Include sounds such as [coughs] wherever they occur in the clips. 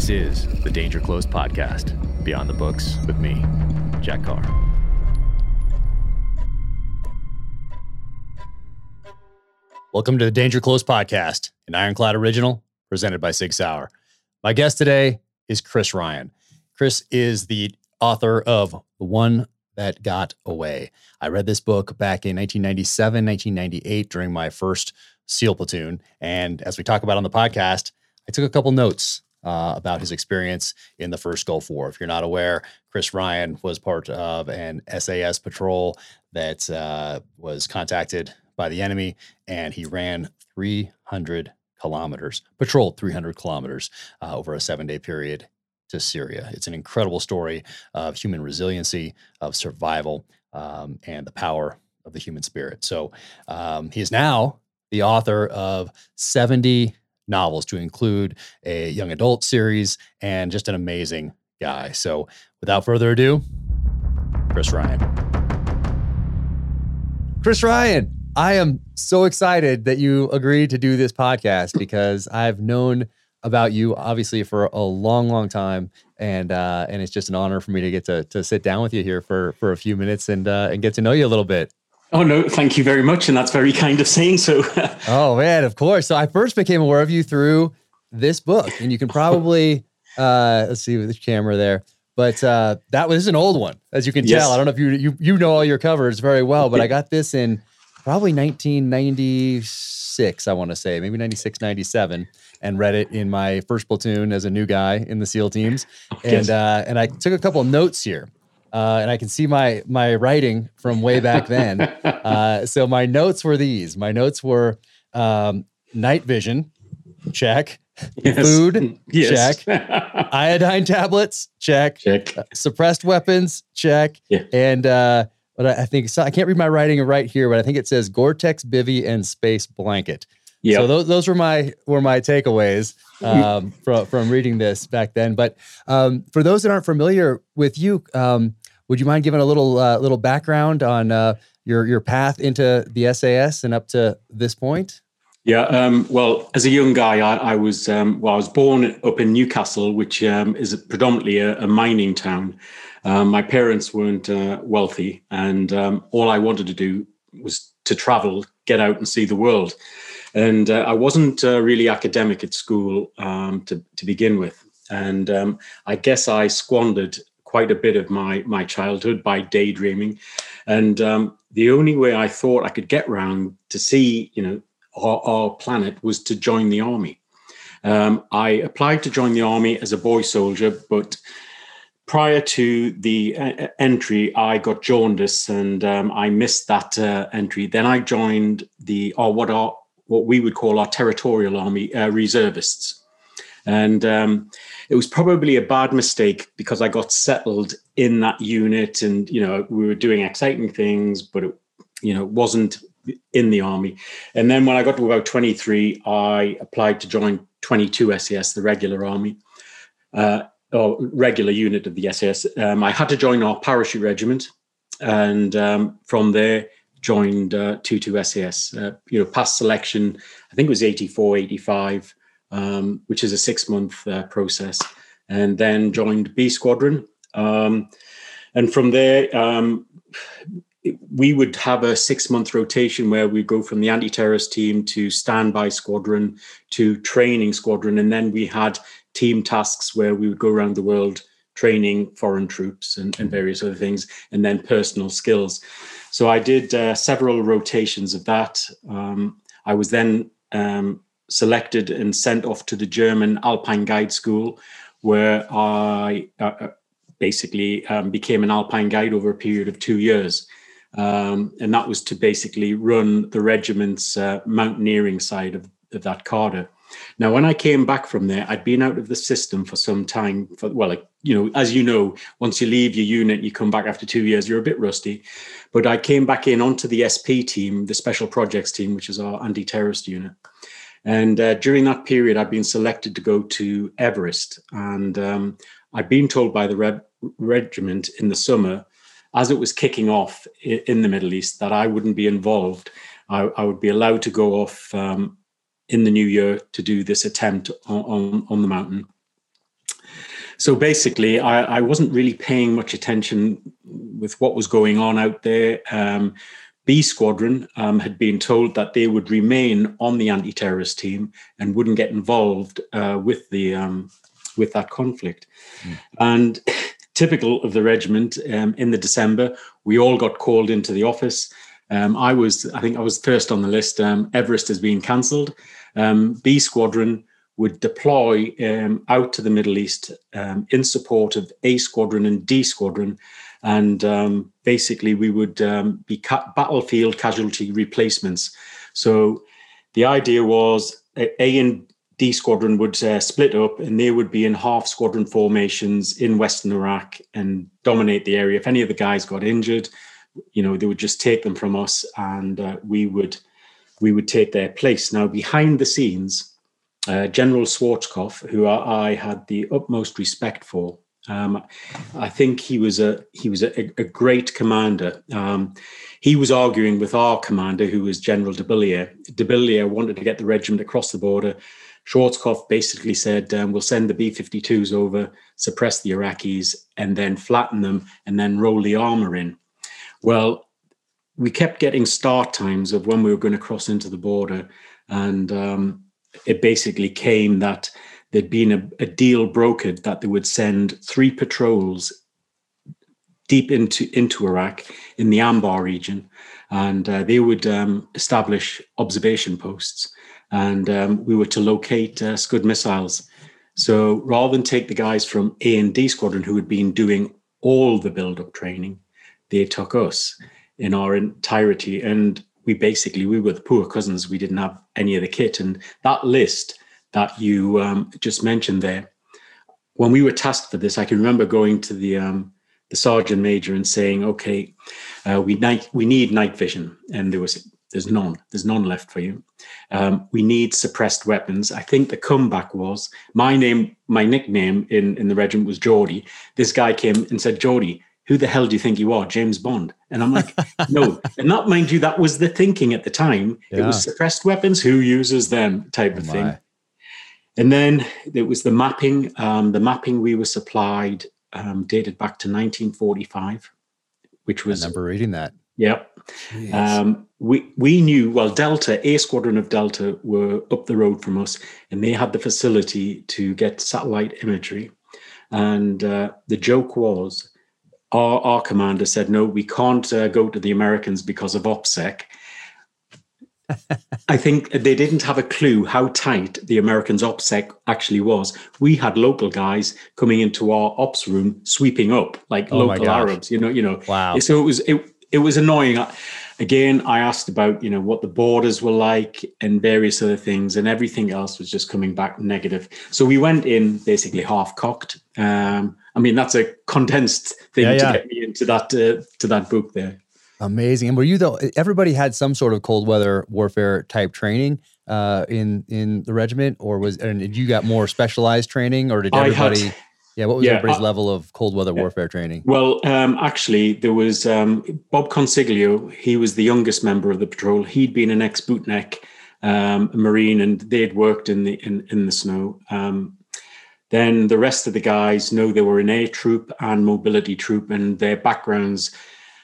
This is the Danger Close podcast, Beyond the Books with me, Jack Carr. Welcome to the Danger Close podcast, an Ironclad original presented by Sig Sauer. My guest today is Chris Ryan. Chris is the author of The One That Got Away. I read this book back in 1997, 1998 during my first SEAL platoon. And as we talk about on the podcast, I took a couple notes uh, about his experience in the first Gulf War. If you're not aware, Chris Ryan was part of an SAS patrol that uh, was contacted by the enemy, and he ran 300 kilometers, patrolled 300 kilometers uh, over a seven day period to Syria. It's an incredible story of human resiliency, of survival, um, and the power of the human spirit. So um, he is now the author of 70 novels to include a young adult series and just an amazing guy. So without further ado, Chris Ryan. Chris Ryan, I am so excited that you agreed to do this podcast [laughs] because I've known about you obviously for a long, long time, and uh, and it's just an honor for me to get to to sit down with you here for for a few minutes and uh, and get to know you a little bit. Oh no, thank you very much, and that's very kind of saying so. [laughs] oh man, of course. So I first became aware of you through this book, and you can probably [laughs] uh, let's see with the camera there. But uh, that was an old one, as you can yes. tell. I don't know if you you you know all your covers very well, but I got this in probably 1996, I want to say, maybe 96, 97, and read it in my first platoon as a new guy in the SEAL teams. And yes. uh, and I took a couple of notes here uh, and I can see my my writing from way back then. [laughs] uh, so my notes were these. My notes were um, night vision, check. Yes. Food, [laughs] yes. check. [laughs] Iodine tablets, check. Check. Uh, suppressed weapons, check. Yeah. And uh, but I, I think so, I can't read my writing right here, but I think it says Gore-Tex bivy and space blanket. Yeah. So those, those were my were my takeaways um, from from reading this back then. But um, for those that aren't familiar with you, um, would you mind giving a little uh, little background on uh, your your path into the SAS and up to this point? Yeah, um, well, as a young guy, I, I was um, well, I was born up in Newcastle, which um, is predominantly a, a mining town. Um, my parents weren't uh, wealthy, and um, all I wanted to do was to travel, get out, and see the world. And uh, I wasn't uh, really academic at school um, to to begin with, and I guess I squandered quite a bit of my my childhood by daydreaming, and um, the only way I thought I could get round to see you know our, our planet was to join the army. Um, I applied to join the army as a boy soldier, but prior to the uh, entry, I got jaundice and um, I missed that uh, entry. Then I joined the or what are what we would call our territorial army uh, reservists, and um, it was probably a bad mistake because I got settled in that unit, and you know we were doing exciting things, but it, you know wasn't in the army. And then when I got to about 23, I applied to join 22 SAS, the regular army, uh, or regular unit of the SAS. Um, I had to join our parachute regiment, and um, from there joined uh, 22 SAS. Uh, you know, past selection, I think it was 84, 85 um, which is a six month uh, process, and then joined B Squadron. Um, and from there, um, we would have a six month rotation where we go from the anti terrorist team to standby squadron to training squadron. And then we had team tasks where we would go around the world training foreign troops and, and various other things, and then personal skills. So I did uh, several rotations of that. Um, I was then um, selected and sent off to the German Alpine Guide School, where I uh, uh, basically um, became an Alpine guide over a period of two years. Um, and that was to basically run the regiment's uh, mountaineering side of, of that cadre. Now, when I came back from there, I'd been out of the system for some time. For well, like, you know, as you know, once you leave your unit, you come back after two years, you're a bit rusty. But I came back in onto the SP team, the Special Projects team, which is our anti-terrorist unit. And uh, during that period, I've been selected to go to Everest. And um, I've been told by the re- regiment in the summer, as it was kicking off in the Middle East, that I wouldn't be involved. I, I would be allowed to go off um, in the new year to do this attempt on, on, on the mountain. So basically, I, I, wasn't really paying much attention with what was going on out there. Um, B Squadron um, had been told that they would remain on the anti-terrorist team and wouldn't get involved uh, with the um, with that conflict. Mm. And [clears throat] typical of the regiment, um, in the December, we all got called into the office. Um, I was, I think, I was first on the list. Um, Everest has been cancelled. Um, B Squadron would deploy out to the Middle East in support of A Squadron and D Squadron and um, basically we would um, be battlefield casualty replacements. So the idea was A and D squadron would uh, split up, and they would be in half squadron formations in Western Iraq and dominate the area. If any of the guys got injured, you know, they would just take them from us, and uh, we would we would take their place. Now, behind the scenes, uh, General Schwarzkopf, who I had the utmost respect for, um, I think he was a he was a, a great commander. Um, he was arguing with our commander, who was General de Billière. De Billière wanted to get the regiment across the border. Schwarzkopf basically said, um, "We'll send the B-52s over, suppress the Iraqis, and then flatten them, and then roll the armor in." Well, we kept getting start times of when we were going to cross into the border, and um, it basically came that there'd been a, a deal brokered that they would send three patrols deep into into Iraq in the Anbar region, and uh, they would um, establish observation posts, and um, we were to locate uh, Scud missiles. So rather than take the guys from A and D squadron who had been doing all the build-up training, they took us in our entirety, and we basically we were the poor cousins. We didn't have any of the kit, and that list that you um, just mentioned there. When we were tasked for this, I can remember going to the um, the sergeant major and saying, "Okay, uh, we night we need night vision," and there was there's none there's none left for you. Um, we need suppressed weapons. I think the comeback was my name, my nickname in in the regiment was Geordie. This guy came and said, "Geordie." Who the hell do you think you are, James Bond? And I'm like, [laughs] no. And that, mind you, that was the thinking at the time. Yeah. It was suppressed weapons. Who uses them? Type of oh thing. And then it was the mapping. Um, the mapping we were supplied um, dated back to 1945, which was. I remember reading that. Yep. Um, we we knew well Delta A Squadron of Delta were up the road from us, and they had the facility to get satellite imagery. And uh, the joke was, our our commander said, "No, we can't uh, go to the Americans because of OPSEC." I think they didn't have a clue how tight the Americans' OPSEC actually was. We had local guys coming into our ops room, sweeping up like oh local Arabs. You know, you know. Wow. So it was it it was annoying. Again, I asked about you know what the borders were like and various other things, and everything else was just coming back negative. So we went in basically half cocked. Um, I mean, that's a condensed thing yeah, yeah. to get me into that uh, to that book there. Amazing. And were you though? Everybody had some sort of cold weather warfare type training uh, in in the regiment, or was and did you got more specialized training, or did everybody? Had, yeah, what was yeah, everybody's level of cold weather warfare training? Well, um, actually, there was um, Bob Consiglio. He was the youngest member of the patrol. He'd been an ex bootneck um, marine, and they'd worked in the in, in the snow. Um, then the rest of the guys know they were an air troop and mobility troop, and their backgrounds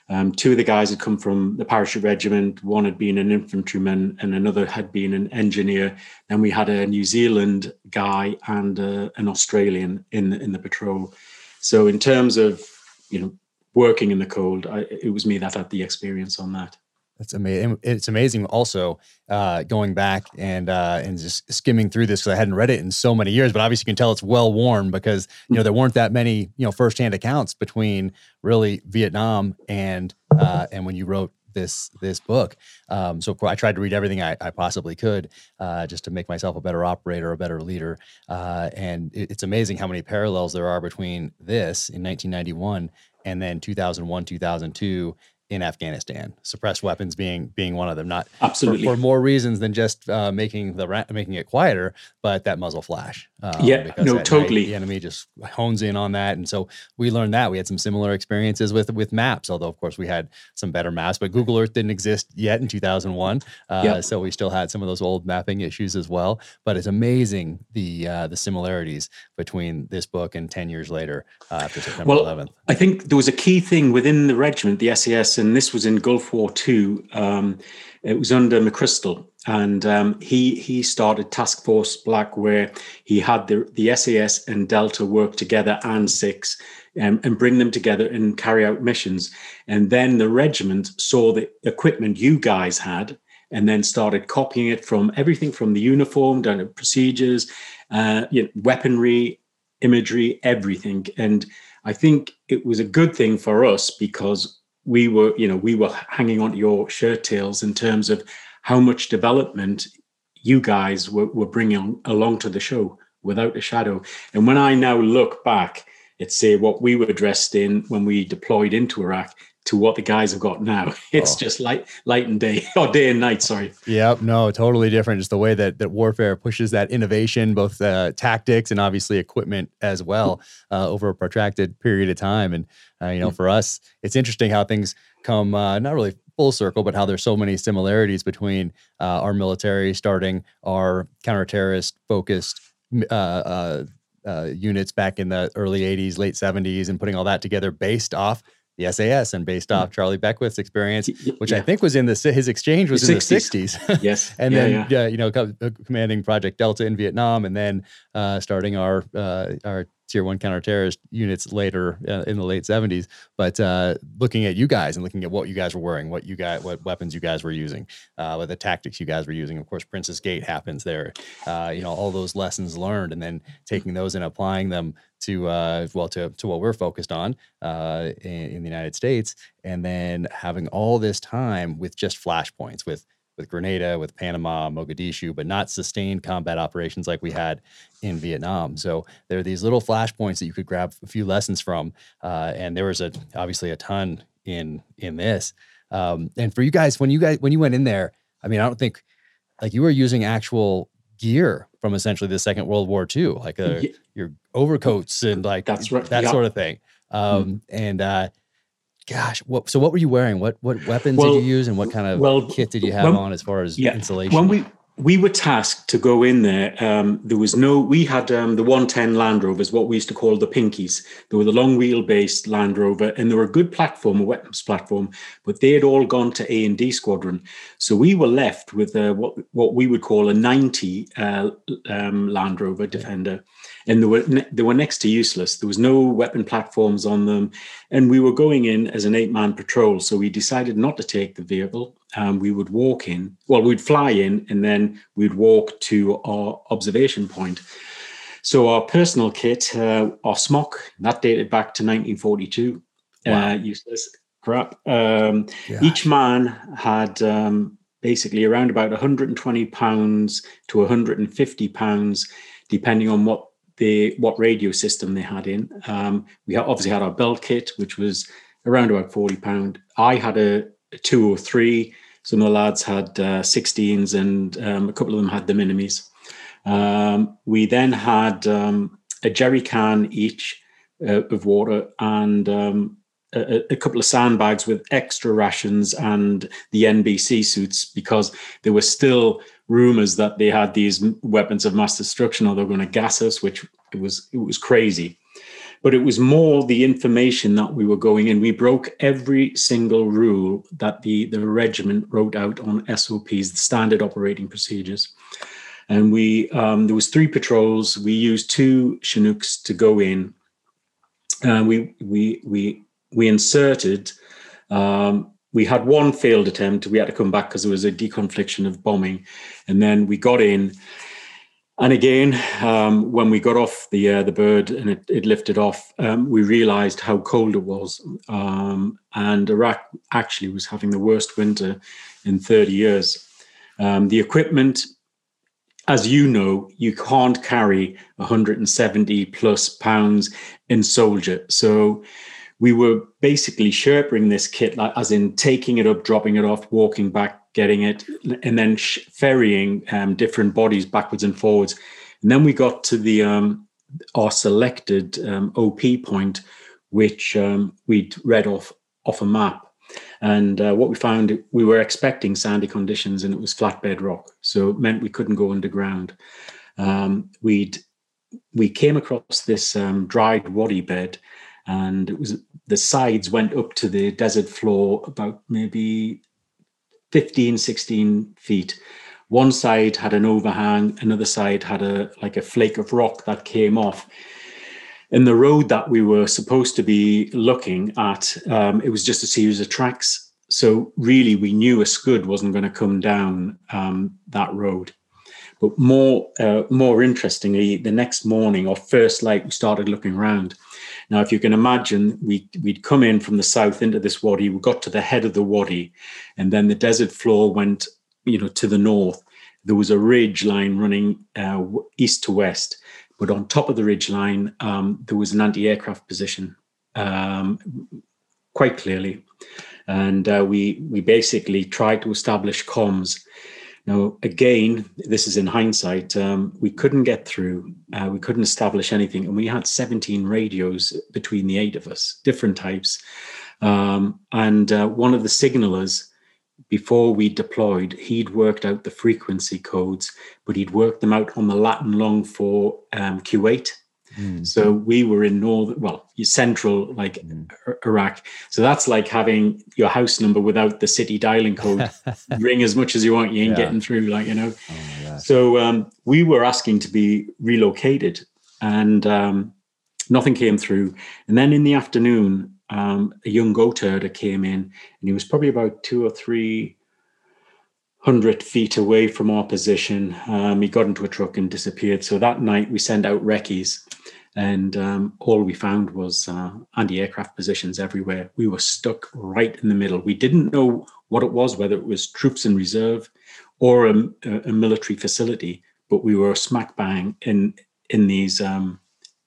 um, two of the guys had come from the parachute regiment. One had been an infantryman, and another had been an engineer. Then we had a New Zealand guy and uh, an Australian in the, in the patrol. So in terms of you know working in the cold, I, it was me that had the experience on that. That's amazing. It's amazing. Also, uh, going back and uh, and just skimming through this because I hadn't read it in so many years, but obviously you can tell it's well worn because you know there weren't that many you know firsthand accounts between really Vietnam and uh, and when you wrote this this book. Um, so I tried to read everything I, I possibly could uh, just to make myself a better operator, a better leader. Uh, and it, it's amazing how many parallels there are between this in 1991 and then 2001, 2002 in Afghanistan. Suppressed weapons being being one of them. Not absolutely for, for more reasons than just uh, making the making it quieter, but that muzzle flash. Um, yeah, no, totally. Night, the enemy just hones in on that, and so we learned that we had some similar experiences with with maps. Although of course we had some better maps, but Google Earth didn't exist yet in 2001, uh, yep. so we still had some of those old mapping issues as well. But it's amazing the uh, the similarities between this book and 10 years later uh, after September well, 11th. I think there was a key thing within the regiment, the And this was in Gulf War II. Um, it was under McChrystal, and um, he he started Task Force Black, where he had the the SAS and Delta work together and Six. Um, and bring them together and carry out missions. And then the regiment saw the equipment you guys had and then started copying it from everything from the uniform down to procedures, uh, you know, weaponry, imagery, everything. And I think it was a good thing for us because we were, you know, we were hanging on to your shirt tails in terms of how much development you guys were, were bringing along to the show without a shadow. And when I now look back at say what we were dressed in when we deployed into Iraq to what the guys have got now. [laughs] It's oh. just light light and day [laughs] or day and night. Sorry. Yep. No, totally different. Just the way that that warfare pushes that innovation, both uh, tactics and obviously equipment as well, uh, over a protracted period of time. And uh, you know, for us, it's interesting how things come uh, not really full circle, but how there's so many similarities between uh, our military starting our counter-terrorist focused uh, units back in the early 80s, late 70s, and putting all that together based off the SAS and based off Charlie Beckwith's experience, which yeah. I think was in the his exchange was the in 60s. the 60s. [laughs] yes, and yeah, then yeah. you know uh, commanding Project Delta in Vietnam, and then uh, starting our uh, our tier one counterterrorist units later uh, in the late 70s but uh, looking at you guys and looking at what you guys were wearing what you got what weapons you guys were using uh, what the tactics you guys were using. Of course Princes Gate happens there uh, you know all those lessons learned and then taking those and applying them to uh, well to, to what we're focused on uh, in, in the united states and then having all this time with just flashpoints with with Grenada, with Panama, Mogadishu, but not sustained combat operations like we had in Vietnam. So there are these little flashpoints that you could grab a few lessons from, uh, and there was a obviously a ton in in this. Um, and for you guys, when you guys when you went in there, I mean, I don't think like you were using actual gear from essentially the Second World War II, like a, uh, yeah. your overcoats and like that's right. that sort of thing. Um, mm. And uh, gosh, what, so what were you wearing? What what weapons well, did you use, and what kind of well, kit did you have when, on as far as yeah, insulation? When we we were tasked to go in there. Um, there was no. We had um, the 110 Land Rovers, what we used to call the Pinkies. They were the long wheel-based Land Rover, and they were a good platform, a weapons platform. But they had all gone to A and D Squadron, so we were left with a, what what we would call a 90 uh, um, Land Rover Defender and they were they were next to useless. There was no weapon platforms on them, and we were going in as an eight man patrol. So we decided not to take the vehicle. Um, we would walk in. Well, we'd fly in, and then we'd walk to our observation point. So our personal kit, uh, our smock, that dated back to 1942. Uh, wow. Uh, useless crap. Um, each man had um, basically around about 120 pounds to 150 pounds, depending on what the what radio system they had in. Um, we obviously had our belt kit, which was around about forty pound. I had a, a two or three. Some of the lads had uh, 16s, and um, a couple of them had the Minimis. Um, we then had um, a jerry can each uh, of water and um, a, a, couple of sandbags with extra rations and the NBC suits because there were still rumors that they had these weapons of mass destruction or they were going to gas us, which it was it was crazy. But it was more the information that we were going in. We broke every single rule that the, the regiment wrote out on SOPs, the standard operating procedures. And we um, there was three patrols. We used two Chinooks to go in. Uh, we we we we inserted um, we had one failed attempt. We had to come back because there was a deconfliction of bombing, and then we got in. And again, um, when we got off the uh, the bird and it, it lifted off, um, we realised how cold it was. Um, and Iraq actually was having the worst winter in 30 years. Um, the equipment, as you know, you can't carry 170 plus pounds in soldier. So we were basically sherpering this kit, as in taking it up, dropping it off, walking back, getting it, and then ferrying um, different bodies backwards and forwards. And then we got to the um, our selected um, OP point, which um, we'd read off off a map. And uh, what we found, we were expecting sandy conditions, and it was flatbed rock, so it meant we couldn't go underground. Um, we'd we came across this um, dried wadi bed and it was the sides went up to the desert floor about maybe 15 16 feet. One side had an overhang another side had a like a flake of rock that came off. And the road that we were supposed to be looking at um, it was just a series of tracks. So really we knew a scud wasn't going to come down um, that road. But more uh, more interestingly the next morning or first light we started looking around now, if you can imagine, we, we'd come in from the south into this wadi, we got to the head of the wadi, and then the desert floor went, you know, to the north. There was a ridge line running uh, east to west, but on top of the ridge line, um, there was an anti-aircraft position, um, quite clearly, and uh, we we basically tried to establish comms now, again, this is in hindsight, um, we couldn't get through, uh, we couldn't establish anything, and we had 17 radios between the eight of us, different types. Um, and uh, one of the signalers, before we deployed, he'd worked out the frequency codes, but he'd worked them out on the Latin long for um, Kuwait. Mm. So we were in north, well, central, like mm. Iraq. So that's like having your house number without the city dialing code. [laughs] Ring as much as you want, you ain't yeah. getting through, like you know. Oh, so um, we were asking to be relocated, and um, nothing came through. And then in the afternoon, um, a young goat herder came in, and he was probably about two or three hundred feet away from our position. Um, he got into a truck and disappeared. So that night we sent out recce's and um, all we found was uh, anti-aircraft positions everywhere. We were stuck right in the middle. We didn't know what it was, whether it was troops in reserve or a, a military facility, but we were smack bang in in these um,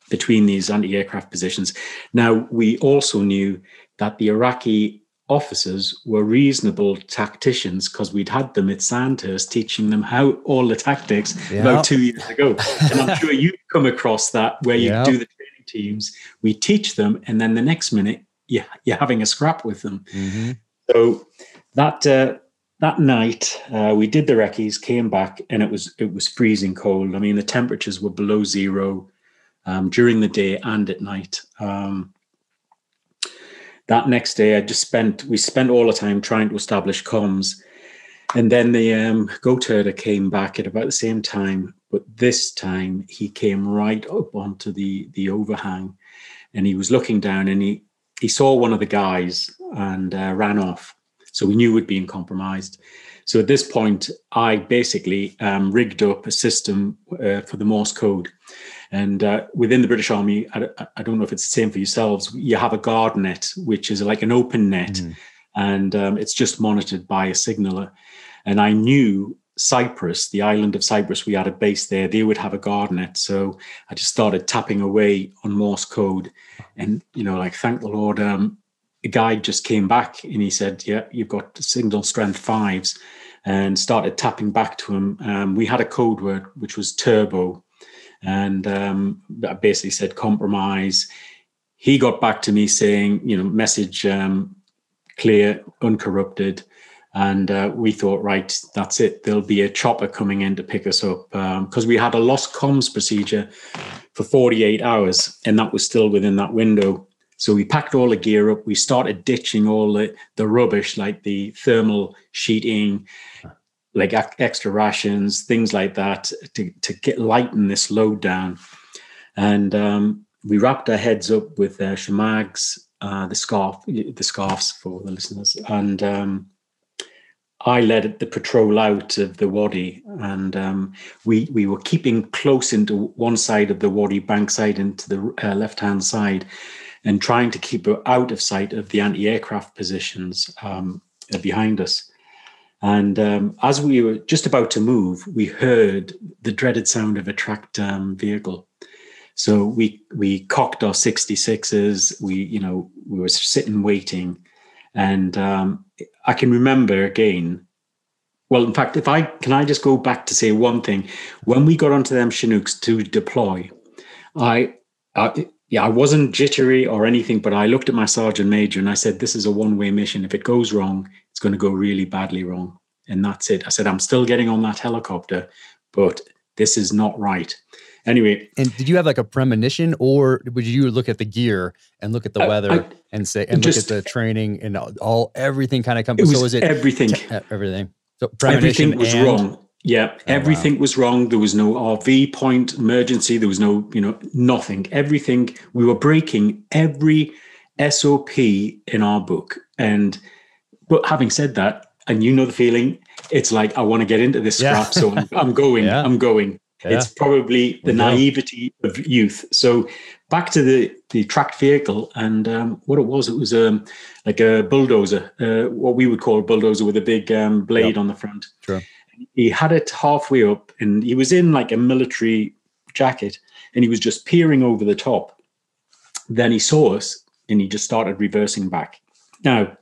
between these anti-aircraft positions. Now we also knew that the Iraqi officers were reasonable tacticians because we'd had them at Sandhurst teaching them how all the tactics yep. about two years ago. And I'm sure [laughs] you've come across that where you yep. do the training teams, we teach them, and then the next minute you, you're having a scrap with them. Mm-hmm. So that uh, that night uh, we did the recce's, came back, and it was it was freezing cold. I mean, the temperatures were below zero um, during the day and at night. Um, that next day I just spent we spent all the time trying to establish comms. And then the um, herder came back at about the same time, but this time he came right up onto the the overhang, and he was looking down and he he saw one of the guys and uh, ran off. So we knew we'd been compromised. So at this point, I basically um, rigged up a system uh, for the Morse code. And uh, within the British Army, I, I, don't know if it's the same for yourselves, you have a guard net, which is like an open net, mm. and um, it's just monitored by a signaler. And I knew Cyprus, the island of Cyprus, we had a base there, they would have a guard net. So I just started tapping away on Morse code. And, you know, like, thank the Lord, um, a guy just came back and he said, Yeah, you've got signal strength fives, and started tapping back to him. Um, we had a code word which was turbo and um, I basically said compromise. He got back to me saying, you know, message um, clear, uncorrupted. And uh, we thought, right, that's it. There'll be a chopper coming in to pick us up because um, we had a lost comms procedure for 48 hours, and that was still within that window. So we packed all the gear up. We started ditching all the, the rubbish, like the thermal sheeting, like extra rations, things like that, to, to get lighten this load down. And um, we wrapped our heads up with uh, shamags, uh, the scarf, the scarves for the listeners, and um, I led the patrol out of the wadi, and um, we we were keeping close into one side of the wadi, bank side into the uh, left hand side, and trying to keep out of sight of the anti aircraft positions um, behind us. And um, as we were just about to move, we heard the dreaded sound of a tracked um, vehicle. So we we cocked our 66s. We you know we were sitting waiting, and um, I can remember again. Well, in fact, if I can, I just go back to say one thing. When we got onto them Chinooks to deploy, I, I yeah, I wasn't jittery or anything, but I looked at my sergeant major and I said, "This is a one-way mission. If it goes wrong, it's going to go really badly wrong." And that's it. I said, "I'm still getting on that helicopter, but this is not right." anyway. And did you have like a premonition, or would you look at the gear and look at the weather I, and say and just, look at the training and all everything kind of comes? so was it everything? T- uh, everything. So everything was and, wrong. Yeah, oh, everything wow. was wrong. There was no RV point emergency. There was no, you know, nothing. Everything. We were breaking every SOP in our book. And but having said that, and you know the feeling, it's like I want to get into this scrap, yeah. so I'm, I'm going. [laughs] yeah. I'm going. Yeah. It's probably the naivety of youth. So back to the the tracked vehicle and um, what it was, it was um, like a bulldozer, uh, what we would call a bulldozer with a big um, blade yep. on the front. True. He had it halfway up, and he was in like a military jacket, and he was just peering over the top. Then he saw us, and he just started reversing back. Now,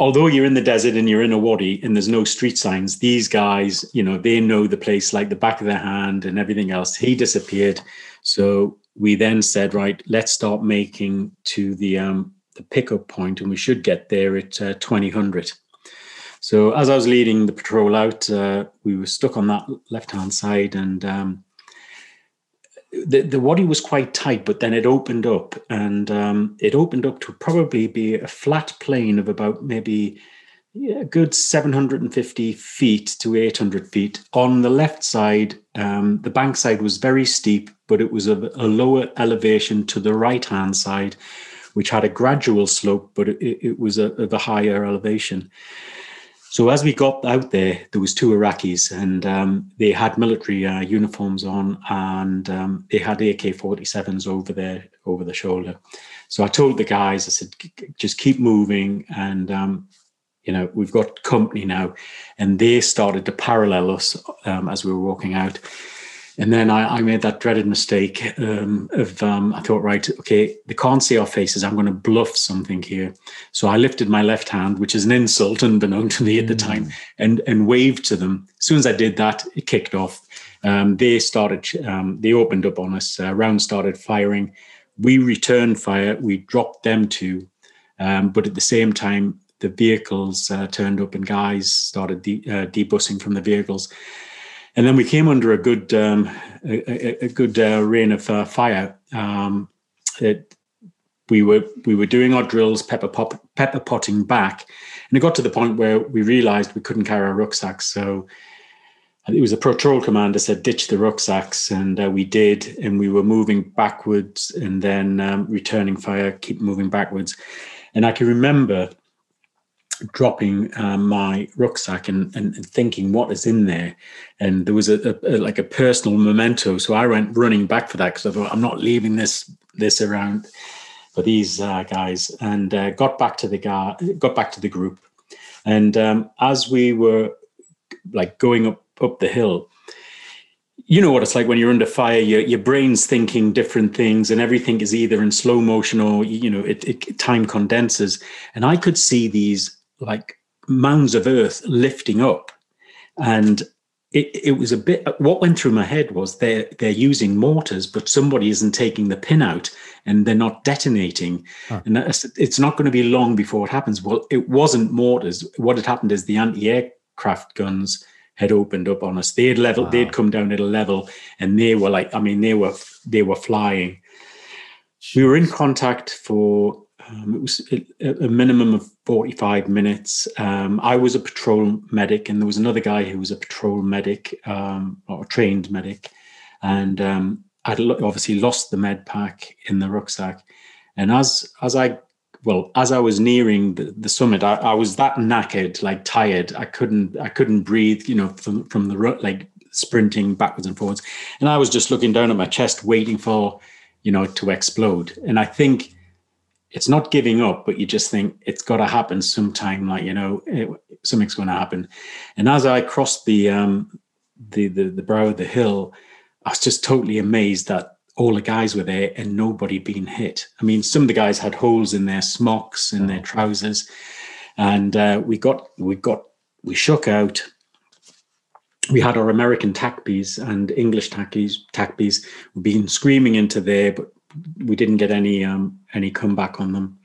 although you're in the desert and you're in a wadi and there's no street signs, these guys, you know, they know the place like the back of their hand and everything else. He disappeared. So we then said, right, let's start making to the um, the pickup point, and we should get there at uh, 2000. So as I was leading the patrol out, uh, we were stuck on that left hand side, and um, the, the wadi was quite tight, but then it opened up and um, it opened up to probably be a flat plane of about maybe a good 750 feet to 800 feet. On the left side, um, the bank side was very steep, but it was a, a lower elevation to the right hand side, which had a gradual slope, but it, it was a, of a higher elevation. So as we got out there, there was two Iraqis, and um, they had military uh, uniforms on, and um, they had AK-47s over their over the shoulder. So I told the guys, I said, just keep moving, and um, you know we've got company now, and they started to parallel us um, as we were walking out. And then I, I made that dreaded mistake um, of um, I thought, right, okay, they can't see our faces. I'm going to bluff something here. So I lifted my left hand, which is an insult [laughs] unbeknown to me at the time, mm. and and waved to them. As soon as I did that, it kicked off. Um, they started, um, they opened up on us. Uh, rounds started firing. We returned fire. We dropped them too, um, but at the same time, the vehicles uh, turned up and guys started de- uh, debussing from the vehicles and then we came under a good um, a, a, good uh, rain of uh, fire. Um, it, we were we were doing our drills, pepper pop, pepper potting back, and it got to the point where we realised we couldn't carry our rucksacks. So it was a patrol commander said ditch the rucksacks, and uh, we did, and we were moving backwards and then um, returning fire, keep moving backwards. And I can remember dropping um, my rucksack and, and, thinking what is in there. And there was a, a, a, like a personal memento. So i went running back for that because i thought i'm not leaving this this around for these uh, guys. And uh, got back to the guy got back to the group. And um, as we were like going up up the hill you know what it's like when you're under fire your, your brain's thinking different things and everything is either in slow motion or you know it, it time condenses. And i could see these like mounds of earth lifting up. And it, it was a bit what went through my head was they're they're using mortars, but somebody isn't taking the pin out and they're not detonating. Huh. And it's not going to be long before it happens. Well, it wasn't mortars. What had happened is the anti-aircraft guns had opened up on us. They had leveled, wow. they'd come down at a level and they were like, I mean, they were they were flying. We were in contact for um, it was a, minimum of 45 minutes. Um, I was a patrol medic, and there was another guy who was a patrol medic um, or a trained medic. And um, I'd obviously lost the med pack in the rucksack. And as as I well as I was nearing the, the summit, I, I, was that knackered, like tired. I couldn't I couldn't breathe. You know, from from the like sprinting backwards and forwards. And I was just looking down at my chest, waiting for you know to explode. And I think it's not giving up, but you just think it's got to happen sometime. Like you know, it, something's going to happen. And as I crossed the um, the, the the brow of the hill, I was just totally amazed that all the guys were there and nobody been hit. I mean, some of the guys had holes in their smocks and their trousers, and uh, we got we got we shook out. We had our American TACBEs and English tackies we've been screaming into there, but we didn't get any um, any comeback on them.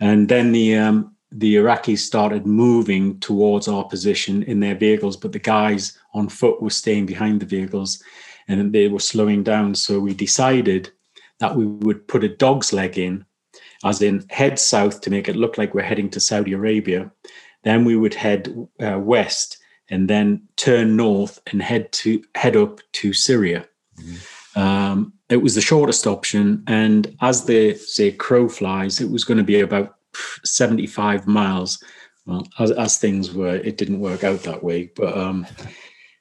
And then the um, the Iraqis started moving towards our position in their vehicles, but the guys on foot were staying behind the vehicles and they were slowing down. So we decided that we would put a dog's leg in, as in head south to make it look like we're heading to Saudi Arabia. Then we would head uh, west and then turn north and head to head up to Syria. Mm-hmm. Um, it was the shortest option, and as the say crow flies, it was going to be about 75 miles. Well, as, as things were, it didn't work out that way, but um,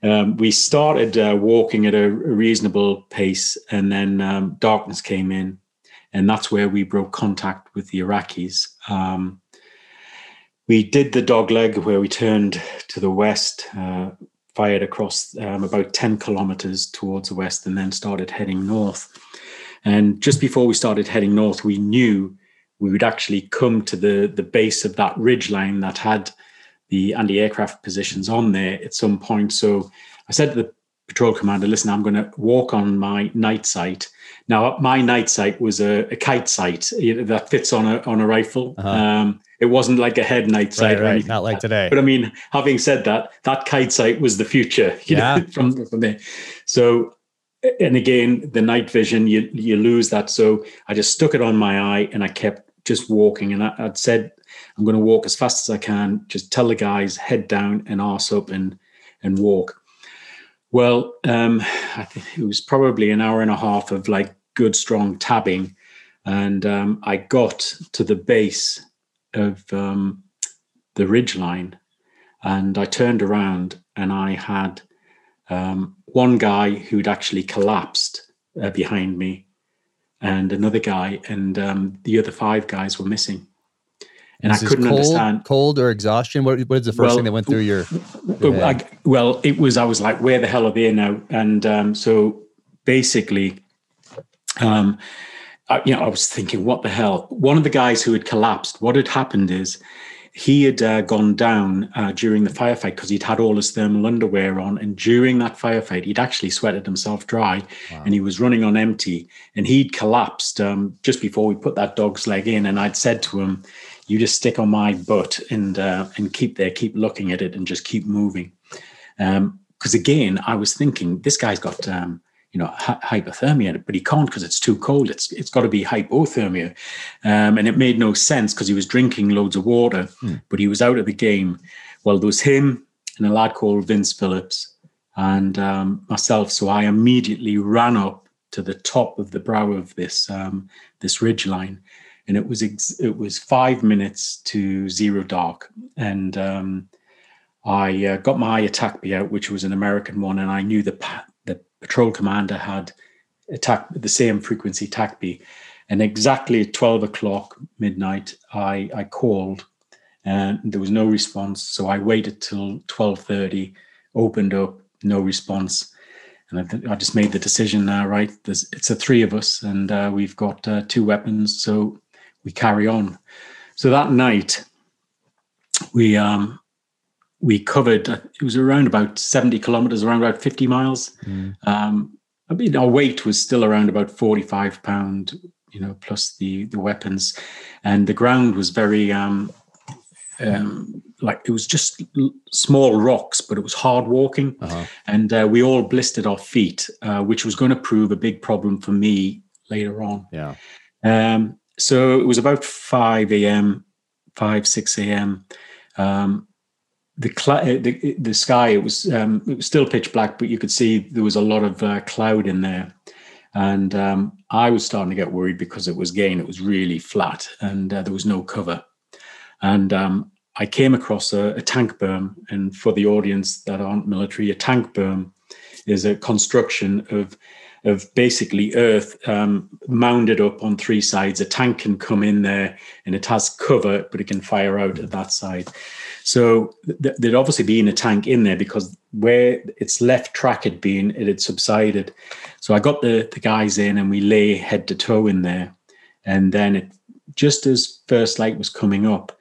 um, we started uh, walking at a reasonable pace, and then um, darkness came in, and that's where we broke contact with the Iraqis. Um, we did the dogleg where we turned to the west, uh, fired across um, about 10 kilometers towards the west, and then started heading north. And just before we started heading north, we knew we would actually come to the, the base of that ridge line that had the anti-aircraft positions on there at some point. So I said to the patrol commander, listen, I'm going to walk on my night sight. Now, my night sight was a, a kite sight that fits on a on a rifle. Uh-huh. Um, it wasn't like a head night sight, right, right. not like today. But I mean, having said that, that kite sight was the future. [laughs] yeah. Know, from from there. So, and again, the night vision, you you lose that. So I just stuck it on my eye, and I kept just walking. And I, would said I'm going to walk as fast as I can. Just tell the guys head down and arse up and and walk. Well, um, I think it was probably an hour and a half of like good strong tabbing, and um, I got to the base of um, the ridge line, and I turned around and I had um, one guy who'd actually collapsed uh, behind me, and another guy, and um, the other five guys were missing and I couldn't cold, understand cold or exhaustion. What, what is the first well, thing that went through your? your I, well, it was. I was like, "Where the hell are they now?" And um, so basically, um, I, you know, I was thinking, "What the hell?" One of the guys who had collapsed. What had happened is he had uh, gone down uh, during the firefight because he'd had all his thermal underwear on, and during that firefight, he'd actually sweated himself dry, wow. and he was running on empty, and he'd collapsed um, just before we put that dog's leg in, and I'd said to him you just stick on my butt and uh, and keep there, keep looking at it, and just keep moving. Because um, again, I was thinking this guy's got um, you know hypothermia, but he can't because it's too cold. It's it's got to be hypothermia, um, and it made no sense because he was drinking loads of water, mm. but he was out of the game. Well, there was him and a lad called Vince Phillips and um, myself. So I immediately ran up to the top of the brow of this um, this ridge line and it was ex- it was five minutes to zero dark, and um, I uh, got my TACBE out, which was an American one, and I knew the pa- the patrol commander had attacked the same frequency TACBE, and exactly at twelve o'clock midnight, I I called, and there was no response, so I waited till twelve thirty, opened up, no response. And I, th- I just made the decision now, right? There's, it's the three of us, and uh, we've got uh, two weapons. So we carry on. So that night, we um, we covered. Uh, it was around about seventy kilometers, around about fifty miles. Mm. Um, I mean, our weight was still around about forty-five pound, you know, plus the the weapons, and the ground was very um, um, like it was just small rocks, but it was hard walking, uh-huh. and uh, we all blistered our feet, uh, which was going to prove a big problem for me later on. Yeah. Um, so it was about 5 a.m., 5, 6 a.m. The, cl- uh, the, the sky it was um, it was still pitch black, but you could see there was a lot of uh, cloud in there, and um, I was starting to get worried because it was again it was really flat and uh, there was no cover, and um, I came across a, a, tank berm, and for the audience that aren't military, a tank berm is a construction of of basically earth um, mounded up on three sides. A tank can come in there and it has cover, but it can fire out at that side. So th- there'd obviously been a tank in there because where its left track had been, it had subsided. So I got the the guys in, and we lay head to toe in there, and then it just as first light was coming up,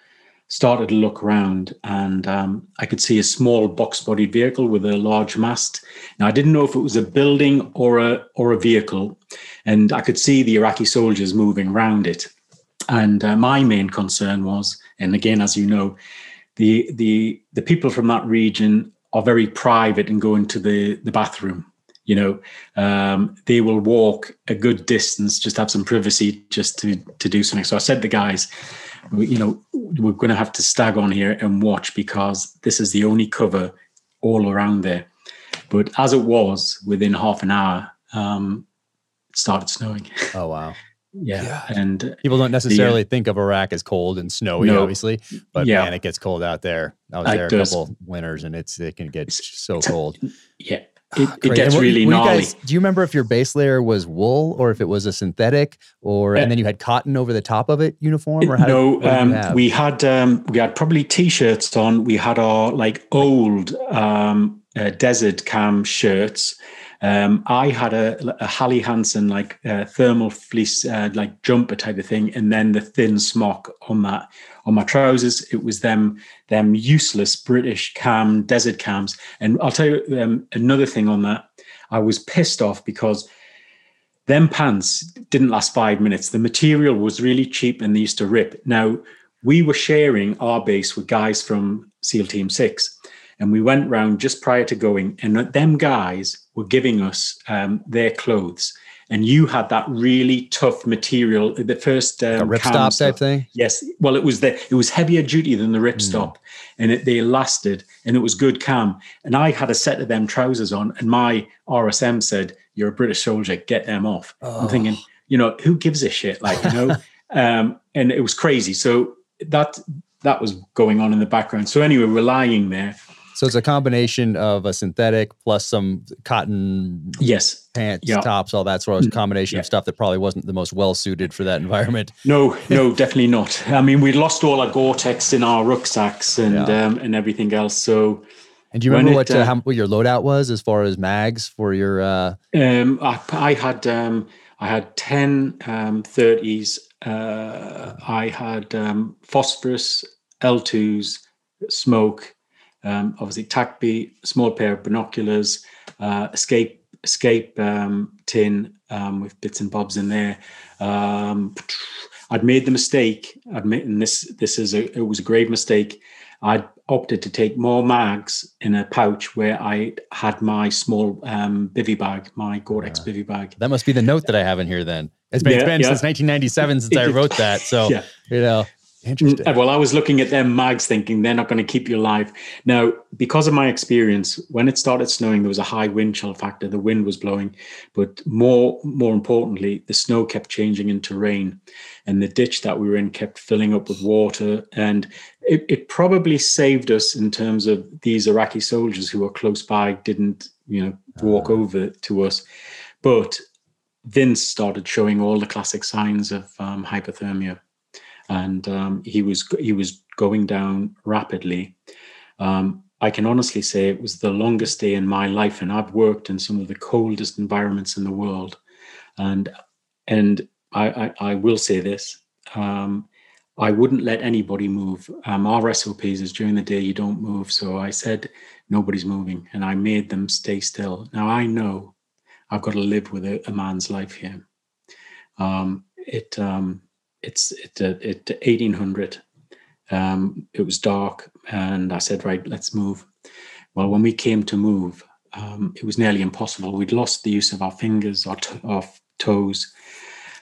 started to look around, and um, I could see a small box-bodied vehicle with a large mast. Now I didn't know if it was a building or a or a vehicle, and I could see the Iraqi soldiers moving around it. And uh, my main concern was, and again, as you know, the the the people from that region are very private and go into the the bathroom. You know, um, they will walk a good distance, just have some privacy, just to to do something. So I said to the guys, you know, we're going to have to stag on here and watch because this is the only cover all around there. But as it was, within half an hour, um, it started snowing. Oh wow! Yeah. yeah. and people don't necessarily the, think of Iraq as cold and snowy, no, obviously, but yeah. man, it gets cold out there. I was there a does. couple winters, and it's it can get so cold. Yeah, it, it gets really gnarly. Guys, do you remember if your base layer was wool or if it was a synthetic, or uh, and then you had cotton over the top of it, uniform? Or how no, did, um, we had um, we had probably t-shirts on. We had our like old um, uh, desert cam shirts um, I had a, a Helly Hansen like uh, thermal fleece uh, like jumper type of thing, and then the thin smock on that on my trousers. It was them them useless British cam desert cams. And I'll tell you um, another thing on that. I was pissed off because them pants didn't last five minutes. The material was really cheap and they used to rip. Now we were sharing our base with guys from SEAL Team Six and we went round just prior to going, and them guys were giving us um, their clothes. And you had that really tough material. The first um, ripstop type thing. Yes. Well, it was the it was heavier duty than the ripstop, mm. and it, they lasted, and it was good cam. And I had a set of them trousers on, and my RSM said, "You're a British soldier. Get them off." Oh. I'm thinking, you know, who gives a shit? Like, you know, [laughs] um, and it was crazy. So that that was going on in the background. So anyway, we're lying there so it's a combination of a synthetic plus some cotton yes pants, yeah. tops, all that sort of mm, combination yeah. of stuff that probably wasn't the most well suited for that environment. [laughs] No, no, definitely not. I mean, we lost all our Gore-Tex in our rucksacks and yeah. um, and everything else. So and do you remember what, uh, uh, how, what your loadout was as far as mags for your? Uh... Um, I, I had um, I had 10 um, 30s. Uh, I had um, phosphorus, L2s, smoke, um, obviously TACBE, small pair of binoculars, uh, escape escape um, tin um, with bits and bobs in there. Um, I'd made the mistake. Admit, and this this is a it was a grave mistake. I'd opted to take more mags in a pouch where I had my small um, bivy bag, my Gore-Tex yeah. bivy bag. That must be the note that I have in here. Then it's been, yeah, it's been yeah. since 1997 since I [laughs] wrote that. So you know, Interesting. Well, I was looking at their mags thinking they're not going to keep you alive. Now, because of my experience, when it started snowing, there was a high wind chill factor. The wind was blowing, but more more importantly, the snow kept changing into rain, and the ditch that we were in kept filling up with water. And it, it probably saved us in terms of these Iraqi soldiers who were close by didn't, you know, walk uh. over to us. But Vince started showing all the classic signs of um, hypothermia and um, he was he was going down rapidly. Um, I can honestly say it was the longest day in my life, and I've worked in some of the coldest environments in the world, and and I I, I will say this. Um, I wouldn't let anybody move. Um, our SOPs is during the day you don't move. So I said nobody's moving, and I made them stay still. Now I know I've got to live with a, a man's life here. Um, it um, it's it, uh, it 1800 um, it was dark and i said right let's move. Well when we came to move um, it was nearly impossible. We'd lost the use of our fingers our, t- our toes.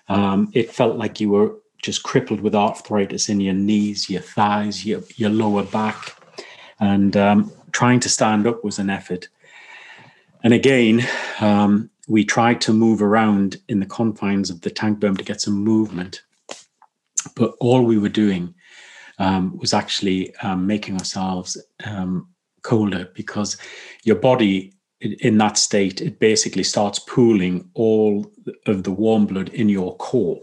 Um, it felt like you were just crippled with arthritis in your knees your thighs your, your lower back. And um, trying to stand up was an effort. And again um, we tried to move around in the confines of the tank berm to get some movement but all we were doing um, was actually um, making ourselves um, colder because your body in that state it basically starts pooling all of the warm blood in your core.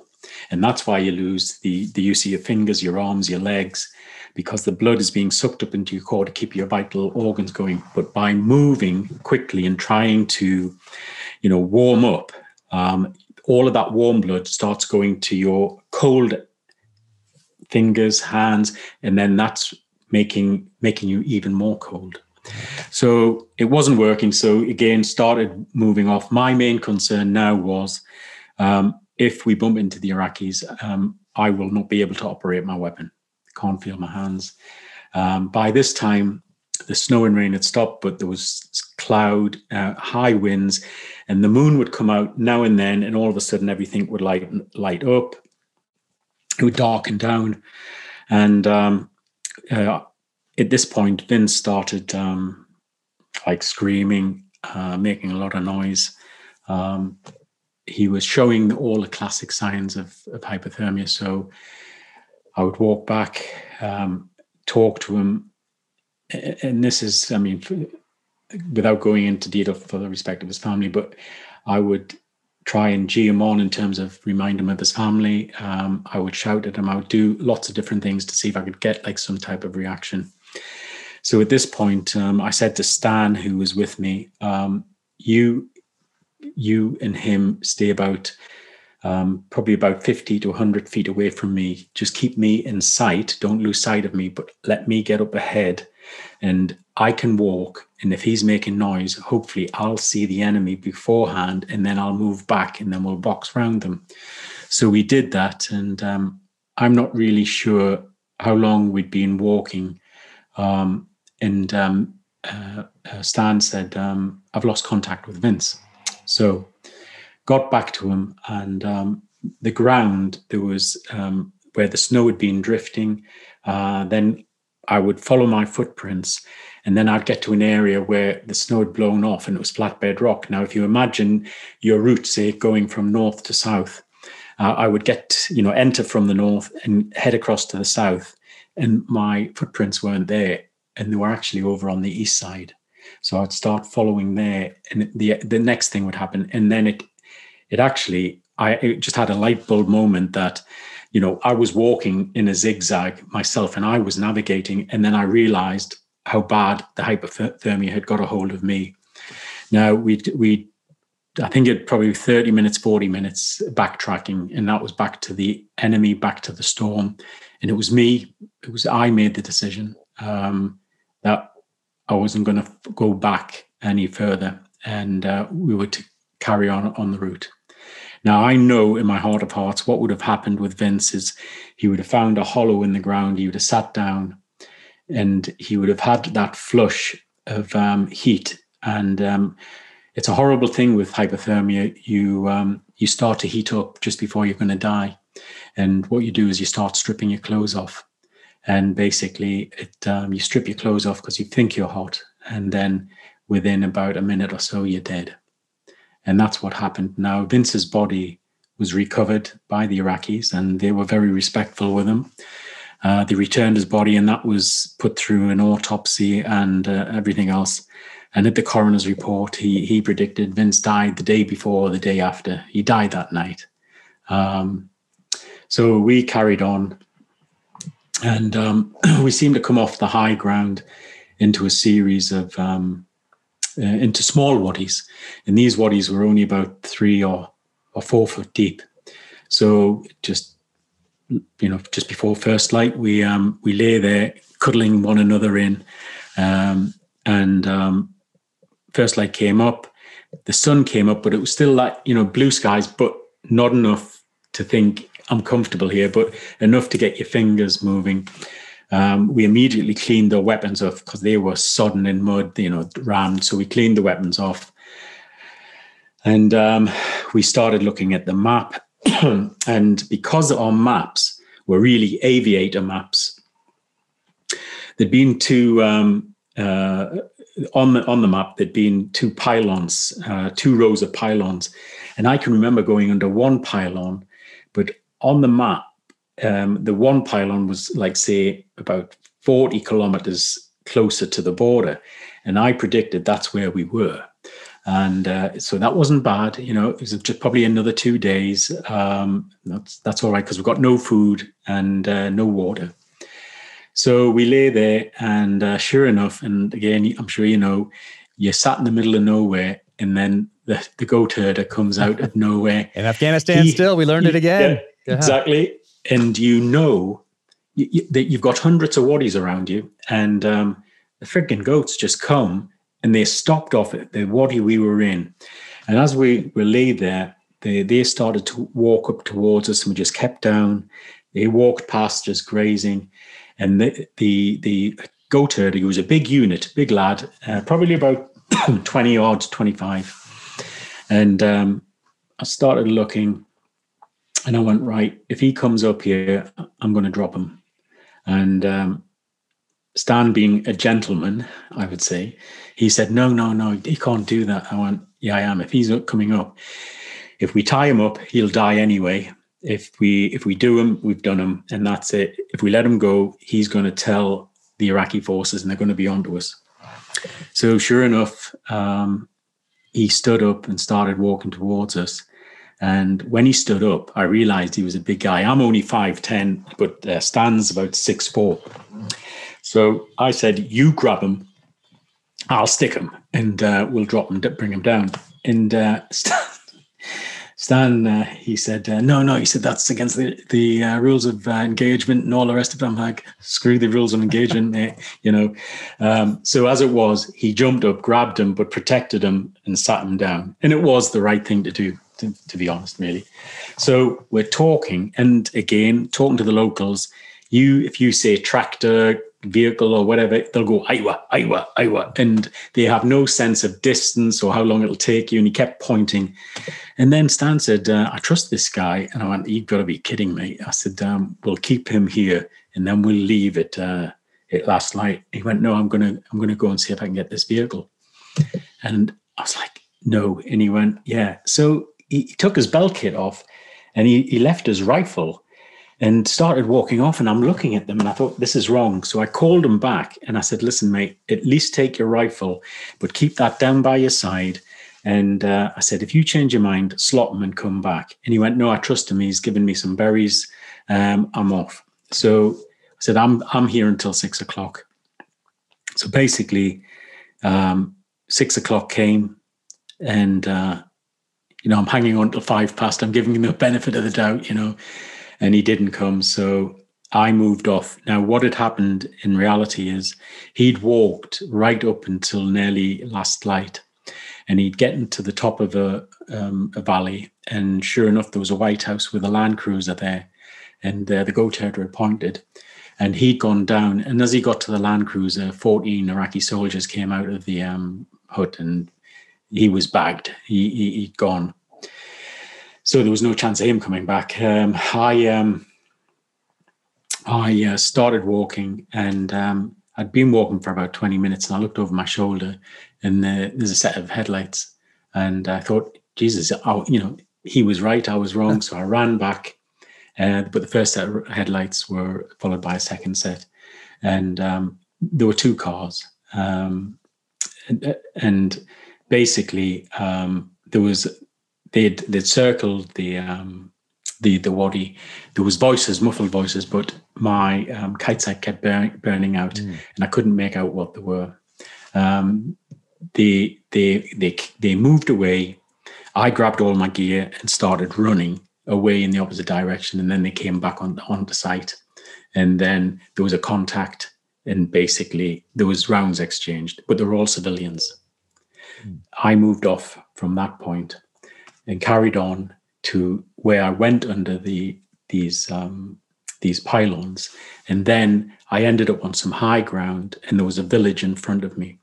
And that's why you lose the the use of your fingers your arms your legs because the blood is being sucked up into your core to keep your vital organs going. But by moving quickly and trying to you know, warm up, um, all of that warm blood starts going to your cold fingers, hands, and then that's making making you even more cold. So it wasn't working. So again, started moving off. My main concern now was um, if we bump into the Iraqis, um, I will not be able to operate my weapon. Can't feel my hands. Um, by this time, the snow and rain had stopped, but there was cloud, uh, high winds, and the moon would come out now and then, and all of a sudden everything would light light up. It would darken down, and um, uh, at this point, Vince started um, like screaming, uh, making a lot of noise. Um, he was showing all the classic signs of, of hypothermia. So I would walk back, um, talk to him, and this is, I mean, without going into detail for the respect of his family, but I would try and gee him on in terms of remind him of his family. Um, I would shout at him. I would do lots of different things to see if I could get like some type of reaction. So at this point, um, I said to Stan, who was with me, um, "You, you and him stay about um, probably about 50 to 100 feet away from me. Just keep me in sight. Don't lose sight of me, but let me get up ahead and I can walk. And if he's making noise, hopefully I'll see the enemy beforehand and then I'll move back and then we'll box round them. So we did that. And um, I'm not really sure how long we'd been walking. Um, and um, uh, uh, Stan said, um, I've lost contact with Vince. So got back to him and um, the ground, there was um, where the snow had been drifting. Uh, then I would follow my footprints and then I'd get to an area where the snow had blown off and it was flatbed rock. Now, if you imagine your route, say, going from north to south, uh, I would get, you know, enter from the north and head across to the south, and my footprints weren't there, and they were actually over on the east side. So I'd start following there, and the the next thing would happen, and then it it actually I just had a light bulb moment that you know, I was walking in a zigzag myself and I was navigating. And then I realized how bad the hypothermia had got a hold of me. Now, we, we, I think it probably 30 minutes, 40 minutes backtracking. And that was back to the enemy, back to the storm. And it was me, it was, I made the decision um, that I wasn't going to go back any further. And uh, we were to carry on on the route. Now, I know in my heart of hearts what would have happened with Vince is he would have found a hollow in the ground, he would have sat down, and he would have had that flush of um, heat. And um, it's a horrible thing with hypothermia. You um, you start to heat up just before you're going to die, and what you do is you start stripping your clothes off, and basically it um, you strip your clothes off because you think you're hot, and then within about a minute or so you're dead. And that's what happened. Now, Vince's body was recovered by the Iraqis, and they were very respectful with him. Uh, they returned his body, and that was put through an autopsy and uh, everything else. And at the coroner's report, he he predicted Vince died the day before, the day after. He died that night. Um, so we carried on, and um, [clears throat] we seemed to come off the high ground into a series of um, uh, into small wadis, and these wadis were only about three or or four foot deep. So just you know, just before first light, we um, we lay there cuddling one another in, um, and um, first light came up. The sun came up, but it was still like you know blue skies, but not enough to think I'm comfortable here, but enough to get your fingers moving. Um, we immediately cleaned the weapons off because they were sodden in mud, you know, rammed. So we cleaned the weapons off. And um, we started looking at the map. [clears throat] and because our maps were really aviator maps, there'd been two um, uh, on the on the map. There'd been two pylons, uh, two rows of pylons, and I can remember going under one pylon, but on the map um, the one pylon was like say about 40 kilometers closer to the border and i predicted that's where we were and uh, so that wasn't bad you know it was just probably another two days um, that's that's all right because we've got no food and uh, no water so we lay there and uh, sure enough and again i'm sure you know you're sat in the middle of nowhere and then the, the goat herder comes out of [laughs] nowhere. In Afghanistan, he, still, we learned he, it again. Yeah, yeah. Exactly. And you know you, you, that you've got hundreds of wadis around you, and um, the freaking goats just come and they stopped off at the wadi we were in. And as we were laid there, they, they started to walk up towards us and we just kept down. They walked past just grazing. And the, the, the goat herder, he was a big unit, big lad, uh, probably about [coughs] 20 odd, 25. And um, I started looking and I went, right, if he comes up here, I'm going to drop him. And um, Stan, being a gentleman, I would say, he said, no, no, no, he can't do that. I went, yeah, I am. If he's coming up, if we tie him up, he'll die anyway. If we if we do him, we've done him, and that's it. If we let him go, he's going to tell the Iraqi forces, and they're going to be onto us. So sure enough, um, he stood up and started walking towards us. And when he stood up, I realized he was a big guy. I'm only 5'10, but uh, Stan's about six four. So I said, You grab him, I'll stick him, and uh, we'll drop him, bring him down. And uh, [laughs] Stan, Stan, uh, he said, uh, no, no, he said that's against the the uh, rules of uh, engagement and all the rest of them. like, screw the rules of engagement, you know. Um, so as it was, he jumped up, grabbed him, but protected him and sat him down, and it was the right thing to do, to, to be honest, really. So we're talking, and again, talking to the locals. You, if you say tractor, vehicle or whatever, they'll go Iowa, Iowa, Iowa, and they have no sense of distance or how long it'll take you. And he kept pointing, and then Stan said, uh, "I trust this guy," and I went, "You've got to be kidding me!" I said, um, "We'll keep him here, and then we'll leave it uh, at last light." He went, "No, I'm gonna, I'm gonna go and see if I can get this vehicle," and I was like, "No," and he went, "Yeah." So he, he took his belt kit off, and he, he left his rifle and started walking off. And I'm looking at them and I thought, this is wrong. So I called him back and I said, listen, mate, at least take your rifle, but keep that down by your side. And uh, I said, if you change your mind, slot him and come back. And he went, no, I trust him. He's given me some berries. Um, I'm off. So I said, I'm, I'm here until six o'clock. So basically, um, six o'clock came and, uh, you know, I'm hanging on till five past. I'm giving him the benefit of the doubt, you know and he didn't come. So I moved off. Now, what had happened in reality is he'd walked right up until nearly last light, and he'd get to the top of a, um, a valley, and sure enough, there was a White House with a Land Cruiser there, and uh, the goat herder had pointed. And he'd gone down, and as he got to the Land Cruiser, 14 Iraqi soldiers came out of the um, hut, and he was bagged. He, he, he'd gone so there was no chance of him coming back. Um, I um, I uh, started walking, and um, I'd been walking for about twenty minutes, and I looked over my shoulder, and uh, there's a set of headlights, and I thought, Jesus, you know, he was right, I was wrong. So I ran back, uh, but the first set of headlights were followed by a second set, and um, there were two cars, um, and, and basically um, there was they'd they'd circled the um, the the wadi. There was voices, muffled voices, but my um, kite sight kept burn, burning out, mm. and I couldn't make out what they were. Um, they they they they moved away. I grabbed all my gear and started running away in the opposite direction, and then they came back on on the site, and then there was a contact, and basically there was rounds exchanged, but they were all civilians. Mm. I moved off from that point and carried on to where I went under the these um, these pylons, and then I ended up on some high ground, and there was a village in front of me.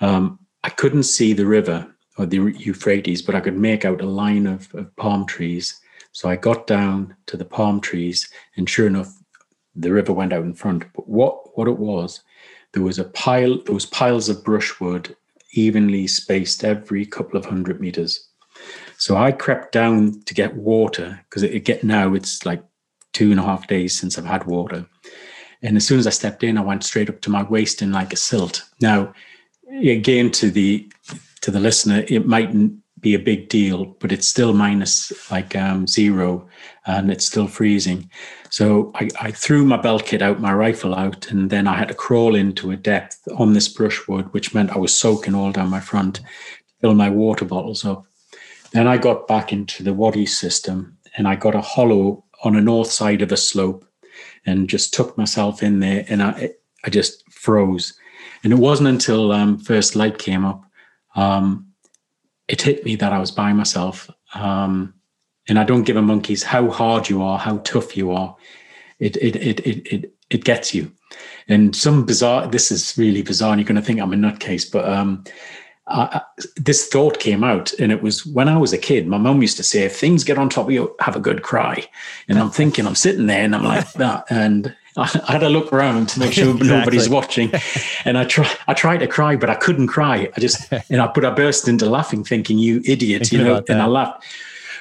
Um, I couldn't see the river or the Euphrates, but I could make out a line of, of palm trees. So I got down to the palm trees, and sure enough, the river went out in front. But what what it was, there was a pile, there was piles of brushwood evenly spaced every couple of hundred meters. So I crept down to get water because it, it get now it's like two and a half days since I've had water. And as soon as I stepped in, I went straight up to my waist in like a silt. Now, again, to the to the listener, it mightn't be a big deal, but it's still minus like um, zero, and it's still freezing. So I, I, threw my belt kit out, my rifle out, and then I had to crawl into a depth on this brushwood, which meant I was soaking all down my front to fill my water bottles up. Then I got back into the Wadi system and I got a hollow on the north side of a slope and just took myself in there and I, I just froze. And it wasn't until um, first light came up, um, it hit me that I was by myself. Um, and I don't give a monkey's how hard you are, how tough you are. It it it it it, it gets you. And some bizarre. This is really bizarre. And you're going to think I'm a nutcase, but um, I, this thought came out, and it was when I was a kid. My mum used to say, "If things get on top of you, have a good cry." And I'm thinking, I'm sitting there, and I'm like [laughs] that, and I, had to look around to make sure [laughs] exactly. nobody's watching. And I try, I tried to cry, but I couldn't cry. I just, and I, put, I burst into laughing, thinking, "You idiot!" Thinking you know, and I laughed.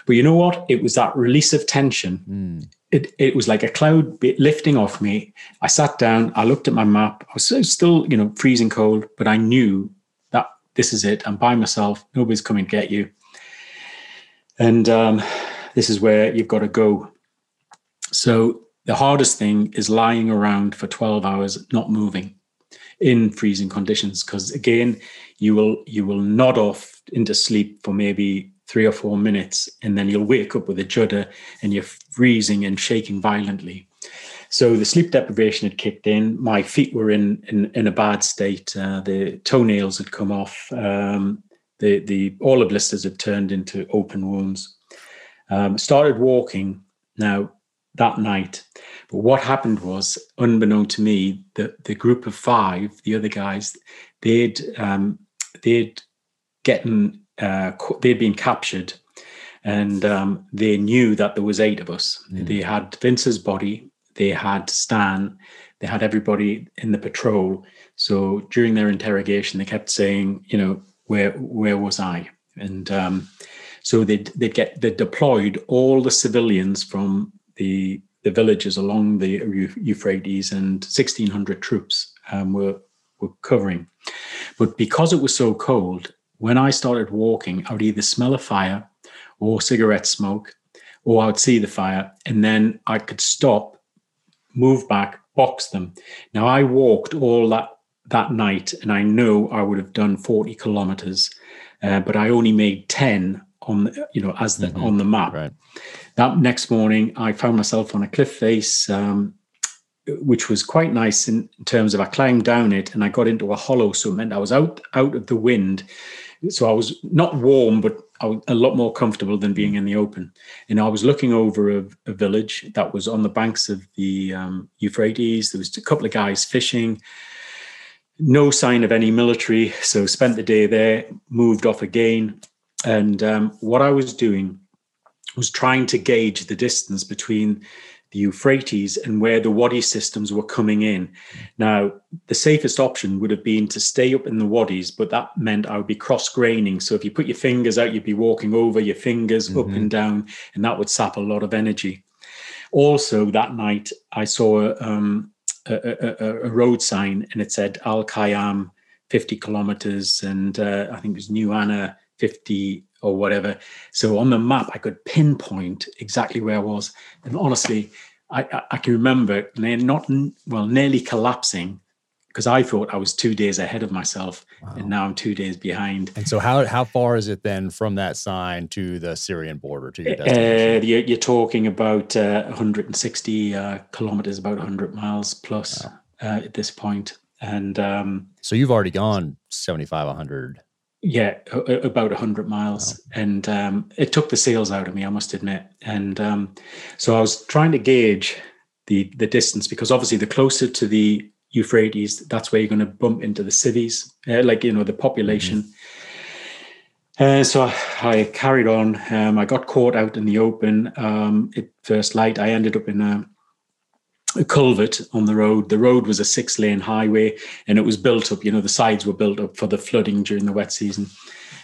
But you know what? It was that release of tension. Mm. It, it was like a cloud lifting off me. I sat down. I looked at my map. I was still, you know, freezing cold, but I knew this is it. I'm by myself. Nobody's coming to get you. And um, this is where you've got to go. So the hardest thing is lying around for 12 hours, not moving in freezing conditions, because again, you will you will nod off into sleep for maybe three or four minutes, and then you'll wake up with a judder and you're freezing and shaking violently. So the sleep deprivation had kicked in. My feet were in in, in a bad state. Uh, the toenails had come off. Um, the the all the blisters had turned into open wounds. Um, started walking now that night. But what happened was, unbeknown to me, the the group of five, the other guys, they'd um, they'd gotten uh, they'd been captured and um, they knew that there was eight of us. Mm. They had Vince's body, they had Stan, they had everybody in the patrol. So during their interrogation, they kept saying, you know, where where was I? And um, so they'd they'd get they deployed all the civilians from the the villages along the Euphrates, and 1,600 troops um, were were covering. But because it was so cold, when I started walking, I would either smell a fire or cigarette smoke, or I would see the fire, and then I could stop, move back, box them. Now I walked all that that night, and I know I would have done 40 kilometers, uh, but I only made 10 on the, you know as the mm-hmm. on the map. Right. That next morning, I found myself on a cliff face. Um, which was quite nice in, in, terms of I climbed down it and I got into a hollow, so it meant I was out out of the wind, so I was not warm, but a lot more comfortable than being in the open. And I was looking over a, a village that was on the banks of the um, Euphrates. There was a couple of guys fishing. No sign of any military. So spent the day there, moved off again. And um, what I was doing was trying to gauge the distance between the Euphrates and where the Wadi systems were coming in. Now, the safest option would have been to stay up in the Wadis, but that meant I would be cross graining. So if you put your fingers out, you'd be walking over your fingers mm-hmm. up and down, and that would sap a lot of energy. Also, that night, I saw um, a, a, a, road sign and it said Al Khayyam 50 kilometers, and uh, I think it was New Anna 50 or whatever. So on the map, I could pinpoint exactly where I was. And honestly, I, I can remember not well, nearly collapsing because I thought I was two days ahead of myself, wow. and now I'm two days behind. And so, how how far is it then from that sign to the Syrian border to your uh, destination? Uh, you're, you're, talking about uh, 160 uh, kilometers, about 100 miles plus wow. Uh, at this point. And um, so, you've already gone 75, 100 yeah, about 100 miles. Wow. And um, it took the sails out of me, I must admit. And um, so I was trying to gauge the, the distance because obviously the closer to the Euphrates, that's where you're going to bump into the cities, uh, like, you know, the population. Mm-hmm. Uh, so I, I, carried on. Um, I got caught out in the open. Um, at first light, I ended up in a, a culvert on the road. The road was a six lane highway and it was built up, you know, the sides were built up for the flooding during the wet season.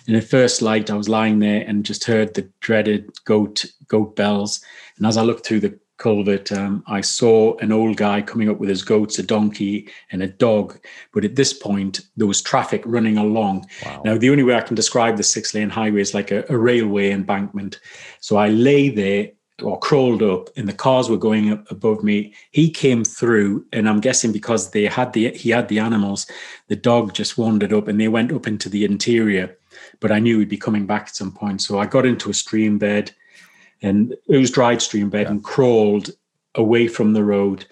And at first light, I was lying there and just heard the dreaded goat goat bells. And as I looked through the culvert, um, I saw an old guy coming up with his goats, a donkey, and a dog. But at this point, there was traffic running along. Wow. Now, the only way I can describe the six lane highway is like a, a railway embankment. So I lay there or crawled up and the cars were going up above me he came through and i'm guessing because they had the he had the animals the dog just wandered up and they went up into the interior but I knew he'd be coming back at some point. So I got into a stream bed, and it was dried stream bed, yeah. and crawled away from the road.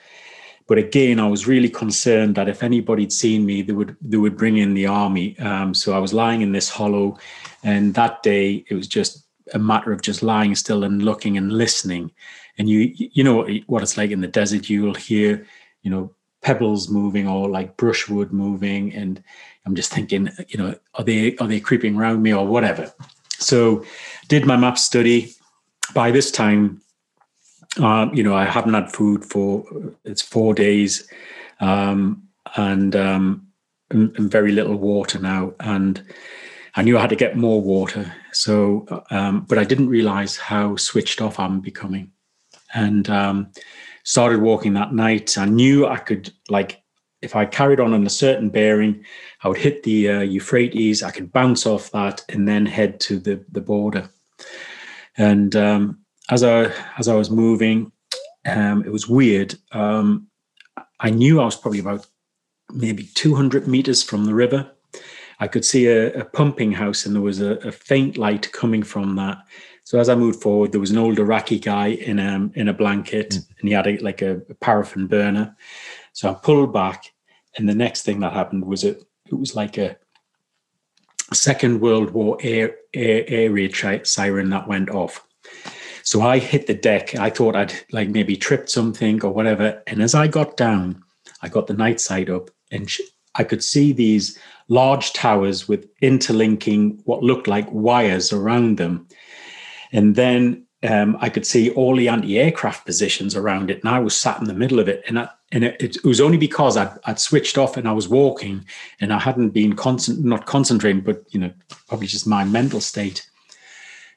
But again, I was really concerned that if anybody'd seen me, they would they would bring in the army. Um, so I was lying in this hollow, and that day it was just a matter of just lying still and looking and listening. And you you know what it's like in the desert. You'll hear you know pebbles moving or like brushwood moving, and I'm just thinking, you know, are they are they creeping around me or whatever? So did my map study. By this time, uh, you know, I haven't had food for it's four days, um, and, um, and, and very little water now. And I knew I had to get more water. So, um, but I didn't realize how switched off I'm becoming. And um, started walking that night. I knew I could like if I carried on on a certain bearing, I would hit the uh, Euphrates. I could bounce off that and then head to the the border. And um, as I as I was moving, um, it was weird. Um, I knew I was probably about maybe 200 meters from the river. I could see a, a pumping house, and there was a, a, faint light coming from that. So as I moved forward, there was an old Iraqi guy in a um, in a blanket, mm. and he had a, like a, a paraffin burner. So I pulled back, and the next thing that happened was it it was like a Second World War air, air, air raid siren that went off. So I hit the deck. I thought I'd like maybe tripped something or whatever. And as I got down, I got the night side up and I could see these large towers with interlinking what looked like wires around them. And then um, I could see all the anti-aircraft positions around it, and I was sat in the middle of it. And I, and it, it, was only because I'd, I'd switched off and I was walking, and I hadn't been constant, not concentrating, but you know, probably just my mental state.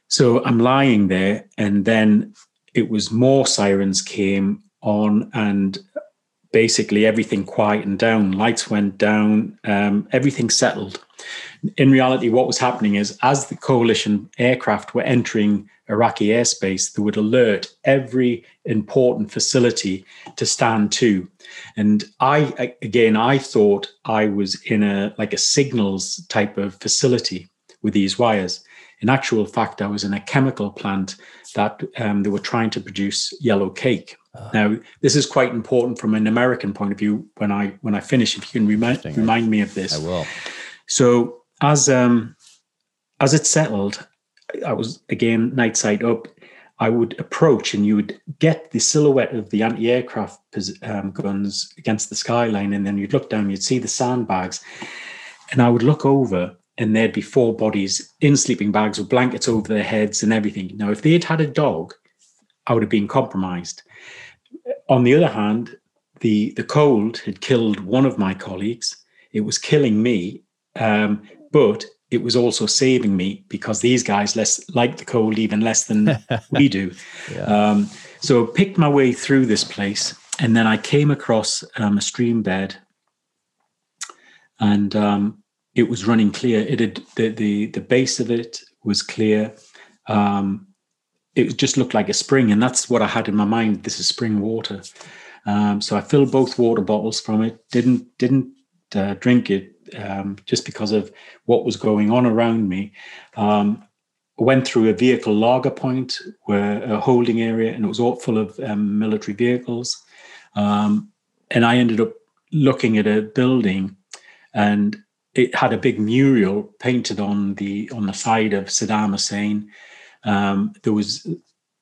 So I'm lying there, and then it was more sirens came on, and basically everything quietened down. Lights went down, um, everything settled. In reality, what was happening is as the coalition aircraft were entering Iraqi airspace, they would alert every important facility to stand to. And I, again, I thought I was in a like a signals type of facility with these wires. In actual fact, I was in a chemical plant that um, they were trying to produce yellow cake. Uh, now, this is quite important from an American point of view. When I when I finish, if you can remind remind me of this, I will. So as um, as it settled, I was again night sight up. I would approach, and you would get the silhouette of the anti-aircraft um, guns against the skyline, and then you'd look down, you'd see the sandbags, and I would look over, and there'd be four bodies in sleeping bags with blankets over their heads and everything. Now, if they'd had a dog, I would have been compromised. On the other hand, the the cold had killed one of my colleagues. It was killing me, um, but it was also saving me because these guys less like the cold even less than [laughs] we do. Yeah. Um, so picked my way through this place, and then I came across um, a stream bed, and um, it was running clear. It had the the the base of it was clear. Um, it just looked like a spring, and that's what I had in my mind. This is spring water. Um, so I filled both water bottles from it. Didn't didn't uh, drink it um, just because of what was going on around me. Um, went through a vehicle laager point, where a holding area, and it was all full of um, military vehicles. Um, and I ended up looking at a building, and it had a big mural painted on the on the side of Saddam Hussein. Um, there was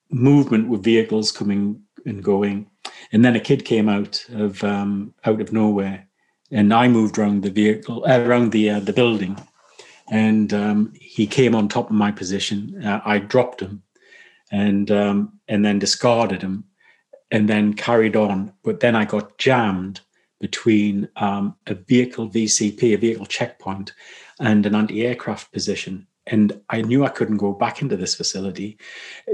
movement with vehicles coming and going, and then a kid came out of um, out of nowhere, and I moved around the vehicle uh, around the uh, the building, and um, he came on top of my position. Uh, I dropped him, and um, and then discarded him, and then carried on. But then I got jammed between um, a vehicle VCP, a vehicle checkpoint, and an anti-aircraft position. And I knew I couldn't go back into this facility.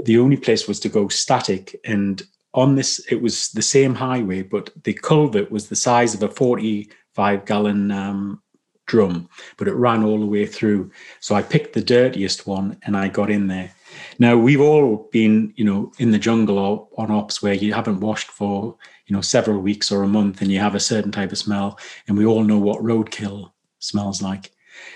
The only place was to go static. And on this, it was the same highway, but the culvert was the size of a 45 gallon um, drum, but it ran all the way through. So I picked the dirtiest one and I got in there. Now we've all been, you know, in the jungle or on ops where you haven't washed for you know several weeks or a month and you have a certain type of smell and we all know what roadkill smells like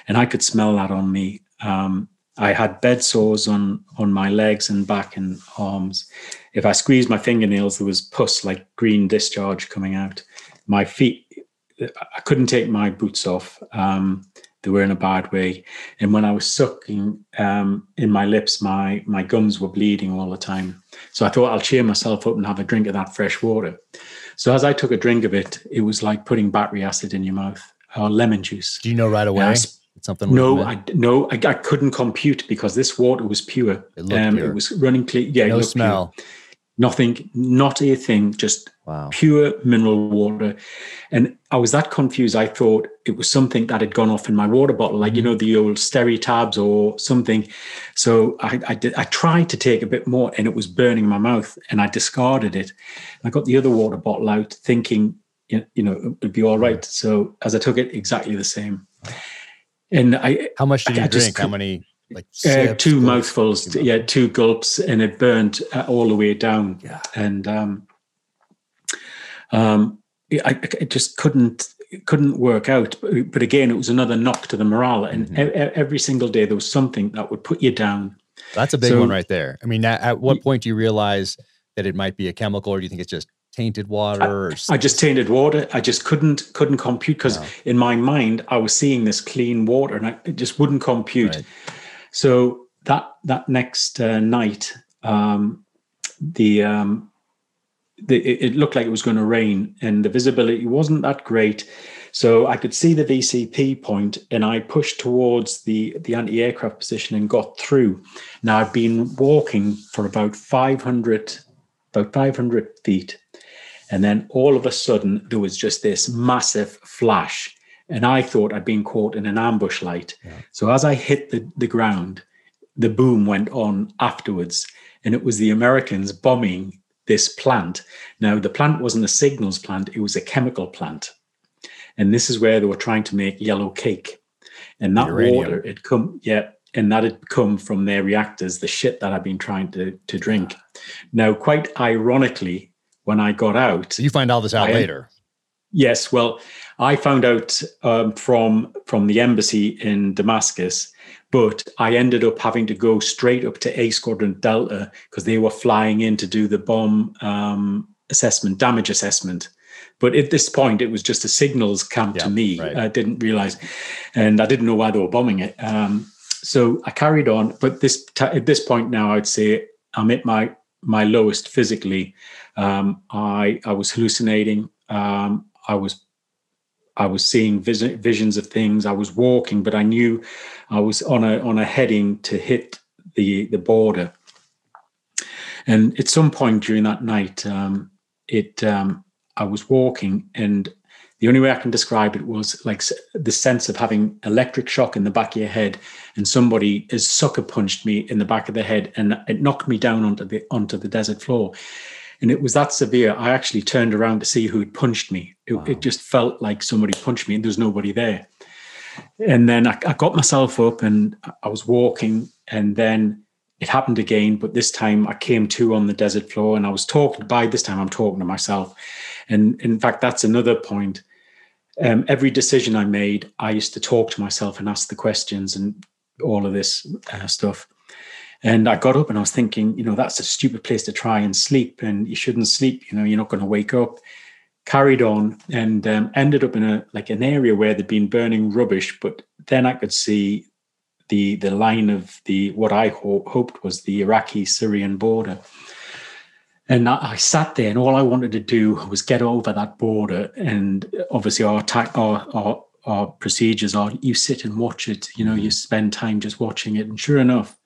and i could smell that on me Um, I had bed sores on on my legs and back and arms. If I squeezed my fingernails, there was pus like green discharge coming out. My feet, I couldn't take my boots off. Um, they were in a bad way, and when I was sucking um, in my lips, my my gums were bleeding all the time. So I thought I'll cheer myself up and have a drink of that fresh water. So as I took a drink of it, it was like putting battery acid in your mouth or lemon juice. Do you know right away? Something no, I no, I, I, couldn't compute because this water was pure. It, um, pure. it was running clean. Yeah, no smell. Pure. Nothing, not a thing, just wow. pure mineral water. And I was that confused. I thought it was something that had gone off in my water bottle, like you mm-hmm. know the old Steri-Tabs or something. So I, I did. I tried to take a bit more, and it was burning my mouth, and I discarded it. I got the other water bottle out, thinking you know it'd be all right. So as I took it, exactly the same. And I how much did you I drink? How many? Like uh, two mouthfuls, two yeah, two gulps, and it burned uh, all the way down. Yeah. And um, um, I, I just couldn't couldn't work out. But, but, again, it was another knock to the morale. And mm-hmm. every single day there was something that would put you down. That's a big so, one right there. I mean, at what point do you realize that it might be a chemical, or do you think it's just tainted water? I, I, just tainted water. I just couldn't couldn't compute because no. in my mind I was seeing this clean water and I, it just wouldn't compute. Right. So that that next uh, night, um, the, um, the it, it looked like it was going to rain and the visibility wasn't that great. So I could see the VCP point, and I pushed towards the the anti-aircraft position and got through. Now I've been walking for about 500 about 500 feet and then all of a sudden, there was just this massive flash. And I thought I'd been caught in an ambush light. Yeah. So as I hit the, the ground, the boom went on afterwards. And it was the Americans bombing this plant. Now, the plant wasn't a signals plant, it was a chemical plant. And this is where they were trying to make yellow cake. And that water had come, yeah, and that had come from their reactors, the shit that I've been trying to, to drink. Now, quite ironically, when I got out. You find all this out I, later. Yes, well, I found out um, from from the embassy in Damascus, but I ended up having to go straight up to A Squadron Delta because they were flying in to do the bomb um, assessment, damage assessment. But at this point, it was just a signals camp yeah, to me. Right. I didn't realize, and I didn't know why they were bombing it. Um, so I carried on. But this t- at this point now, I'd say I'm at my my lowest physically. Um, I I was hallucinating. Um, I was I was seeing vis- visions of things. I was walking, but I knew I was on a on a heading to hit the the border. And at some point during that night, um, it um, I was walking, and the only way I can describe it was like the sense of having electric shock in the back of your head, and somebody has sucker punched me in the back of the head, and it knocked me down onto the onto the desert floor. And it was that severe. I actually turned around to see who had punched me. It, wow. it just felt like somebody punched me and there was nobody there. And then I, I got myself up and I was walking. And then it happened again, but this time I came to on the desert floor and I was talking. By this time, I'm talking to myself. And in fact, that's another point. Um, every decision I made, I used to talk to myself and ask the questions and all of this uh, stuff. And I got up and I was thinking, you know, that's a stupid place to try and sleep, and you shouldn't sleep. You know, you're not going to wake up. Carried on and um, ended up in a like an area where they'd been burning rubbish, but then I could see the the line of the what I ho- hoped was the Iraqi Syrian border. And I, I, sat there, and all I wanted to do was get over that border. And obviously, our ta- our, our our procedures are you sit and watch it. You know, you spend time just watching it. And sure enough,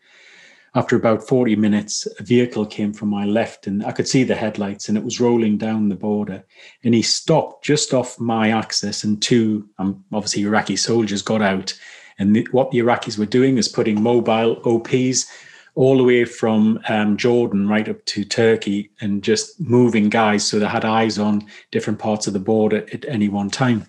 after about 40 minutes, a vehicle came from my left and I could see the headlights and it was rolling down the border. And he stopped just off my axis, and two, um, obviously, Iraqi soldiers got out. And what the Iraqis were doing is putting mobile OPs all the way from um, Jordan right up to Turkey and just moving guys so they had eyes on different parts of the border at any one time.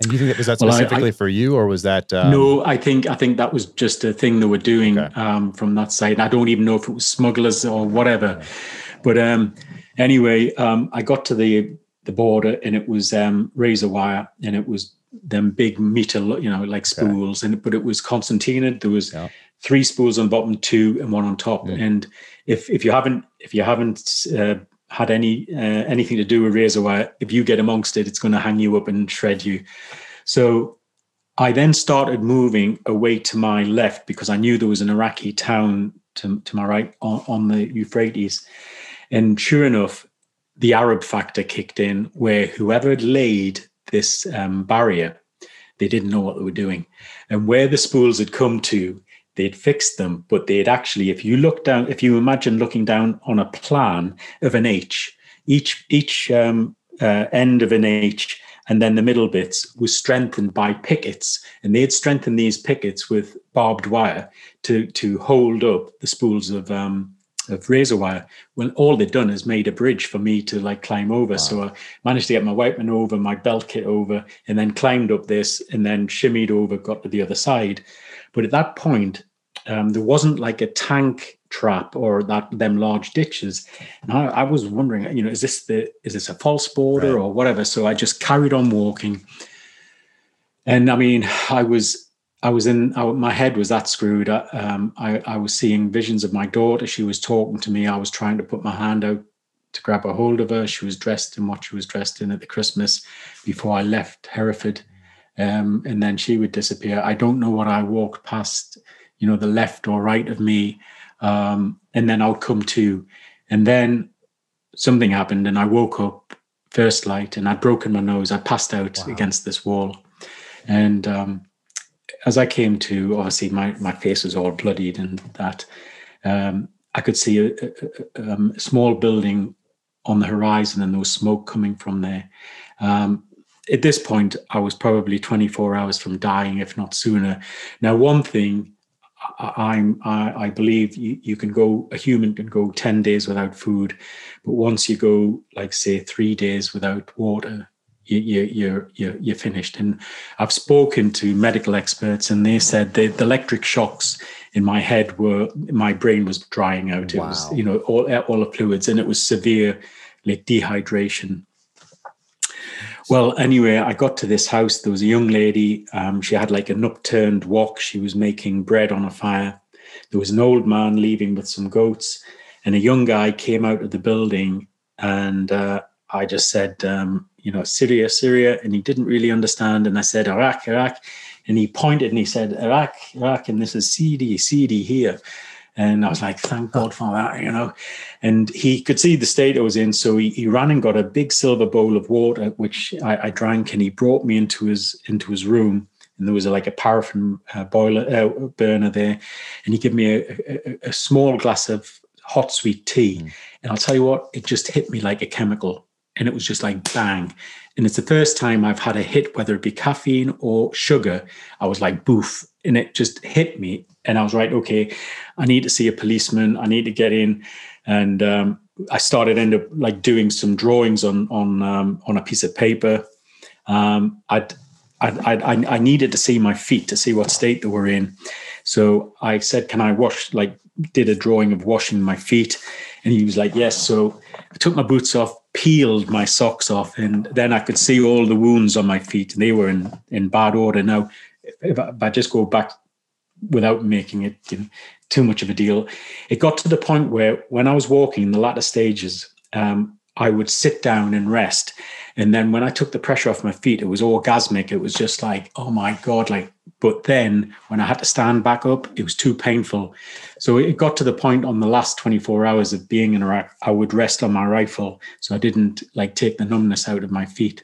And do you think that was that specifically well, I, I, for you, or was that? Um... No, I think I think that was just a thing they were doing okay. um, from that side. I don't even know if it was smugglers or whatever. But um, anyway, um, I got to the the border and it was um, razor wire, and it was them big meter, you know, like spools, okay. and but it was concertina. There was yeah. three spools on bottom, two and one on top. Mm. And if if you haven't if you haven't uh, had any uh, anything to do with razor wire, if you get amongst it, it's going to hang you up and shred you. So I then started moving away to my left because I knew there was an Iraqi town to, to my right on, on the Euphrates. And sure enough, the Arab factor kicked in where whoever had laid this um, barrier, they didn't know what they were doing. And where the spools had come to, they'd fixed them, but they'd actually, if you look down, if you imagine looking down on a plan of an H, each each um, uh, end of an H and then the middle bits was strengthened by pickets, and they had strengthened these pickets with barbed wire to to hold up the spools of um, of razor wire. Well, all they'd done is made a bridge for me to like climb over. Wow. So I managed to get my whiteman over, my belt kit over, and then climbed up this and then shimmied over, got to the other side. But at that point, um, there wasn't like a tank trap or that them large ditches. And I, I, was wondering, you know, is this the is this a false border right. or whatever? So I just carried on walking. And I mean, I was I was in, I, my head was that screwed. Um, I, I was seeing visions of my daughter. She was talking to me. I was trying to put my hand out to grab a hold of her. She was dressed in what she was dressed in at the Christmas before I left Hereford. Um, and then she would disappear. I don't know what I walked past, you know, the left or right of me. Um, and then I'll come to. And then something happened and I woke up first light and I'd broken my nose. I passed out wow. against this wall. And um, as I came to, obviously my, my face was all bloodied and that, um, I could see a, a, um, a, small building on the horizon and there was smoke coming from there. Um, at this point, I was probably 24 hours from dying, if not sooner. Now, one thing I, I, I believe you, you can go, a human can go 10 days without food, but once you go, like, say, three days without water, you, you, you're, you're, you're finished. And I've spoken to medical experts, and they said the, the electric shocks in my head were my brain was drying out. It wow. was you know all all the fluids, and it was severe like dehydration. Well, anyway, I got to this house. There was a young lady. Um, she had like an upturned wok. She was making bread on a fire. There was an old man leaving with some goats, and a young guy came out of the building. And uh, I just said, um, you know, Syria, Syria, and he didn't really understand. And I said, Iraq, Iraq. And he pointed and he said, Iraq, Iraq, and this is CD, CD here. And I was like, thank God for that, you know. And he could see the state I was in. So he, he ran and got a big silver bowl of water, which I, I drank, and he brought me into his into his room. And there was a, like a paraffin uh, boiler uh, burner there. And he gave me a, a, a, small glass of hot sweet tea. Mm. And I'll tell you what, it just hit me like a chemical and it was just like bang. And it's the first time I've had a hit, whether it be caffeine or sugar. I was like, boof, and it just hit me. And I was right, okay, I need to see a policeman. I need to get in. And um, I started end up like doing some drawings on on um, on a piece of paper. Um, I'd, I'd, I'd, I needed to see my feet to see what state they were in. So I said, "Can I wash?" Like, did a drawing of washing my feet, and he was like, "Yes." So I took my boots off, peeled my socks off, and then I could see all the wounds on my feet, and they were in, in bad order. Now, if I, if I just go back without making it you know, too much of a deal, it got to the point where when I was walking in the latter stages, um, I would sit down and rest. And then when I took the pressure off my feet, it was orgasmic. It was just like, oh my God, like, but then when I had to stand back up, it was too painful. So it got to the point on the last 24 hours of being in Iraq, I would rest on my rifle. So I didn't like take the numbness out of my feet.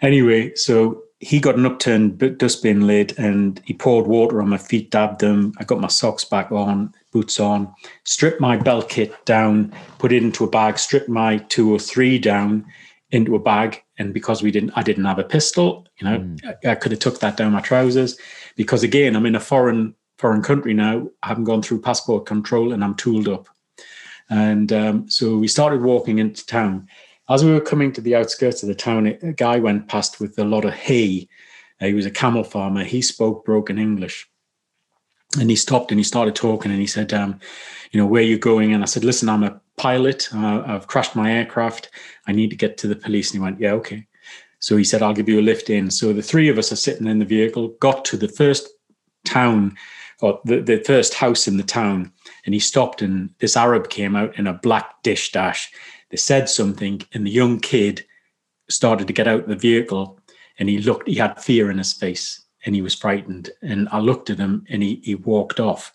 Anyway, so he got an upturned dustbin lid and he poured water on my feet, dabbed them. I got my socks back on, boots on, stripped my belt kit down, put it into a bag, stripped my 203 down, into a bag. And because we didn't, I didn't have a pistol. You know, mm. I, I could have took that down my trousers. Because again, I'm in a foreign foreign country now. I haven't gone through passport control, and I'm tooled up. And um, so we started walking into town. As we were coming to the outskirts of the town, a guy went past with a lot of hay. Uh, he was a camel farmer. He spoke broken English and he stopped and he started talking and he said, um, you know, where are you going? And I said, listen, I'm a pilot. Uh, I've crashed my aircraft. I need to get to the police. And he went, yeah, okay. So he said, I'll give you a lift in. So the three of us are sitting in the vehicle, got to the first town or the, the first house in the town. And he stopped and this Arab came out in a black dish dash. They said something and the young kid started to get out of the vehicle and he looked, he had fear in his face and he was frightened. And I looked at him and he, he walked off.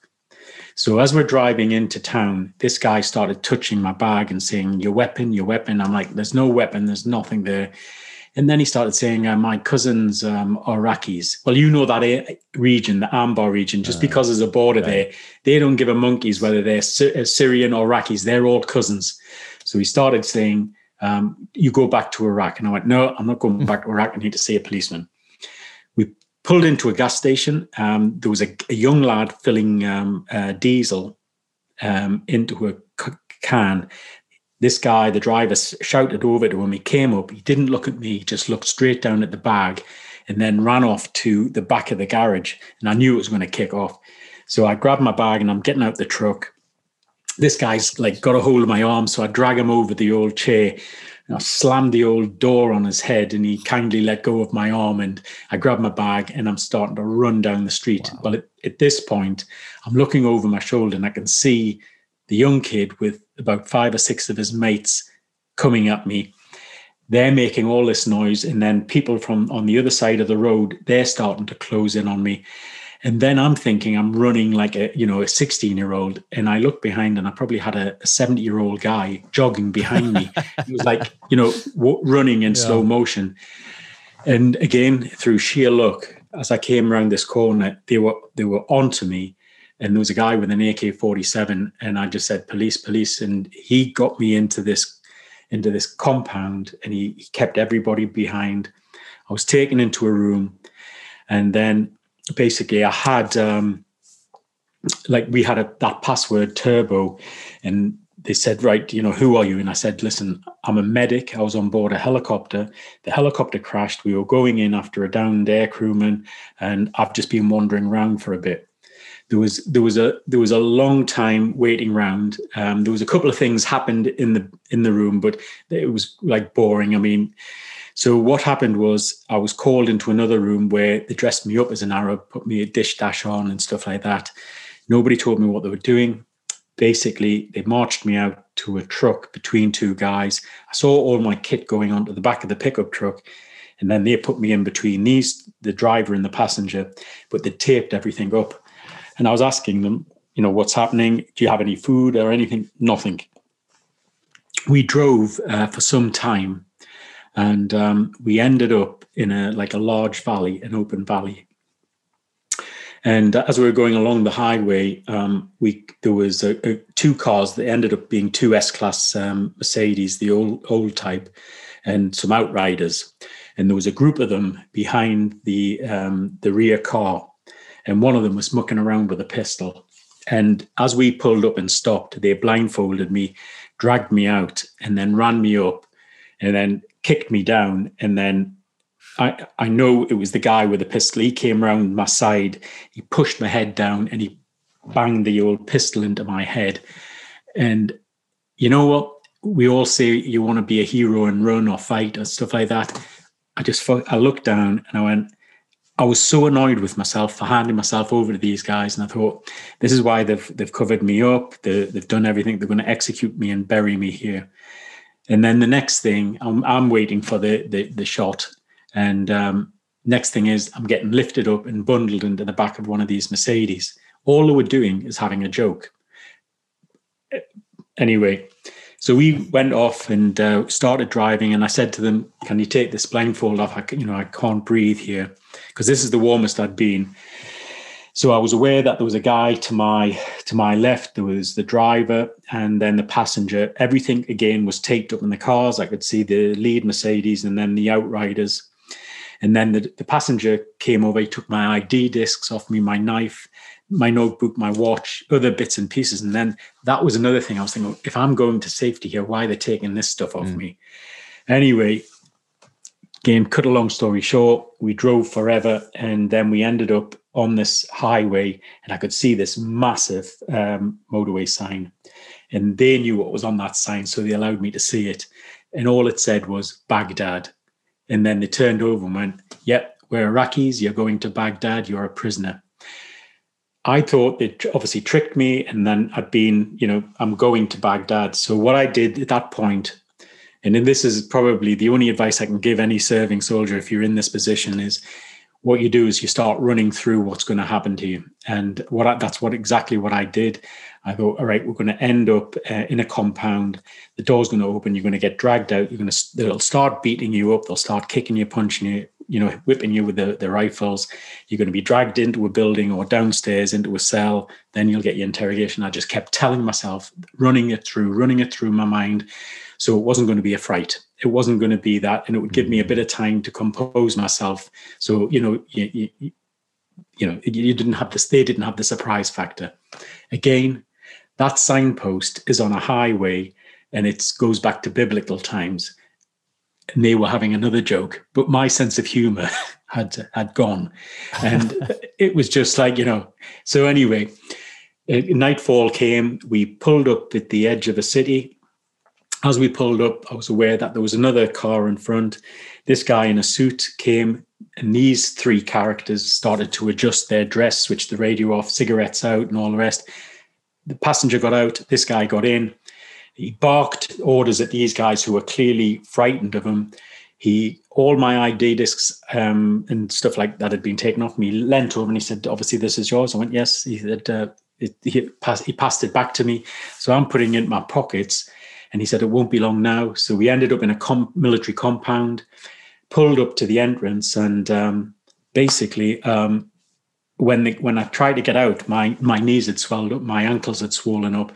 So as we're driving into town, this guy started touching my bag and saying, Your weapon, your weapon. I'm like, There's no weapon, there's nothing there. And then he started saying, uh, My cousins um, are Iraqis. Well, you know that region, the Anbar region, just uh, because there's a border right. there, they don't give a monkeys whether they're uh, Syrian or Iraqis. They're all cousins. So he started saying, um, You go back to Iraq. And I went, No, I'm not going back to Iraq. I need to see a policeman. We pulled into a gas station. Um, there was a, a, young lad filling um, uh, diesel um, into a c- can this guy, the driver, shouted over to him. He came up. He didn't look at me. He just looked straight down at the bag, and then ran off to the back of the garage. And I knew it was going to kick off. So I grabbed my bag and I'm getting out the truck. This guy's like got a hold of my arm, so I drag him over the old chair. I slammed the old door on his head, and he kindly let go of my arm. And I grab my bag and I'm starting to run down the street. Wow. Well, at, at this point, I'm looking over my shoulder and I can see the young kid with about five or six of his mates coming at me. They're making all this noise, and then people from on the other side of the road, they're starting to close in on me. And then I'm thinking I'm running like a you know a 16 year old, and I look behind, and I probably had a 70 year old guy jogging behind me. [laughs] he was like you know w- running in yeah. slow motion. And again, through sheer luck, as I came around this corner, they were they were onto me, and there was a guy with an AK-47, and I just said police, police, and he got me into this into this compound, and he, he kept everybody behind. I was taken into a room, and then basically I had um, like we had a, that password turbo, and they said, right, you know, who are you? And I said, listen, I'm a medic. I was on board a helicopter. The helicopter crashed. We were going in after a downed air crewman, and I've just been wandering around for a bit there was there was a there was a long time waiting around. Um, there was a couple of things happened in the in the room, but it was like boring. I mean, so what happened was I was called into another room where they dressed me up as an Arab, put me a dish dash on and stuff like that. Nobody told me what they were doing. Basically, they marched me out to a truck between two guys. I saw all my kit going onto the back of the pickup truck. And then they put me in between these, the driver and the passenger, but they taped everything up. And I was asking them, you know, what's happening? Do you have any food or anything? Nothing. We drove uh, for some time, and um, we ended up in a like a large valley, an open valley. And as we were going along the highway, um, we there was a, a, two cars that ended up being two S-class um, Mercedes, the old old type, and some Outriders. And there was a group of them behind the um, the rear car and one of them was mucking around with a pistol. And as we pulled up and stopped, they blindfolded me, dragged me out, and then ran me up, and then kicked me down. And then I I know it was the guy with the pistol. He came around my side, he pushed my head down, and he banged the old pistol into my head. And you know what? We all say you want to be a hero and run or fight or stuff like that. I just I looked down and I went, I was so annoyed with myself for handing myself over to these guys, and I thought, this is why they've they've covered me up. They, have done everything. They're going to execute me and bury me here. And then the next thing, I'm I'm waiting for the the, the shot, and um, next thing is I'm getting lifted up and bundled into the back of one of these Mercedes. All they were doing is having a joke. Anyway, so we went off and uh, started driving, and I said to them, "Can you take this blindfold off? I, you know, I can't breathe here." because this is the warmest I'd been. So I was aware that there was a guy to my to my left. There was the driver and then the passenger. Everything again was taped up in the cars. I could see the lead Mercedes and then the Outriders. And then the, the passenger came over. He took my ID discs off me, my knife, my notebook, my watch, other bits and pieces. And then that was another thing I was thinking: if I'm going to safety here, why are they taking this stuff off mm. me? Anyway, Again, cut a long story short, we drove forever and then we ended up on this highway and I could see this massive um, motorway sign. And they knew what was on that sign, so they allowed me to see it. And all it said was Baghdad. And then they turned over and went, Yep, we're Iraqis. You're going to Baghdad. You're a prisoner. I thought they obviously tricked me, and then I'd been, you know, I'm going to Baghdad. So what I did at that point, and then this is probably the only advice I can give any serving soldier if you're in this position is what you do is you start running through what's going to happen to you. And what I, that's what exactly what I did. I thought, all right, we're going to end up uh, in a compound. The door's going to open. You're going to get dragged out. You're going to they'll start beating you up. They'll start kicking you, punching you, you know, whipping you with the, the rifles. You're going to be dragged into a building or downstairs into a cell. Then you'll get your interrogation. I just kept telling myself, running it through, running it through my mind. So it wasn't going to be a fright. It wasn't going to be that, and it would give me a mm. bit of time to compose myself. So you know, you, you, you know, you didn't have this. They didn't have the surprise factor. Again, that signpost is on a highway, and it goes back to biblical times. And they were having another joke, but my sense of humor [laughs] had had gone, and [laughs] it was just like you know. So anyway, uh, nightfall came. We pulled up at the edge of a city as we pulled up, I was aware that there was another car in front. This guy in a suit came, and these three characters started to adjust their dress, switch the radio off, cigarettes out, and all the rest. The passenger got out, this guy got in. He barked orders at these guys who were clearly frightened of him. He, all my ID discs um, and stuff like that had been taken off me. He leant over and he said, "Obviously, this is yours." I went, "Yes." He said, uh, it, he, passed, he passed it back to me, so I'm putting it in my pockets and he said, It won't be long now. So we ended up in a com- military compound, pulled up to the entrance, and um, basically, um, when the, when I tried to get out, my my knees had swelled up, my ankles had swollen up.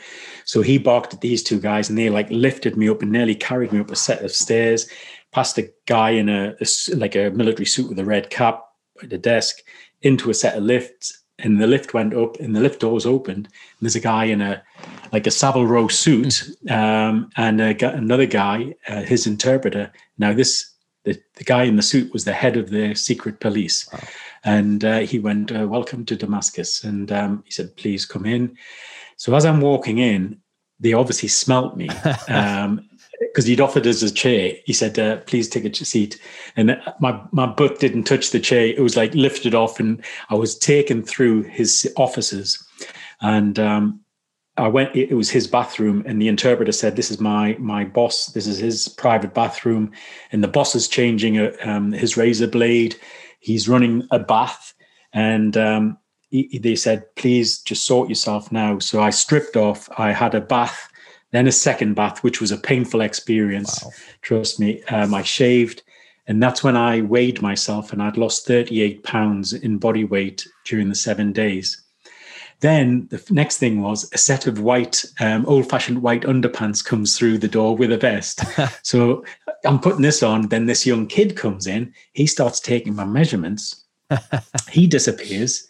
So he barked at these two guys, and they like lifted me up and nearly carried me up a set of stairs, past a guy in a, a like a military suit with a red cap at the desk, into a set of lifts, and the lift went up and the lift doors opened and there's a guy in a like a Savile Row suit um, and a, another guy uh, his interpreter. Now this the, the guy in the suit was the head of the secret police. Wow. and uh, he went uh, welcome to damascus. And um, he said please come in. So as i'm walking in they obviously smelt me [laughs] um, because he'd offered us a chair. He said, uh, "Please take a seat," and my my butt didn't touch the chair. It was like lifted off, and I was taken through his offices, and um, I went. It was his bathroom, and the interpreter said, "This is my my boss. This is his private bathroom, and the boss is changing a, um, his razor blade. He's running a bath, and." Um, he, they said, please just sort yourself now. So I stripped off. I had a bath then a second bath, which was a painful experience. Wow. Trust me. Um, I shaved, and that's when I weighed myself, and I'd lost 38 pounds in body weight during the seven days. Then the next thing was a set of white, um, old fashioned white underpants comes through the door with a vest. [laughs] so I'm putting this on. Then this young kid comes in. He starts taking my measurements. [laughs] he disappears.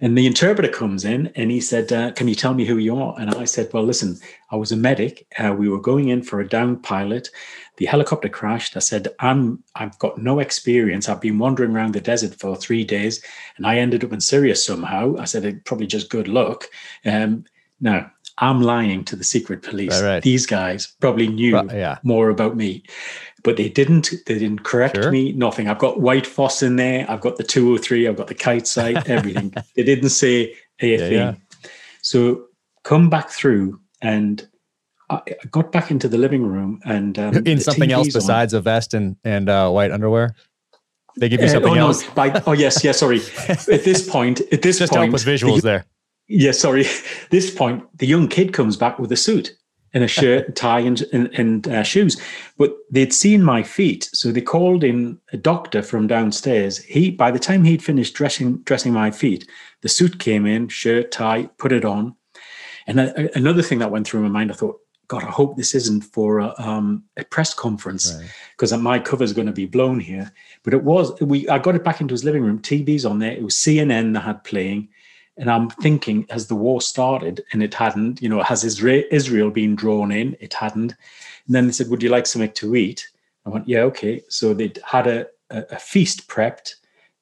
And the interpreter comes in and he said, uh, Can you tell me who you are? And I said, Well, listen, I was a medic. Uh, we were going in for a down pilot. The helicopter crashed. I said, I'm, I've got no experience. I've been wandering around the desert for three days and I ended up in Syria somehow. I said, it Probably just good luck. Um, now, I'm lying to the secret police. Right, right. These guys probably knew yeah. more about me but they didn't. They didn't correct sure. me. Nothing. I've got white phos in there. I've got the 203. I've got the kite sight. [laughs] Everything. they didn't say a thing. Yeah. So come back through, and I got back into the living room and um, in something TV's else besides on. a vest and and uh, white underwear. They give you uh, something uh, oh, else. No, oh yes, yes. Sorry. [laughs] at this point, at this Just point, help with visuals the, there. Yeah, sorry. [laughs] This point, the young kid comes back with a suit and a shirt, [laughs] tie, and and, and uh, shoes. But they'd seen my feet, so they called in a doctor from downstairs. He, by the time he'd finished dressing dressing my feet, the suit came in, shirt, tie, put it on. And a, another thing that went through my mind, I thought, God, I hope this isn't for a, um, a press conference because right. my cover is going to be blown here. But it was. We I got it back into his living room. TV's on there. It was CNN that had playing. And I'm thinking, has the war started? And it hadn't. You know, has Israel been drawn in? It hadn't. And then they said, Would you like something to eat? I went, Yeah, okay. So they'd had a, a, a feast prepped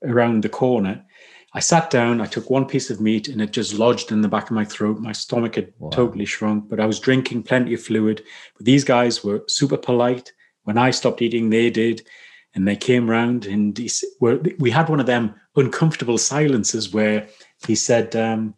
around the corner. I sat down, I took one piece of meat and it just lodged in the back of my throat. My stomach had wow. totally shrunk, but I was drinking plenty of fluid. But these guys were super polite. When I stopped eating, they did. and they came round and he, we had one of them uncomfortable silences where he said, um,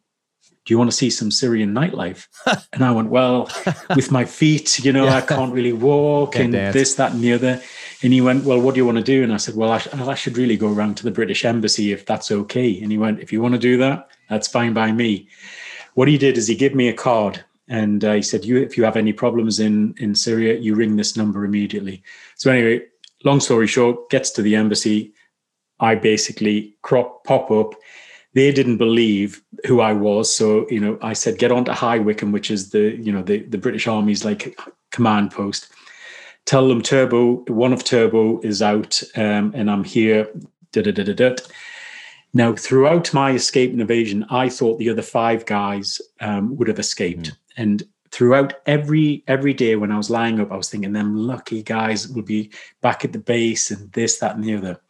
do you want to see some Syrian nightlife? [laughs] and I went, well, with my feet, you know, yeah. I can't really walk can't and dance. this, that, and the other. And he went, well, what do you want to do? And I said, well, I, I should really go around to the British embassy if that's okay. And he went, if you want to do that, that's fine by me. What he did is he gave me a card and uh, he said, you, if you have any problems in, in Syria, you ring this number immediately. So anyway, long story short, gets to the embassy. I basically crop, pop up they didn't believe who I was. So, you know, I said, get on to High Wycombe, which is the, you know, the, the British Army's like command post. Tell them Turbo, one of Turbo is out um, and I'm here. Da, da, da. Now, throughout my escape and evasion, I thought the other five guys um, would have escaped. Mm. And throughout every every day when I was lying up, I was thinking, them lucky guys will be back at the base and this, that, and the other.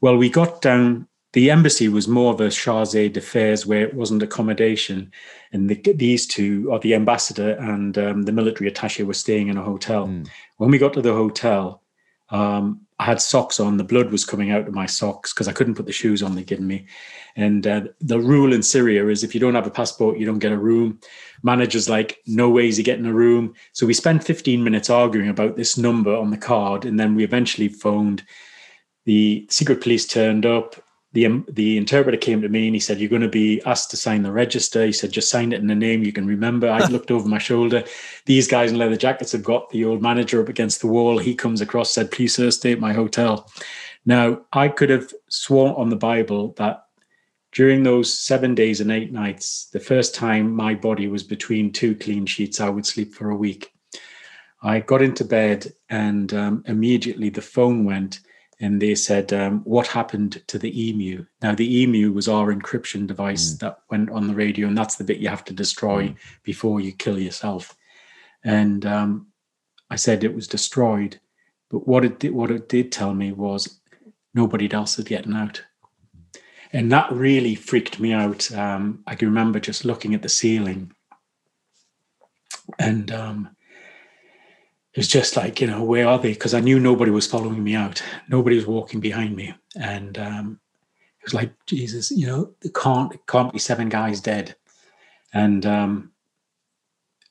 Well, we got down the embassy was more of a charge d'affaires where it wasn't accommodation. And the, these two, or the ambassador and um, the military attache, were staying in a hotel. Mm. When we got to the hotel, um, I had socks on. The blood was coming out of my socks because I couldn't put the shoes on they'd given me. And uh, the rule in Syria is if you don't have a passport, you don't get a room. Manager's like, no ways you're getting a room. So we spent 15 minutes arguing about this number on the card. And then we eventually phoned. The secret police turned up the um, the interpreter came to me and he said, "You're going to be asked to sign the register." He said, "Just sign it in a name you can remember." I looked over my shoulder. These guys in leather jackets have got the old manager up against the wall. He comes across, said, "Please, sir, stay at my hotel." Now, I could have sworn on the Bible that during those seven days and eight nights, the first time my body was between two clean sheets, I would sleep for a week. I got into bed and um, immediately the phone went and they said, um, What happened to the emu? Now, the emu was our encryption device mm. that went on the radio, and that's the bit you have to destroy mm. before you kill yourself. And um, I said it was destroyed, but what it did, what it did tell me was nobody else had getting out. And that really freaked me out. Um, I can remember just looking at the ceiling and um, it was just like, you know, where are they? Because I knew nobody was following me out. Nobody was walking behind me. And um, it was like, Jesus, you know, it can't, it can't be seven guys dead. And um,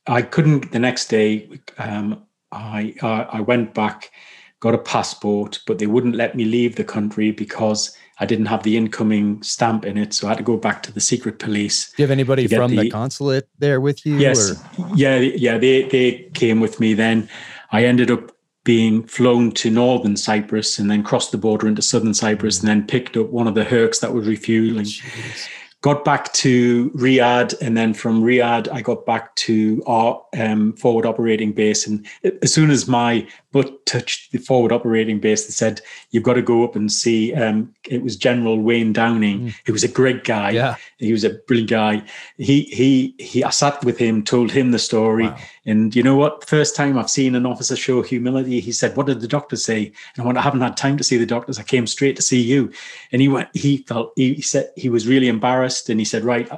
I couldn't, the next day, um, I, uh, I went back, got a passport, but they wouldn't let me leave the country because I didn't have the incoming stamp in it, so I had to go back to the secret police. Do you have anybody from the, the, consulate there with you? Yes, or? yeah, yeah. They they came with me then. I ended up being flown to northern Cyprus and then crossed the border into southern Cyprus and then picked up one of the Hercs that was refueling. Jeez got back to Riyadh, and then from Riyadh, I got back to our um, forward operating base. And as soon as my butt touched the forward operating base, they said, "You've got to go up and see." Um, it was General Wayne Downing. Mm. He was a great guy. Yeah. he was a brilliant guy. He he he. I sat with him, told him the story, wow. and you know what? First time I've seen an officer show humility. He said, "What did the doctor say?" And I went, "I haven't had time to see the doctors. I came straight to see you." And he went. He felt. He said he was really embarrassed and he said, Right,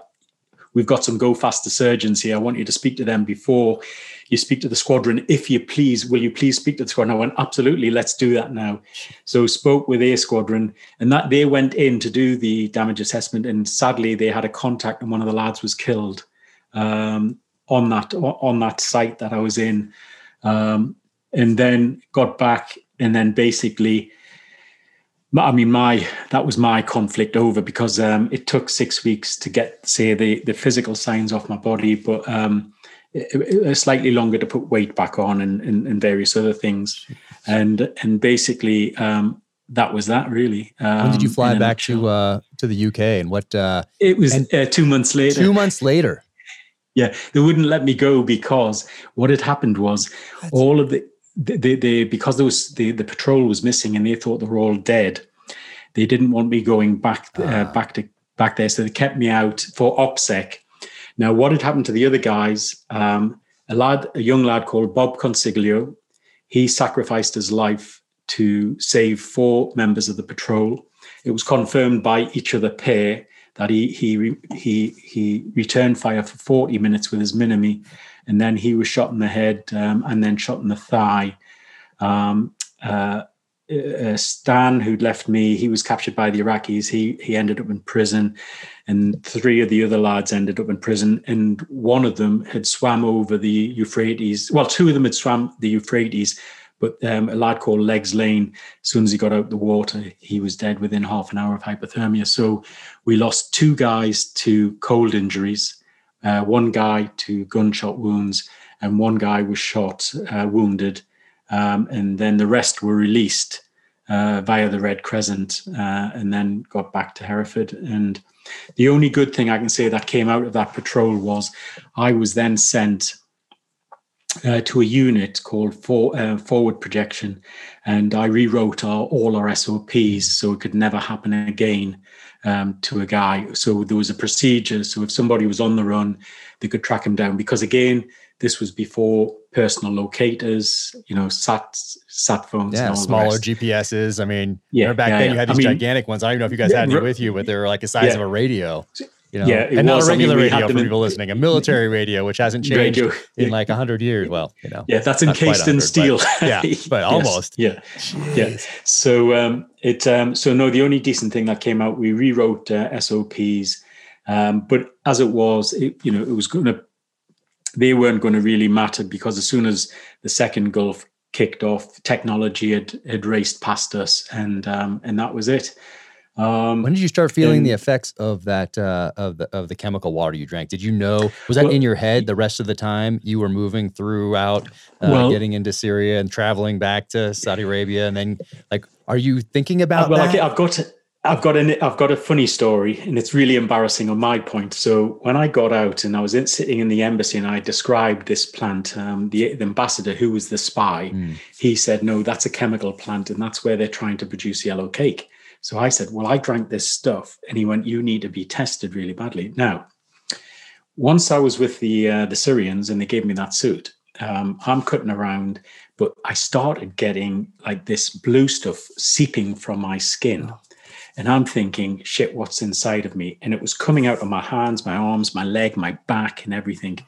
we've got some go faster surgeons here. I want you to speak to them before you speak to the squadron. If you please, will you please speak to the squadron? I went, Absolutely, let's do that now. So spoke with A squadron, and that they went in to do the damage assessment. And sadly, they had a contact, and one of the lads was killed um, on that on that site that I was in. Um, and then got back and then basically I mean, my that was my conflict over because um, it took six weeks to get, say, the the physical signs off my body, but um, it, it, slightly longer to put weight back on and, and, and various other things, and and basically um, that was that really. when did you um, fly back to uh, to the UK and what? Uh, it was uh, two months later. Two months later. [laughs] Yeah, they wouldn't let me go because what had happened was That's... all of the they, they, because there was the, the patrol was missing and they thought they were all dead. They didn't want me going back uh, ah. back to back there, so they kept me out for OPSEC. Now, what had happened to the other guys? Um, a lad, a young lad called Bob Consiglio, he sacrificed his life to save four members of the patrol. It was confirmed by each other pair that he he he he returned fire for 40 minutes with his minimi and then he was shot in the head um, and then shot in the thigh. Um, uh, uh, Stan, who'd left me, he was captured by the Iraqis. He he ended up in prison, and three of the other lads ended up in prison. And one of them had swam over the Euphrates. Well, two of them had swam the Euphrates, but um, a lad called Legs Lane, as soon as he got out the water, he was dead within half an hour of hypothermia. So we lost two guys to cold injuries, uh, one guy to gunshot wounds, and one guy was shot, uh, wounded um, and then the rest were released uh, via the Red Crescent uh, and then got back to Hereford. And the only good thing I can say that came out of that patrol was I was then sent uh, to a unit called for, uh, Forward Projection, and I rewrote our, all our SOPs so it could never happen again um, to a guy. So there was a procedure. So if somebody was on the run, they could track him down. Because again, this was before personal locators, you know, sat sat phones. Yeah, smaller GPSs. I mean, yeah, back yeah, then yeah. you had I these mean, gigantic ones. I don't even know if you guys had any with you, but they were like the size yeah. of a radio. You know? Yeah, and not was. a I mean, regular we had radio for in- people listening, a military radio, which hasn't changed Radio. in like hundred years. Well, you know, Yeah, that's encased in 100, steel. but- [laughs] yeah, [laughs] but Yes, almost. Yeah, yeah. So um, it um, so no, the only decent thing that came out, we rewrote uh, SOPs, um, but as it was, it, you know, it was going to. They weren't going to really matter because as soon as the second Gulf kicked off, technology had had raced past us, and um, and that was it. Um, When did you start feeling the effects of that uh, of the of the chemical water you drank? Did you know was that Well, in your head the rest of the time you were moving throughout, uh, Well- getting into Syria and traveling back to Saudi Arabia, and then like, are you thinking about well, that? I've got I've got an I've got a funny story, and it's really embarrassing on my point. So when I got out and I was in, sitting in the embassy, and I described this plant, um, the, the ambassador who was the spy, Mm. he said, "No, that's a chemical plant, and that's where they're trying to produce yellow cake." So I said, "Well, I drank this stuff," and he went, "You need to be tested really badly." Now, once I was with the uh, the Syrians, and they gave me that suit. Um, I'm cutting around, but I started getting like this blue stuff seeping from my skin. And I'm thinking, shit, what's inside of me? And it was coming out of my hands, my arms, my leg, my back, and everything.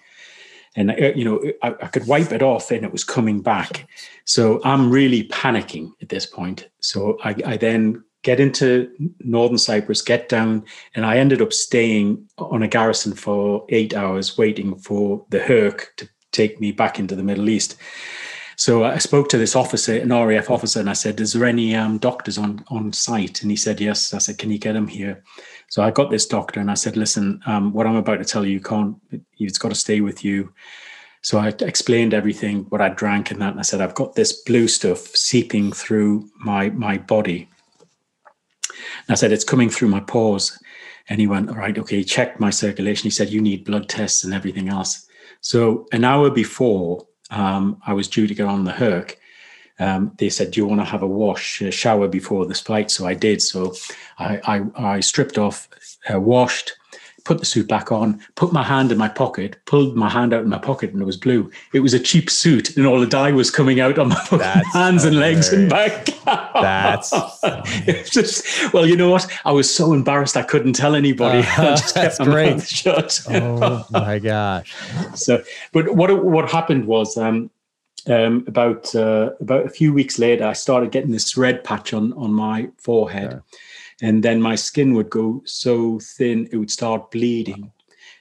And, uh, you know, I, I could wipe it off and it was coming back. So I'm really panicking at this point. So I, I then get into northern Cyprus, get down, and I ended up staying on a garrison for eight hours waiting for the Herc to take me back into the Middle East. So I spoke to this officer, an RAF officer, and I said, "Is there any um, doctors on on site?" And he said, "Yes." I said, "Can you get them here?" So I got this doctor, and I said, "Listen, um, what I'm about to tell you, you can't. It's got to stay with you." So I explained everything, what I drank, and that. And I said, "I've got this blue stuff seeping through my my body." And I said, "It's coming through my pores." And he went, "All right, okay." He checked my circulation. He said, "You need blood tests and everything else." So an hour before um, I was due to get on the Herc, um, they said, "Do you want to have a wash, a shower before this flight?" So I did. So I I, I stripped off, uh, washed, put the suit back on, put my hand in my pocket, pulled my hand out in my pocket, and it was blue. It was a cheap suit, and all the dye was coming out on my [laughs] hands and legs and back. That's [laughs] It's just well, you know what? I was so embarrassed I couldn't tell anybody. [laughs] I just kept That's my great. mouth shut. oh my gosh! So, but what what happened was um, um, about uh, about a few weeks later, I started getting this red patch on on my forehead, and then my skin would go so thin it would start bleeding,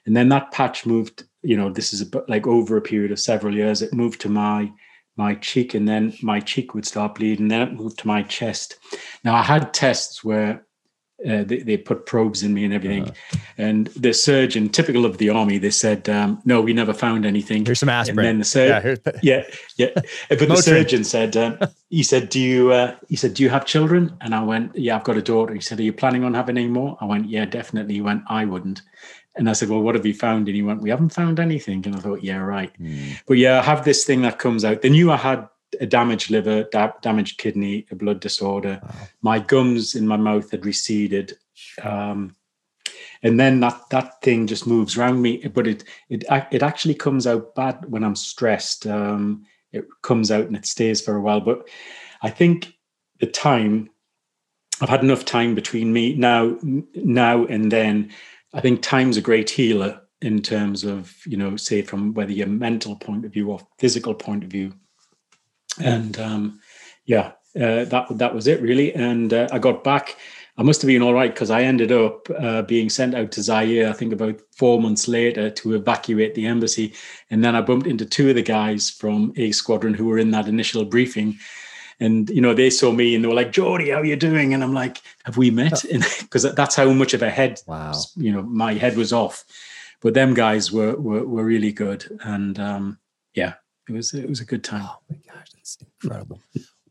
and then that patch moved. You know, this is like over a period of several years. It moved to my my cheek, and then my cheek would start bleeding. Then it moved to my chest. Now I had tests where. Uh, they, they put probes in me and everything. And the surgeon, typical of the army, they said, um, "No, we never found anything." Here's some aspirin. And then the sur- yeah, yeah, yeah. [laughs] But the surgeon said, um, he said, "Do you?" Uh, he said, "Do you have children?" And I went, "Yeah, I've got a daughter." He said, "Are you planning on having any more?" I went, "Yeah, definitely." He went, "I wouldn't." And I said, "Well, what have you found?" And he went, "We haven't found anything." And I thought, "Yeah, right." Hmm. But yeah, I have this thing that comes out. They knew I had a damaged liver, da- damaged kidney, a blood disorder. My gums in my mouth had receded. Um, and then that that thing just moves around me, but it it it actually comes out bad when I'm stressed. Um, it comes out and it stays for a while. But I think the time I've had enough time between me now now and then. I think time's a great healer in terms of you know say from whether your mental point of view or physical point of view and um yeah uh, that that was it really. And uh, I got back. I must have been all right because I ended up uh, being sent out to Zaire. I think about four months later to evacuate the embassy, and then I bumped into two of the guys from A Squadron who were in that initial briefing. And you know they saw me and they were like, "Geordie, how you doing?" And I'm like, "Have we met?" Because [laughs] that's how much of a head, wow. you know, my head was off. But them guys were were, were really good, and um, yeah, it was it was a good time. Oh my gosh, that's incredible.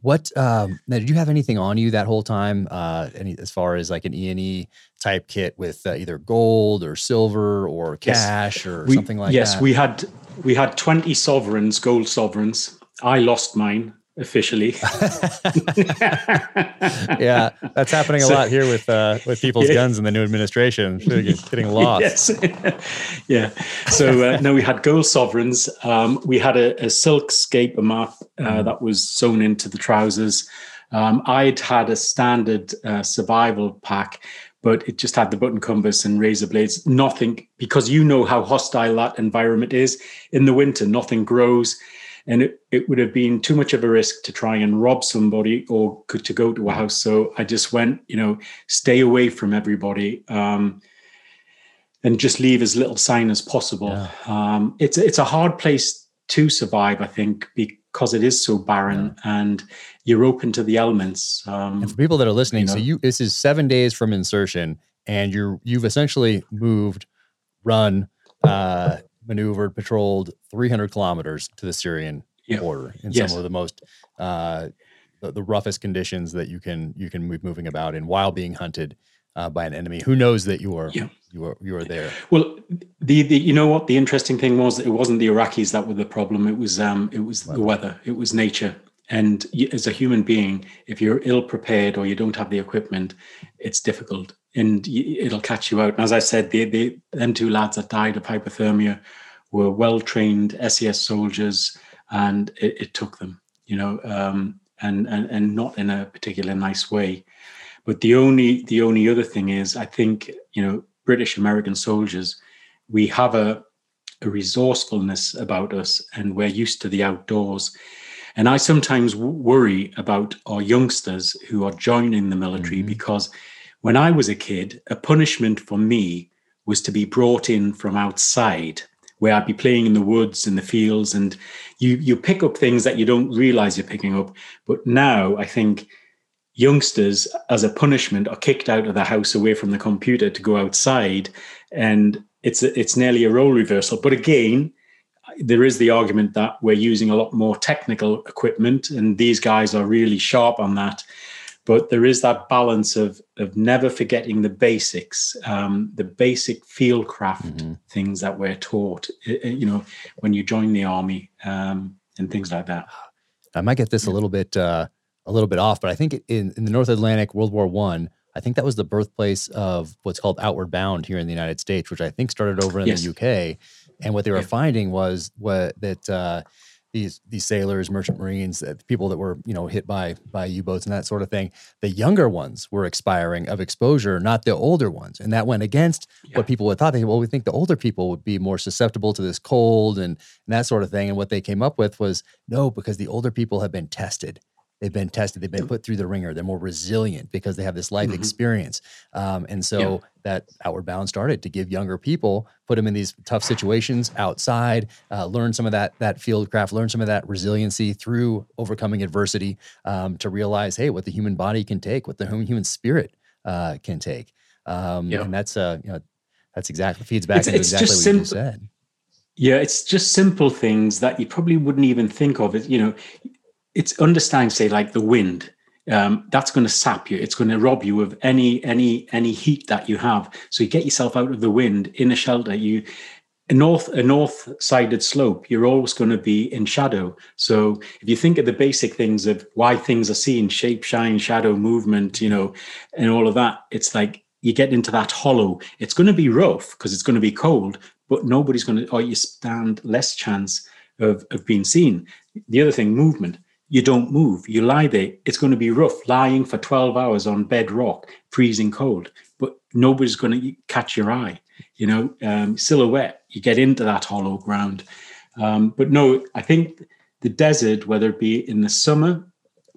What um, now? Did you have anything on you that whole time? Uh, any as far as like an E and E type kit with uh, either gold or silver or cash yes. or we, something like yes, that? Yes, we had we had twenty sovereigns, gold sovereigns. I lost mine officially. [laughs] [laughs] yeah, that's happening a so, lot here with uh, with people's yeah. guns in the new administration, getting lost. Yes. [laughs] yeah. So uh, no, we had gold sovereigns. Um, we had a, a silk scape map uh, mm. that was sewn into the trousers. Um, I'd had a standard uh, survival pack, but it just had the button compass and razor blades. Nothing because you know how hostile that environment is in the winter. Nothing grows and it, it would have been too much of a risk to try and rob somebody or to go to a house so i just went you know stay away from everybody um, and just leave as little sign as possible yeah. um, it's it's a hard place to survive i think because it is so barren yeah. and you're open to the elements um, and for people that are listening you know, so you this is seven days from insertion and you're you've essentially moved run uh, maneuvered, patrolled 300 kilometers to the Syrian yep. border in yes. some of the most uh, the, the, roughest conditions that you can you can move moving about in while being hunted uh, by an enemy who knows that you are yeah. you are you are there. Well, the, the you know what the interesting thing was it wasn't the Iraqis that were the problem. It was um it was the weather. It was nature. And as a human being, if you're ill prepared or you don't have the equipment, it's difficult and it'll catch you out. And as I said, the, the them two lads that died of hypothermia were well trained SAS soldiers, and it, it took them, you know, um, and, and and not in a particular nice way. But the only the only other thing is, I think you know, British American soldiers, we have a a resourcefulness about us, and we're used to the outdoors and I sometimes worry about our youngsters who are joining the military mm-hmm. because when I was a kid, a punishment for me was to be brought in from outside where I'd be playing in the woods in the fields and you you pick up things that you don't realize you're picking up but now I think youngsters as a punishment are kicked out of the house away from the computer to go outside and it's it's nearly a role reversal but again there is the argument that we're using a lot more technical equipment, and these guys are really sharp on that. But there is that balance of of never forgetting the basics, um, the basic fieldcraft mm-hmm. things that we're taught. You know, when you join the army um, and things like that. I might get this a little bit uh, a little bit off, but I think in, in the North Atlantic, World War One, I think that was the birthplace of what's called Outward Bound here in the United States, which I think started over in yes. the UK. And what they were yeah. finding was what that uh, these these sailors, merchant marines, uh, people that were you know hit by by U boats and that sort of thing, the younger ones were expiring of exposure, not the older ones, and that went against yeah. what people had thought. They well, we think the older people would be more susceptible to this cold and, and that sort of thing. And what they came up with was no, because the older people have been tested They've been tested. They've been put through the ringer. They're more resilient because they have this life mm-hmm. experience. Um, and so yeah. That Outward Bound started to give younger people, put them in these tough situations outside, uh, learn some of that that field craft, learn some of that resiliency through overcoming adversity um, to realize, hey, what the human body can take, what the human spirit uh, can take. Um, yeah. And that's uh, you know, that's exactly feeds back it's, into it's exactly what simple. you said. Yeah, it's just simple things that you probably wouldn't even think of. It, you know, it's understanding, say, like the wind. Um, that's going to sap you. It's going to rob you of any any any heat that you have. So you get yourself out of the wind in a shelter. You a north a north sided slope. You're always going to be in shadow. So if you think of the basic things of why things are seen, shape, shine, shadow, movement, you know, and all of that, it's like you get into that hollow. It's going to be rough because it's going to be cold, but nobody's going to, or you stand less chance of of being seen. The other thing, movement you don't move. You lie there. It's going to be rough lying for 12 hours on bedrock, freezing cold, but nobody's going to catch your eye. You know, um, silhouette, you get into that hollow ground. Um, but no, I think the desert, whether it be in the summer,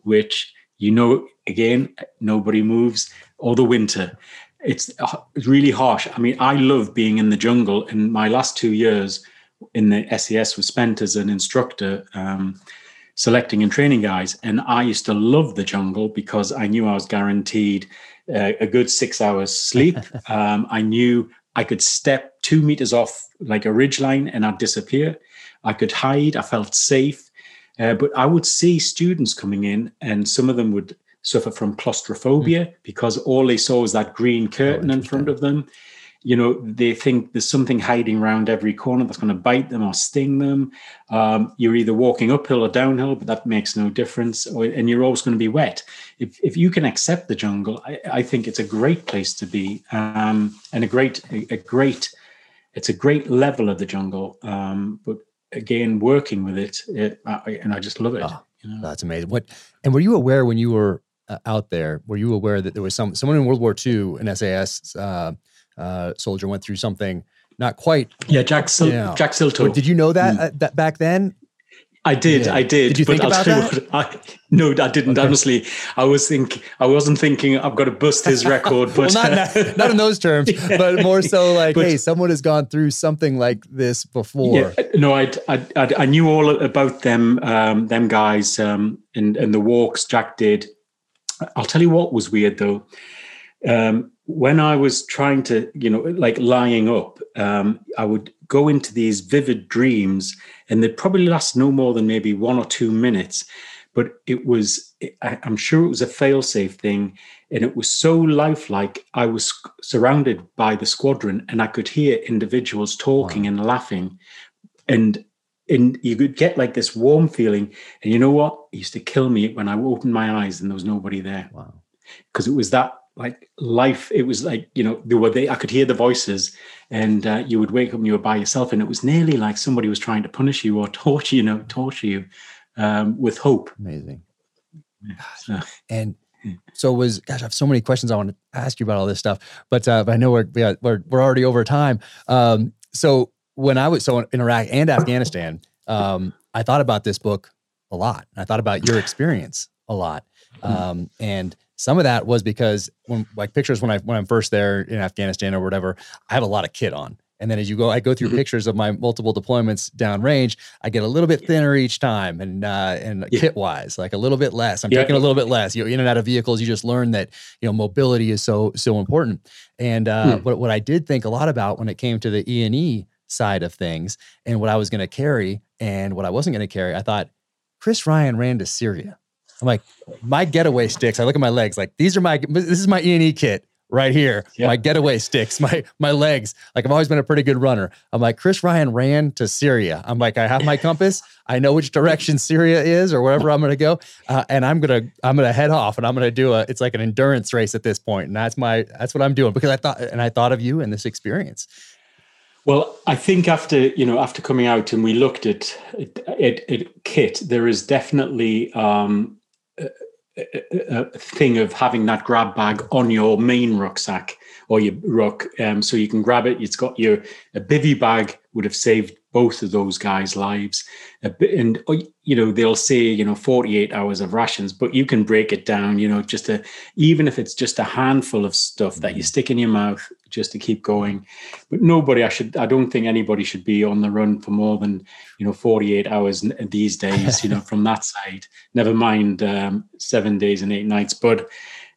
which You know, again, nobody moves. Or the winter, it's, really harsh. I mean, I love being in the jungle. In my last two years in the SAS was spent as an instructor. Um, selecting and training guys. And I used to love the jungle because I knew I was guaranteed uh, a good six hours sleep. [laughs] um, I knew I could step two meters off like a ridge line and I'd disappear. I could hide. I felt safe. Uh, but I would see students coming in, and some of them would suffer from claustrophobia mm. because all they saw was that green curtain oh, in front of them you know they think there's something hiding around every corner that's going to bite them or sting them. Um, you're either walking uphill or downhill but that makes no difference or, and you're always going to be wet. If, if you can accept the jungle I, I think it's a great place to be um, and a great a, a, great it's a great level of the jungle um, but again working with it, it I, and i just love it oh, you know? that's amazing. What and were you aware when you were uh, out there were you aware that there was some someone in world war ii an sas uh, uh, soldier went through something not quite. Yeah, Jack Sil- you know. Jack Sillito. Did you know that, mm. uh, that back then? I did, yeah. I did. Did you think about that? I, no, I didn't. Okay. Honestly, I was think I wasn't thinking I've got to bust his record. [laughs] But well, not, not, not in those terms, yeah. [laughs] but more so like, but, hey, someone has gone through something like this before. Yeah, no, I I, I knew all about them um, them guys um, and and the walks Jack did. I'll tell you what was weird though. Um, when I was trying to, you know, like lying up, um, I would go into these vivid dreams, and they'd probably last no more than maybe one or two minutes. But it was, I'm sure it was a failsafe thing, and it was so lifelike. I was surrounded by the squadron, and I could hear individuals talking wow. and laughing, and and you could get like this warm feeling. And you know what? It used to kill me when I opened my eyes and there was nobody there. Wow. Because it was that like life it was like you know there were they i could hear the voices and uh, you would wake up and you were by yourself and it was nearly like somebody was trying to punish you or [laughs] torture you know torture you um, with hope. Amazing. So, [laughs] and so was gosh i have so many questions i want to ask you about all this stuff but uh, but i know we're we're, we're already over time. Um, so when i was so in iraq and afghanistan um, i thought about this book a lot. I thought about your experience a lot. Mm-hmm. um, and some of that was because when like pictures when I when I'm first there in Afghanistan or whatever, I have a lot of kit on. And then as you go, I go through mm-hmm. pictures of my multiple deployments downrange. I get a little bit thinner each time, and uh, and yeah. kit wise, like a little bit less. I'm yeah. taking a little bit less. You know, in and out of vehicles, you just learn that you know mobility is so so important. And uh, hmm. what what I did think a lot about when it came to the E and E side of things, and what I was going to carry and what I wasn't going to carry, I thought Chris Ryan ran to Syria. I'm like, my getaway sticks. I look at my legs, like these are my this is my E and E kit right here. Yep. My getaway sticks, [laughs] my my legs. Like I've always been a pretty good runner. I'm like Chris Ryan ran to Syria. I'm like I have my [laughs] compass. I know which direction Syria is or wherever I'm going to go, uh, and I'm gonna I'm gonna head off and I'm gonna do a. It's like an endurance race at this point. point, and that's my that's what I'm doing because I thought and I thought of you and this experience. Well, I think after you know after coming out and we looked at it, it, it kit, there is definitely um, a, thing of having that grab bag on your main rucksack or your ruck, um, so you can grab it. It's got your a bivy bag would have saved both of those guys' lives. And, oh, you know, they'll say, you know, 48 hours of rations, but you can break it down, you know, just a, even if it's just a handful of stuff that you stick in your mouth just to keep going. But nobody, I should, I don't think anybody should be on the run for more than, you know, 48 hours these days, you know, [laughs] from that side, never mind um, seven days and eight nights. But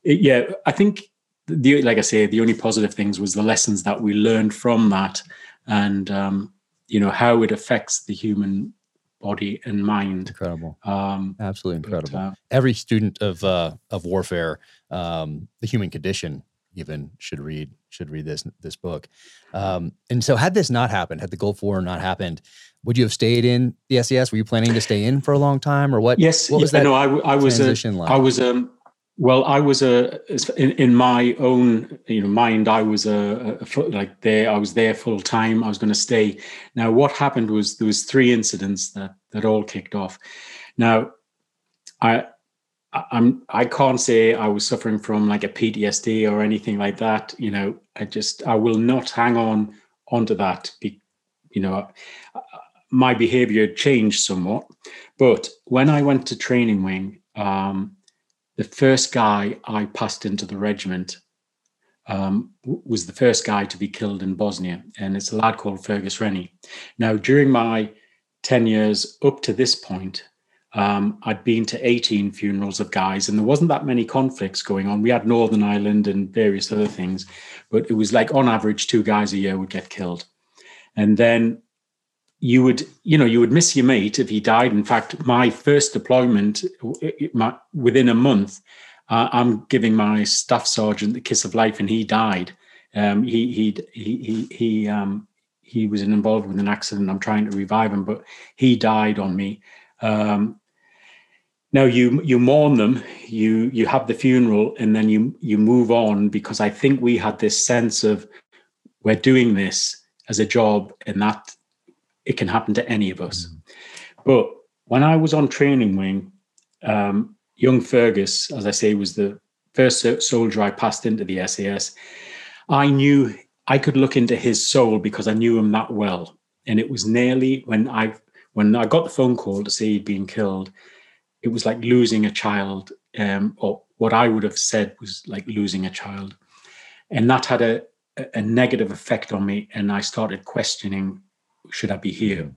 it, yeah, I think the, like I say, the only positive things was the lessons that we learned from that. And, um, you know how it affects the human body and mind. Incredible, um, absolutely incredible. But, uh, Every student of uh, of warfare, um, the human condition, even should read should read this this book. Um, and so, had this not happened, had the Gulf War not happened, would you have stayed in the SAS? Were you planning to stay in for a long time, or what? Yes, what was that? No, I, I was a, like? I was um, well, I was a in, in my own you know mind. I was a, a like there. I was there full time. I was going to stay. Now, what happened was there was three incidents that that all kicked off. Now, I I'm I can't say I was suffering from like a PTSD or anything like that. You know, I just I will not hang on onto that. Be, you know, my behavior changed somewhat, but when I went to training wing. Um, the first guy I passed into the regiment um, was the first guy to be killed in Bosnia, and it's a lad called Fergus Rennie. Now, during my 10 years up to this point, um, I'd been to 18 funerals of guys, and there wasn't that many conflicts going on. We had Northern Ireland and various other things, but it was like on average, two guys a year would get killed. And then you would, you know, you would miss your mate if he died. In fact, my first deployment, my, within a month, uh, I'm giving my staff sergeant the kiss of life, and he died. Um, he he he he he um, he was involved with an accident. I'm trying to revive him, but he died on me. Um, now you you mourn them, you you have the funeral, and then you you move on because I think we had this sense of we're doing this as a job, and that it can happen to any of us. Mm. But when I was on training wing, um, young Fergus, as I say, was the first soldier I passed into the SAS. I knew I could look into his soul because I knew him that well. And it was nearly when I when I got the phone call to say he'd been killed, it was like losing a child, um, or what I would have said was like losing a child. And that had a, a negative effect on me. And I started questioning, should I be here?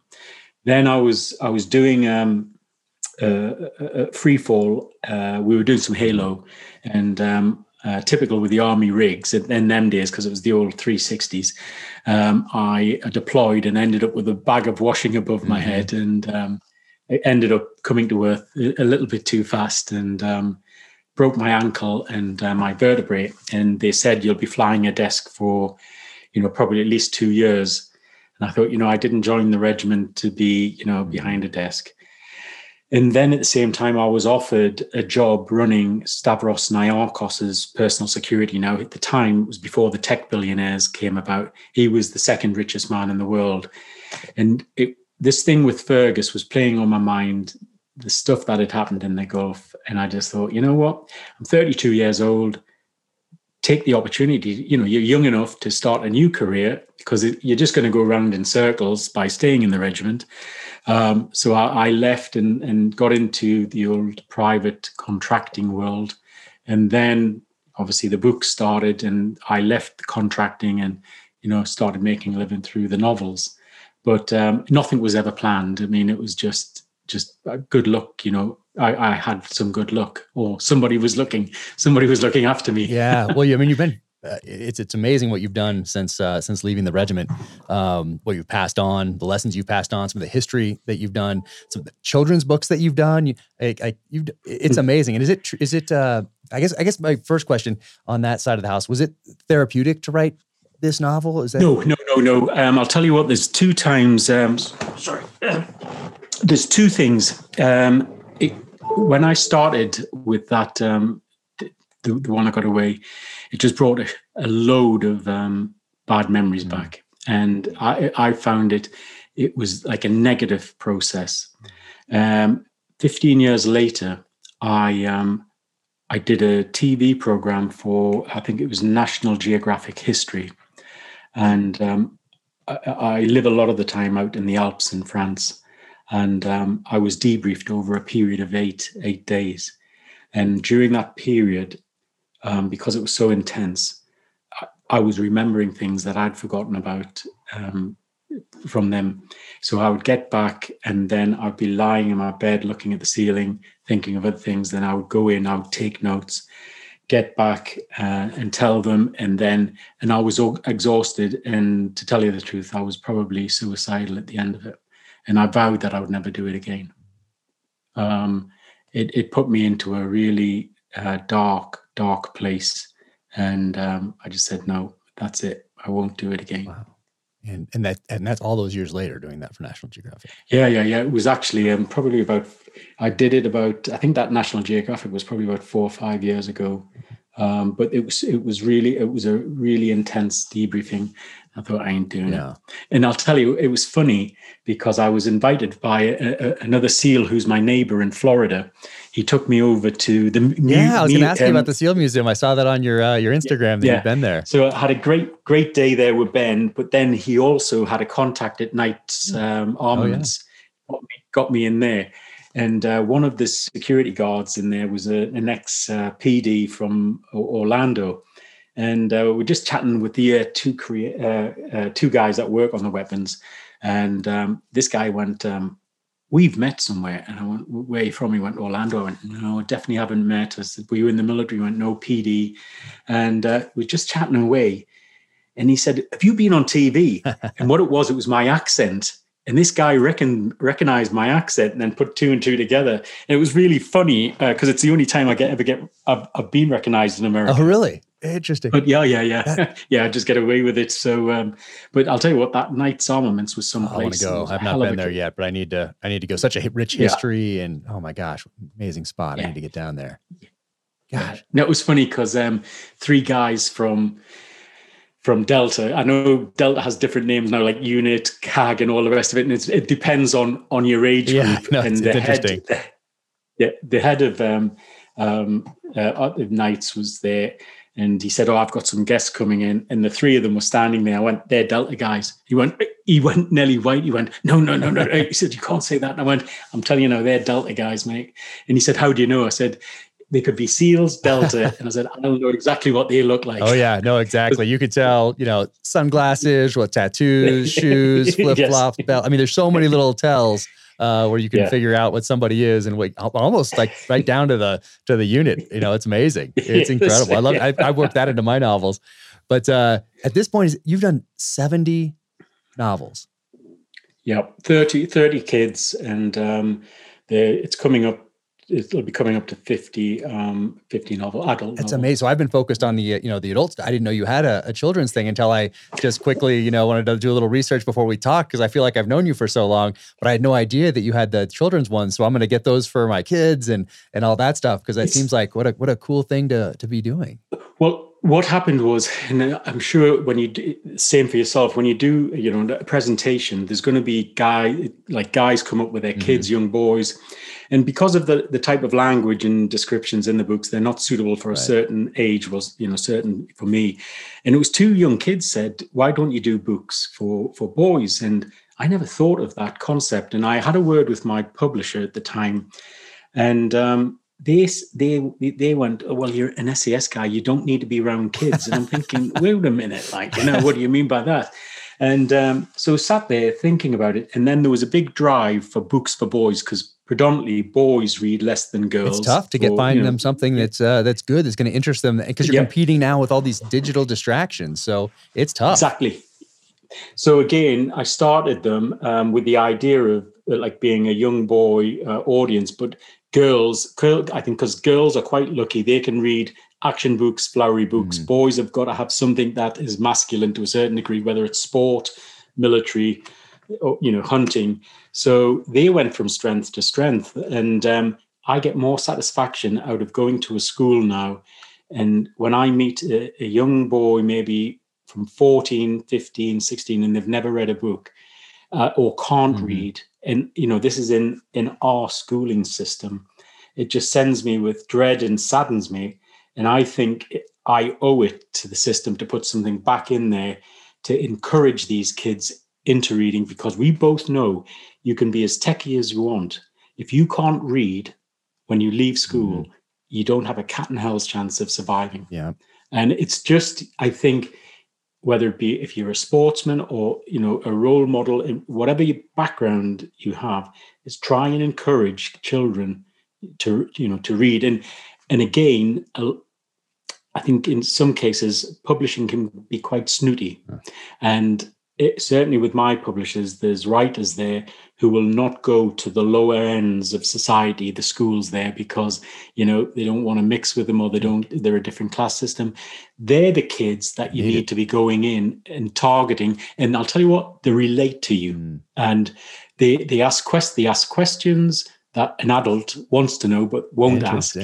Then I was I was doing um, uh, free fall. Uh, we were doing some Halo, and um, uh, typical with the army rigs in them days because it was the old 360s. Um, I deployed and ended up with a bag of washing above mm-hmm. my head, and um, it ended up coming to earth a little bit too fast and um, broke my ankle and uh, my vertebrae. And they said you'll be flying a desk for, you know, probably at least two years. And I thought, you know, I didn't join the regiment to be, you know, behind a desk. And then at the same time, I was offered a job running Stavros Niarchos's personal security. Now, at the time, it was before the tech billionaires came about. He was the second richest man in the world. And it, this thing with Fergus was playing on my mind, the stuff that had happened in the Gulf. And I just thought, you know what? I'm 32 years old. Take the opportunity. You know, you're young enough to start a new career because you're just going to go around in circles by staying in the regiment. Um, so I, I left and, and got into the old private contracting world. And then obviously the book started and I left the contracting and, you know, started making a living through the novels. But um, nothing was ever planned. I mean, it was just just good luck, you know. I, I had some good luck, or somebody was looking, somebody was looking after me. yeah, [laughs] well, I mean, you've been uh, it's it's amazing what you've done since uh, since leaving the regiment. Um, what you've passed on, the lessons you've passed on, some of the history that you've done, some of the children's books that you've done. You, I, I, you've, it's hmm. amazing. And is it is it? Uh, I guess I guess my first question on that side of the house was it therapeutic to write this novel? Is that no, no, no, no? Um, I'll tell you what. There's two times. Um, sorry. there's two things. Um, it, when I started with that um, the, the one I got away, it just brought a, a load of um, bad memories mm. back. And I, I found it, it was like a negative process. Um, 15 years later, I, um, I did a TV program for, I think it was National Geographic History. And um, I, I, live a lot of the time out in the Alps in France. And um, I was debriefed over a period of eight, eight days. And during that period, um, because it was so intense. I, I, was remembering things that I'd forgotten about um, from them. So I would get back and then I'd be lying in my bed looking at the ceiling, thinking of other things. Then I would go in, I would take notes, get back uh, and tell them. And then, and I was exhausted. And to tell you the truth, I was probably suicidal at the end of it. And I vowed that I would never do it again. Um, it, it put me into a really uh, dark, dark place. And um, I just said, no, that's it. I won't do it again. Wow. And, and that and that's all those years later doing that for National Geographic. Yeah, yeah, yeah. It was actually um, probably about I did it about I think that National Geographic was probably about four or five years ago. Um, but it was it was really it was a really intense debriefing. I thought I ain't doing yeah. it. And I'll tell you, it was funny because I was invited by a, a, another SEAL who's my neighbor in Florida. He took me over to the yeah. I was going to ask um, you about the SEAL Museum. I saw that on your uh, your Instagram that yeah. you've been there. So I had a great great day there with Ben. But then he also had a contact at Knights mm. um, Armaments. Oh, yeah. got, me, got me in there. and uh, one of the security guards in there was a, an ex uh, PD from Orlando, and uh, we're just chatting with the uh, two uh, uh, two guys that work on the weapons, and um, this guy went. We've met somewhere, and I went, "Where are you from?" He went, "Orlando." I went, "No, definitely haven't met." I said, "Were you in the military?" He went, "No, PD," and uh, we are just chatting away, and he said, "Have you been on TV?" [laughs] and what it was, it was my accent and this guy reckon, recognized my accent and then put two and two together. And it was really funny because uh, it's the only time I get ever get I've, I've, been recognized in America. Oh, really? Interesting. But yeah, yeah, yeah, [laughs] yeah. I just get away with it. So, um, but I'll tell you what, that Knight's Armaments was some. Oh, I want to go. I've not been there yet, but I need to. I need to go. Such a rich history, yeah. and oh my gosh, amazing spot. Yeah. I need to get down there. Gosh, no, it was funny because um, three guys from from Delta. I know Delta has different names now, like unit, CAG, and all the rest of it. And it depends on on your age yeah, group. No, and the head, the, [laughs] the, the head of um, um, uh, Knights was there, and he said, "Oh, I've got some guests coming in," and the three of them were standing there. I went, "They're Delta guys." He went, he went Nelly White. He went, "No, no, no, no." he said, "You can't say that." And I went, "I'm telling you now, they're Delta guys, mate." And he said, "How do you know?" I said, they could be seals, delta, and I said, I don't know exactly what they look like. Oh yeah, no, exactly. You could tell, you know, sunglasses, what tattoos, [laughs] shoes, flip flops, yes. belt. I mean, there's so many little tells uh, where you can yeah. figure out what somebody is and what almost like right down to the to the unit. You know, it's amazing. [laughs] It's incredible. I love. I, I worked that into my novels, but uh, at this point, you've done 70 novels. Yep, 30, 30 kids, and um, it's coming up it'll be coming up to 50 um 50 novel adult it's amazing. So i've been focused on the you know the adults. I didn't know you had a, a children's thing until i just quickly you know wanted to do a little research before we talk because i feel like i've known you for so long but i had no idea that you had the children's ones. So i'm going to get those for my kids and and all that stuff because it seems like what a what a cool thing to to be doing. Well what happened was, and I'm sure when you do, same for yourself, when you do, you know, a presentation, there's going to be guy like guys come up with their kids, mm-hmm. young boys, and because of the the type of language and descriptions in the books they're not suitable for right. a certain age was you know certain for me. And it was two young kids said why don't you do books for for boys? And i never thought of that concept. And i had a word with my publisher at the time. And um, they they they went oh, well you're an SAS guy you don't need to be around kids and I'm [laughs] thinking wait a minute like you know what do you mean by that and um, so sat there thinking about it and then there was a big drive for books for boys because predominantly boys read less than girls. It's tough to get or, finding you know, them something that's uh, that's good that's going to interest them because you're yep. competing now with all these digital distractions. So it's tough. Exactly. So again, I started them um, with the idea of like being a young boy uh, audience, but girls, I think, because girls are quite lucky, they can read action books, flowery books. Mm. Boys have got to have something that is masculine to a certain degree, whether it's sport, military, or, you know, hunting. So they went from strength to strength. And um, I get more satisfaction out of going to a school now. And when I meet a, a young boy, maybe from 14, 15, 16, and they've never read a book uh, or can't mm-hmm. read, and you know, this is in in our schooling system, it just sends me with dread and saddens me. And I think I owe it to the system to put something back in there to encourage these kids into reading because we both know you can be as techie as you want. If you can't read when you leave school, mm-hmm. you don't have a cat and hell's chance of surviving. Yeah. And it's just, I think, whether it be if you're a sportsman or you know a role model in whatever background you have, is try and encourage children to you know to read. And and again, I think in some cases publishing can be quite snooty, yeah. and it, certainly with my publishers, there's writers there who will not go to the lower ends of society, the schools there, because you know they don't want to mix with them or they don't. They're a different class system. They're the kids that you yeah. need to be going in and targeting. And I'll tell you what, they relate to you, mm. and they they ask quest they ask questions that an adult wants to know but won't ask.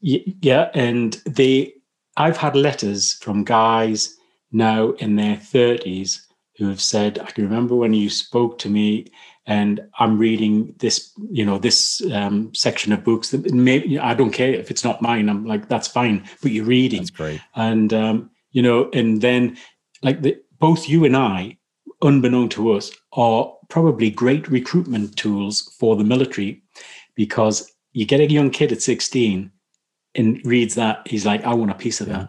Yeah, and they. I've had letters from guys now in their thirties who have said, I can remember when you spoke to me and I'm reading this, you know, this um, section of books that maybe I don't care if it's not mine. I'm like, that's fine, but you're reading. That's great. And, um, you know, and then like the, both you and I, unbeknown to us, are probably great recruitment tools for the military. because you get a young kid at 16 and reads that, he's like, I want a piece of that.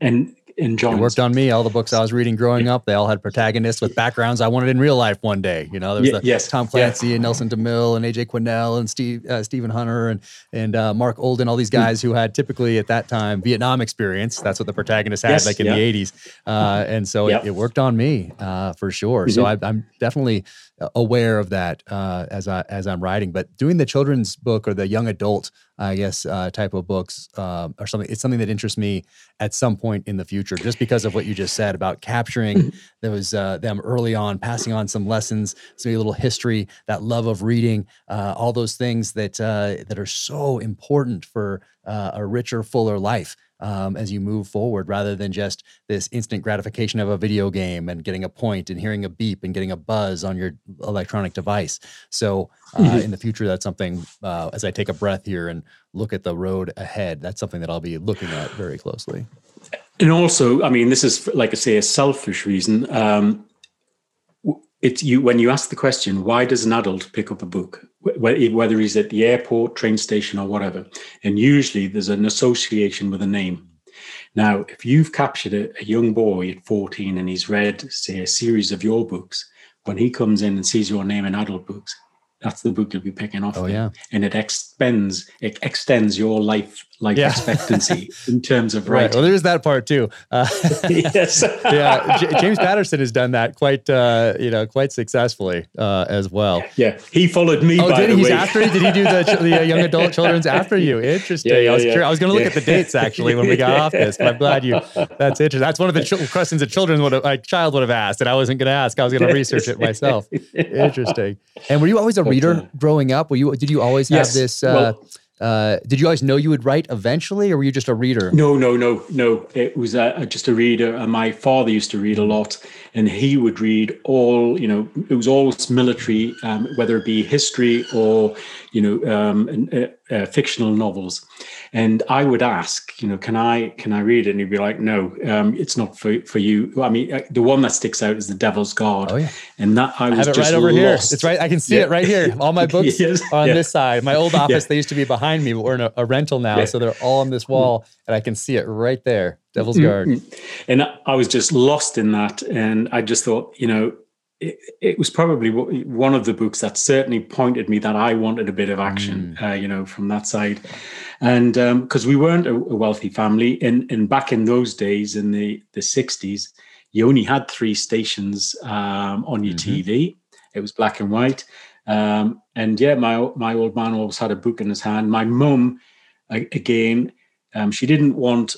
And enjoying. It worked on me. All the books I was reading growing up, they all had protagonists with backgrounds I wanted in real life one day. You know, there was the yes. Tom Clancy yeah. and Nelson DeMille and AJ Quinnell and Steve uh, Stephen Hunter and and uh, Marc Olden, all these hmm. guys who had typically at that time Vietnam experience. That's what the protagonists had, yes, like in yeah. the '80s, uh, and so it, it, worked on me uh, for sure. Mm-hmm. So I, I'm definitely aware of that uh, as I as I'm writing. But doing the children's book or the young adult, I guess, uh, type of books uh, or something, it's something that interests me at some point in the future, just because of what you just said about capturing [laughs] those uh, them early on, passing on some lessons, some little history, that love of reading, uh, all those things that uh, that are so important for a richer, fuller life um, as you move forward rather than just this instant gratification of a video game and getting a point and hearing a beep and getting a buzz on your electronic device. So, uh, mm-hmm. [laughs] in the future, that's something uh, as I take a breath here and look at the road ahead, that's something that I'll be looking at very closely. And also, I mean, this is like I say, a selfish reason. Um, it's you when you ask the question, why does an adult pick up a book? Whether he's at the airport, train station, or whatever. And usually there's an association with a name. Now, if you've captured a, a, young boy at 14 and he's read, say, a series of your books, when he comes in and sees your name in adult books, that's the book you'll be picking off. Oh, yeah. And it extends, it extends your life life yeah. expectancy [laughs] in terms of writing. Right. Well, there's that part too. Uh, [laughs] [laughs] yes. yeah. J- James Patterson has done that quite, uh, you know, quite successfully uh, as well. Yeah. He followed me. Oh, did he? He's after? Did he do the, the uh, young adult children's after you? Interesting. Yeah, yeah, I was yeah. I was going to look at the dates actually when we got off this, but I'm glad you. That's interesting. That's one of the ch- questions a children would have, a child would have asked, and I wasn't going to ask. I was going to research it myself. Interesting. And were you always a reader growing up? Were you? Did you always have yes. this? Uh, well, uh, did you guys know you would write eventually, or were you just a reader? No, no, no, no. It was uh, just a reader. And my father used to read a lot, and he would read all. You know, it was always military, um, whether it be history or you know um, uh, uh, fictional novels. And I would ask, you know, can I can I read it? And he'd be like, no, um, it's not for for you. I mean, uh, the one that sticks out is the Devil's Guard. Oh yeah, and that I, I was it right over lost. here. It's right. I can see yeah. it right here. All my [laughs] books yes. on yeah. this side. My old [laughs] office, they used to be behind me, but we're in a, a rental now, so they're all on this mm. wall, and I can see it right there. Devil's mm-hmm. Guard. And I was just lost in that, and I just thought, you know, it, it, was probably one of the books that certainly pointed me that I wanted a bit of action, mm. uh, you know, from that side. And because um, we weren't a, a, wealthy family, and, and back in those days, in the, the 60s, you only had three stations um, on your mm-hmm. TV. It was black and white. Um, and yeah, my, my old man always had a book in his hand. My mum, again, um, she didn't want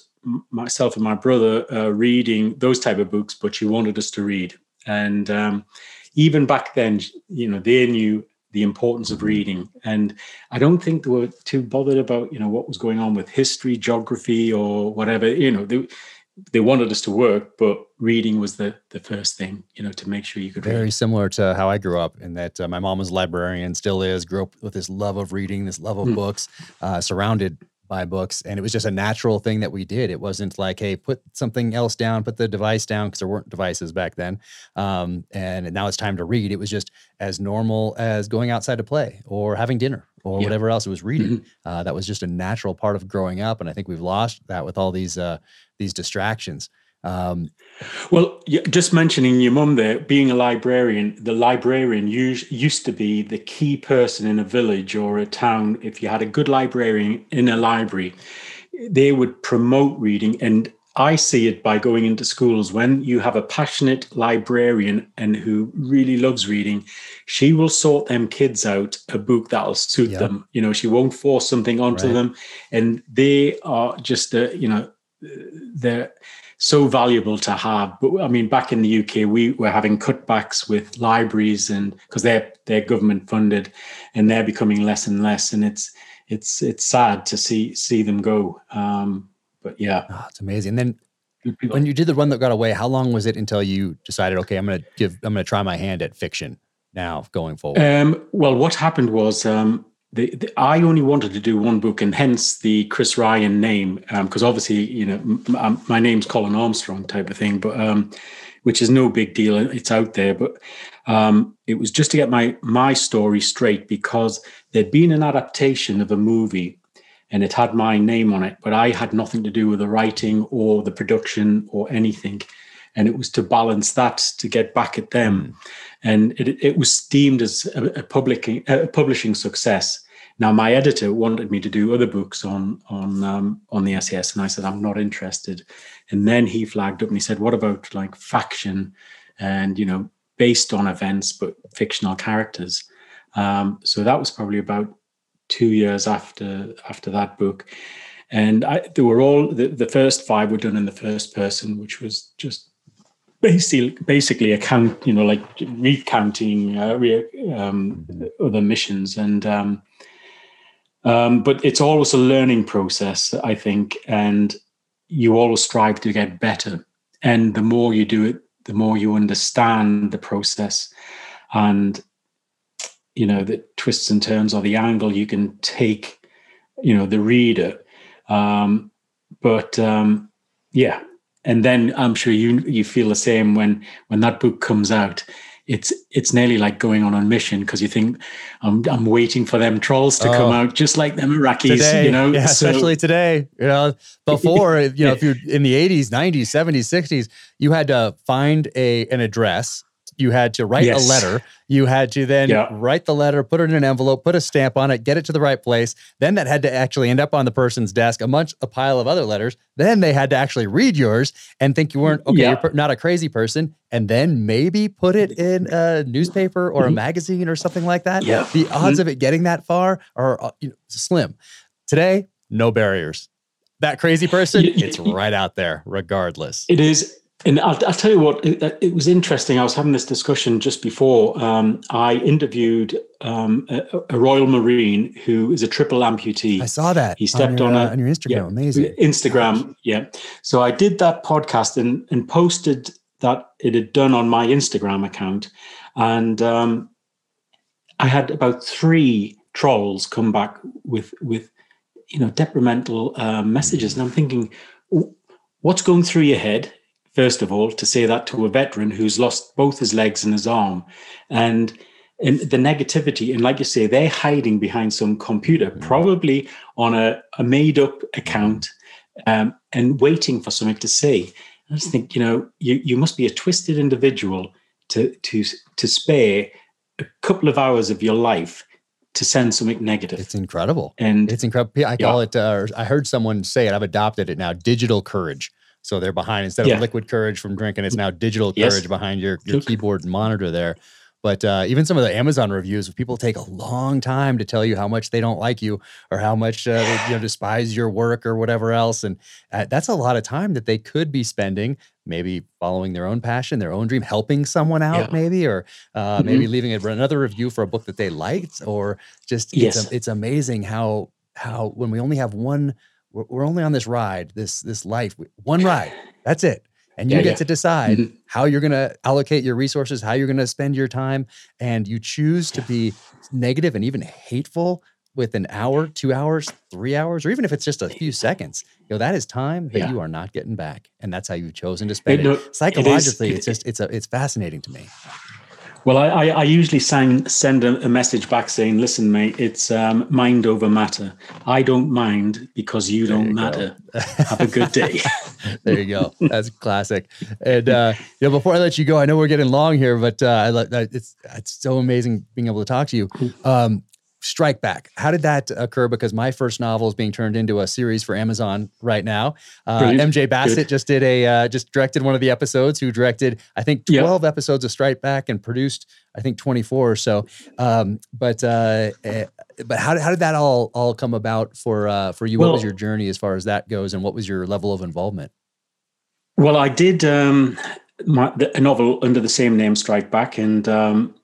myself and my brother uh, reading those type of books, but she wanted us to read. And um, even back then, you know, they knew the importance of reading. And I don't think they were too bothered about, you know, what was going on with history, geography, or whatever. You know, they, they wanted us to work, but reading was the the first thing, you know, to make sure you could. Very read. similar to how I grew up, in that uh, my mom was a librarian, still is. Grew up with this love of reading, this love of mm. books, uh, surrounded buy books and it was just a natural thing that we did it wasn't like hey put something else down put the device down because there weren't devices back then um, and now it's time to read it was just as normal as going outside to play or having dinner or yeah. whatever else it was reading mm-hmm. uh, that was just a natural part of growing up and i think we've lost that with all these uh, these distractions um, well, just mentioning your mum there, being a librarian, the librarian used, used to be the key person in a village or a town. If you had a good librarian in a library, they would promote reading. And I see it by going into schools when you have a passionate librarian and who really loves reading, she will sort them kids out a book that'll suit yep. them. You know, she won't force something onto right. them. And they are just, a, you know, they're so valuable to have. But I mean, back in the UK, we were having cutbacks with libraries, and because they're they're government funded, and they're becoming less and less, and it's it's it's sad to see see them go. Um, but yeah, oh, it's amazing. And then when you did the run that got away, how long was it until you decided, okay, I'm going to give, I'm to try my hand at fiction now going forward? Um, well, what happened was um, the, the, I only wanted to do one book, and hence the Chris Ryan name, because um, obviously, you know, m- m- my name's Colin Armstrong type of thing, but um, which is no big deal. It's out there, but Um, it was just to get my my story straight because there'd been an adaptation of a movie and it had my name on it, but I had nothing to do with the writing or the production or anything. And it was to balance that to get back at them. Mm. And it, it was deemed as a, a, public, a publishing success. Now, my editor wanted me to do other books on on um, on the SAS, and I said I'm not interested. And then he flagged up and he said, "What about like faction, and you know, based on events but fictional characters?" Um, so that was probably about two years after after that book, and I, they were all the, the first five were done in the first person, which was just basically basically account you know like recounting uh, re, um, other missions. And um, um, but it's always a learning process i think. And you always strive to get better. And the more you do it the more you understand the process and you know the twists and turns or the angle you can take you know the reader. Um but um yeah and then i'm sure you you feel the same when when that book comes out it's it's nearly like going on a mission because you think I'm I'm waiting for them trolls to oh, come out just like them Iraqis, today, you know. Yeah, so, especially today. You know, before you know, if you're in the 80s, 90s, 70s, 60s, you had to find a an address you had to write yes. a letter. You had to then yeah. write the letter, put it in an envelope, put a stamp on it, get it to the right place. Then that had to actually end up on the person's desk amongst a pile of other letters. Then they had to actually read yours and think you weren't okay, yeah. you're not a crazy person, and then maybe put it in a newspaper or a mm-hmm. magazine or something like that. Yeah. The odds mm-hmm. of it getting that far are uh, you know, slim. Today, no barriers. That crazy person, it's right out there, regardless. It is and I'll, I'll, tell you what, it, it, was interesting. I was having this discussion just before. Um, I interviewed um, a, a, Royal Marine who is a triple amputee. I saw that. He stepped on, your, on, a, on your Instagram. Yeah, Amazing. Instagram. Yeah. So I did that podcast and, and posted that it had done on my Instagram account. And um, I had about three trolls come back with, with you know, detrimental uh, messages. And I'm thinking, what's going through your head? First of all, to say that to a veteran who's lost both his legs and his arm. And and the negativity, and like you say, they're hiding behind some computer, mm. probably on a, a made up account, um, and waiting for something to say. I just think, you know, you, you must be a twisted individual to to to spare a couple of hours of your life to send something negative. It's incredible. And it's incredible. I call yeah. it, uh, I heard someone say it, I've adopted it now, digital courage. So they're behind instead yeah. of liquid courage from drinking, it's now digital yes. courage behind your, your keyboard and monitor there. But uh, even some of the Amazon reviews, people take a long time to tell you how much they don't like you or how much uh, they you know, [sighs] despise your work or whatever else, and uh, that's a lot of time that they could be spending maybe following their own passion, their own dream, helping someone out, yeah. maybe, or uh, mm-hmm. maybe leaving another review for a book that they liked, or just yes. it's, it's amazing how how when we only have one we're, we're only on this ride, this this life, one [laughs] ride. That's it. And you yeah, get yeah. to decide mm-hmm. how you're going to allocate your resources, how you're going to spend your time, and you choose to be negative and even hateful with an hour, two hours, three hours, or even if it's just a few seconds, you know, that is time that yeah. you are not getting back. And that's how you've chosen to spend it. it. Psychologically, it is, it's just, it's a, it's fascinating to me. Well, I, I, I usually send send a, a, message back saying, "Listen, mate, it's um, mind over matter. I don't mind because you there don't you matter. Have a good day." [laughs] [laughs] there you go. That's classic. And uh, you know, before I let you go, I know we're getting long here, but uh, I, it's it's so amazing being able to talk to you. Um, Strike Back. How did that occur? Because my first novel is being turned into a series for Amazon right now. Uh, MJ Bassett Good. just did a uh, just directed one of the episodes. Who directed I think twelve yep. episodes of Strike Back and produced I think twenty four or so. Um, but uh, eh, but how did, how did that all all come about for uh, for you? Well, what was your journey as far as that goes, and what was your level of involvement? Well, I did um, my, the, a novel under the same name, Strike Back, and um,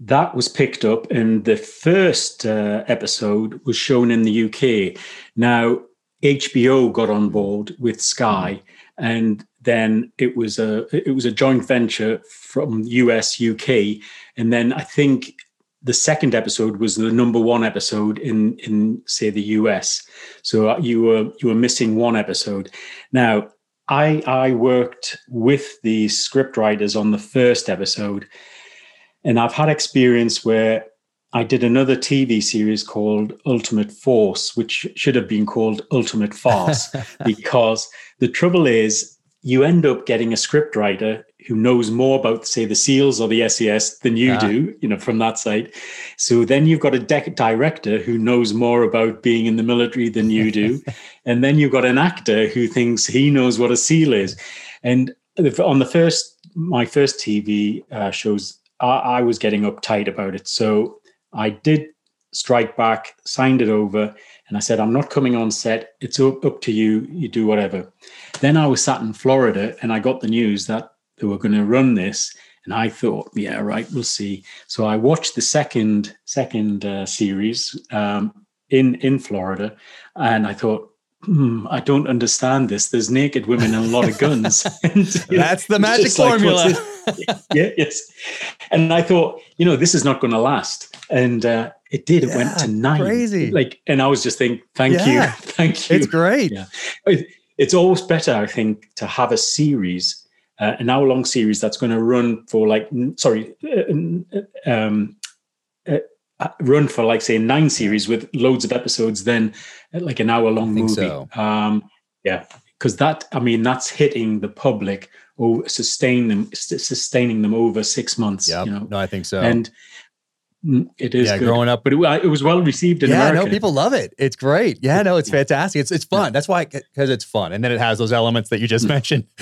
that was picked up and the first uh, episode was shown in the UK. Now, HBO got on board with Sky and then it was a it was a joint venture from US UK and then I think the second episode was the number one episode in in say the US so uh, you were you were missing one episode. Now I I worked with the script writers on the first episode and I've had experience where I did another TV series called Ultimate Force, which should have been called Ultimate Farce, [laughs] because the trouble is you end up getting a scriptwriter who knows more about, say, the SEALs or the SAS than you do, you know, from that side. So then you've got a de- director who knows more about being in the military than you do. [laughs] and then you've got an actor who thinks he knows what a SEAL is. And on the first, my first TV uh, shows, I, I was getting uptight about it. So I did strike back, signed it over, and I said, I'm not coming on set. It's up, up to you. You do whatever. Then I was sat in Florida and I got the news that they were going to run this. And I thought, yeah, right, we'll see. So I watched the second second uh, series um, in in Florida, and I thought, hmm, I don't understand this. There's naked women and a lot of guns. and, [laughs] [laughs] That's know, the magic formula. Like, yeah, yes. And I thought, you know, this is not going to last. And uh, it did. It yeah, went to nine. Crazy. Like, and I was just thinking, thank yeah. you, [laughs] thank you. It's great. Yeah, it, it's always better, I think, to have a series uh, an hour long series that's going to run for like sorry uh, um, uh, uh, run for like say nine series with loads of episodes then uh, like an hour long movie. so. um, yeah because that i mean that's hitting the public or sustain them sustaining them over six months yeah you know? No i think so. And it is yeah, good. growing up, but it, it, was well received in yeah, America. no, people love it. It's great. Yeah, no, it's fantastic. It's it's fun. That's why because it's fun, and then it has those elements that you just mm. mentioned. [laughs]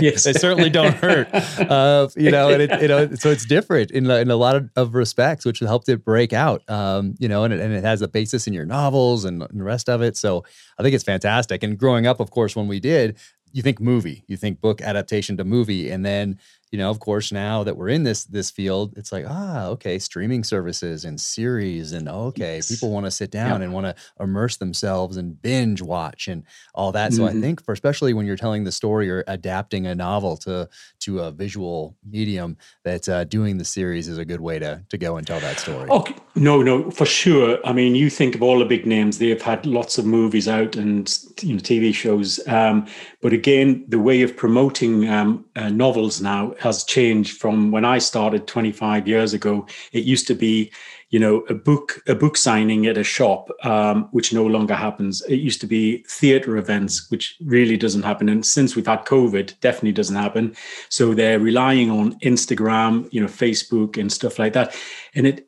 yes, [laughs] they certainly don't hurt. Uh, you know, and it, you know, so it's different in in a lot of, of respects, which helped it break out. Um, you know, and it, and it has a basis in your novels and, and the rest of it. So I think it's fantastic. And growing up, of course, when we did, you think movie, you think book adaptation to movie, and then you know, of course, now that we're in this this field, it's like, ah, okay, streaming services and series, and okay, yes. people want to sit down and want to immerse themselves and binge watch and all that. Mm-hmm. So I mm-hmm. think for especially when you're telling the story or adapting a novel to to a visual medium, that uh, doing the series is a good way to to go and tell that story. Okay, no, no, for sure. I mean, you think of all the big names; they've had lots of movies out and you know TV shows. Um, but again, the way of promoting um, uh, novels now has changed from when I started 25 years ago. It used to be, you know, a book a book signing at a shop, um, which no longer happens. It used to be theatre events, which really doesn't happen. And since we've had COVID, definitely doesn't happen. So they're relying on Instagram, you know, Facebook and stuff like that. And it,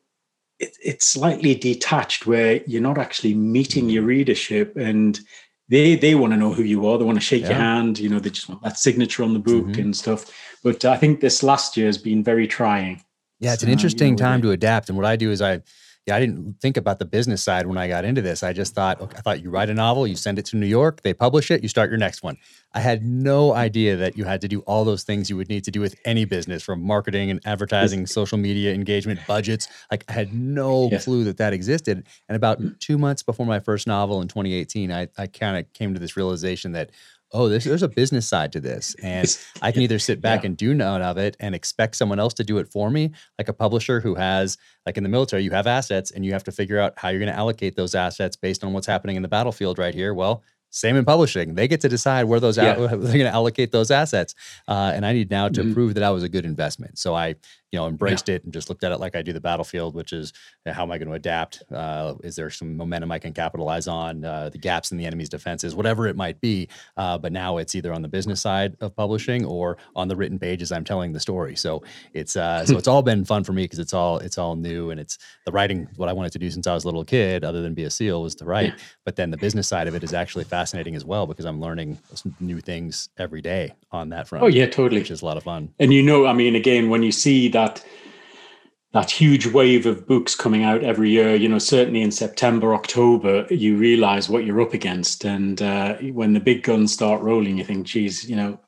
it it's slightly detached where you're not actually meeting your readership and they they want to know who you are. They want to shake yeah. your hand. You know, they just want that signature on the book mm-hmm. and stuff. But I think this last year has been very trying. Yeah, it's an interesting you know, time to adapt. And what I do is I, yeah, I didn't think about the business side when I got into this. I just thought, okay, I thought you write a novel, you send it to New York, they publish it, you start your next one. I had no idea that you had to do all those things you would need to do with any business, from marketing and advertising, social media engagement, budgets. Like I had no yes. clue that that existed. And about mm. two months before my first novel in 2018, I, I kind of came to this realization that oh, there's, there's a business side to this. And I can either sit back yeah. and do none of it and expect someone else to do it for me, like a publisher who has, like in the military, you have assets and you have to figure out how you're going to allocate those assets based on what's happening in the battlefield right here. Well, same in publishing. They get to decide where those yeah. [laughs] they're going to allocate those assets. Uh, and I need now to mm-hmm. prove that I was a good investment. So I you know embraced yeah. it and just looked at it like I do the battlefield, which is how am I going to adapt? Uh, is there some momentum I can capitalize on? Uh, the gaps in the enemy's defenses, whatever it might be. Uh, but now it's either on the business side of publishing or on the written pages I'm telling the story. So it's uh, so [laughs] it's all been fun for me because it's all it's all new and it's the writing. What I wanted to do since I was a little kid, other than be a SEAL, was to write. Yeah. But then the business side of it is actually fascinating as well because I'm learning new things every day on that front. Oh yeah, totally, which is a lot of fun. And you know, I mean, again, when you see that that huge wave of books coming out every year, you know, certainly in September, October, you realize what you're up against. And uh, when the big guns start rolling, you think, geez, you know,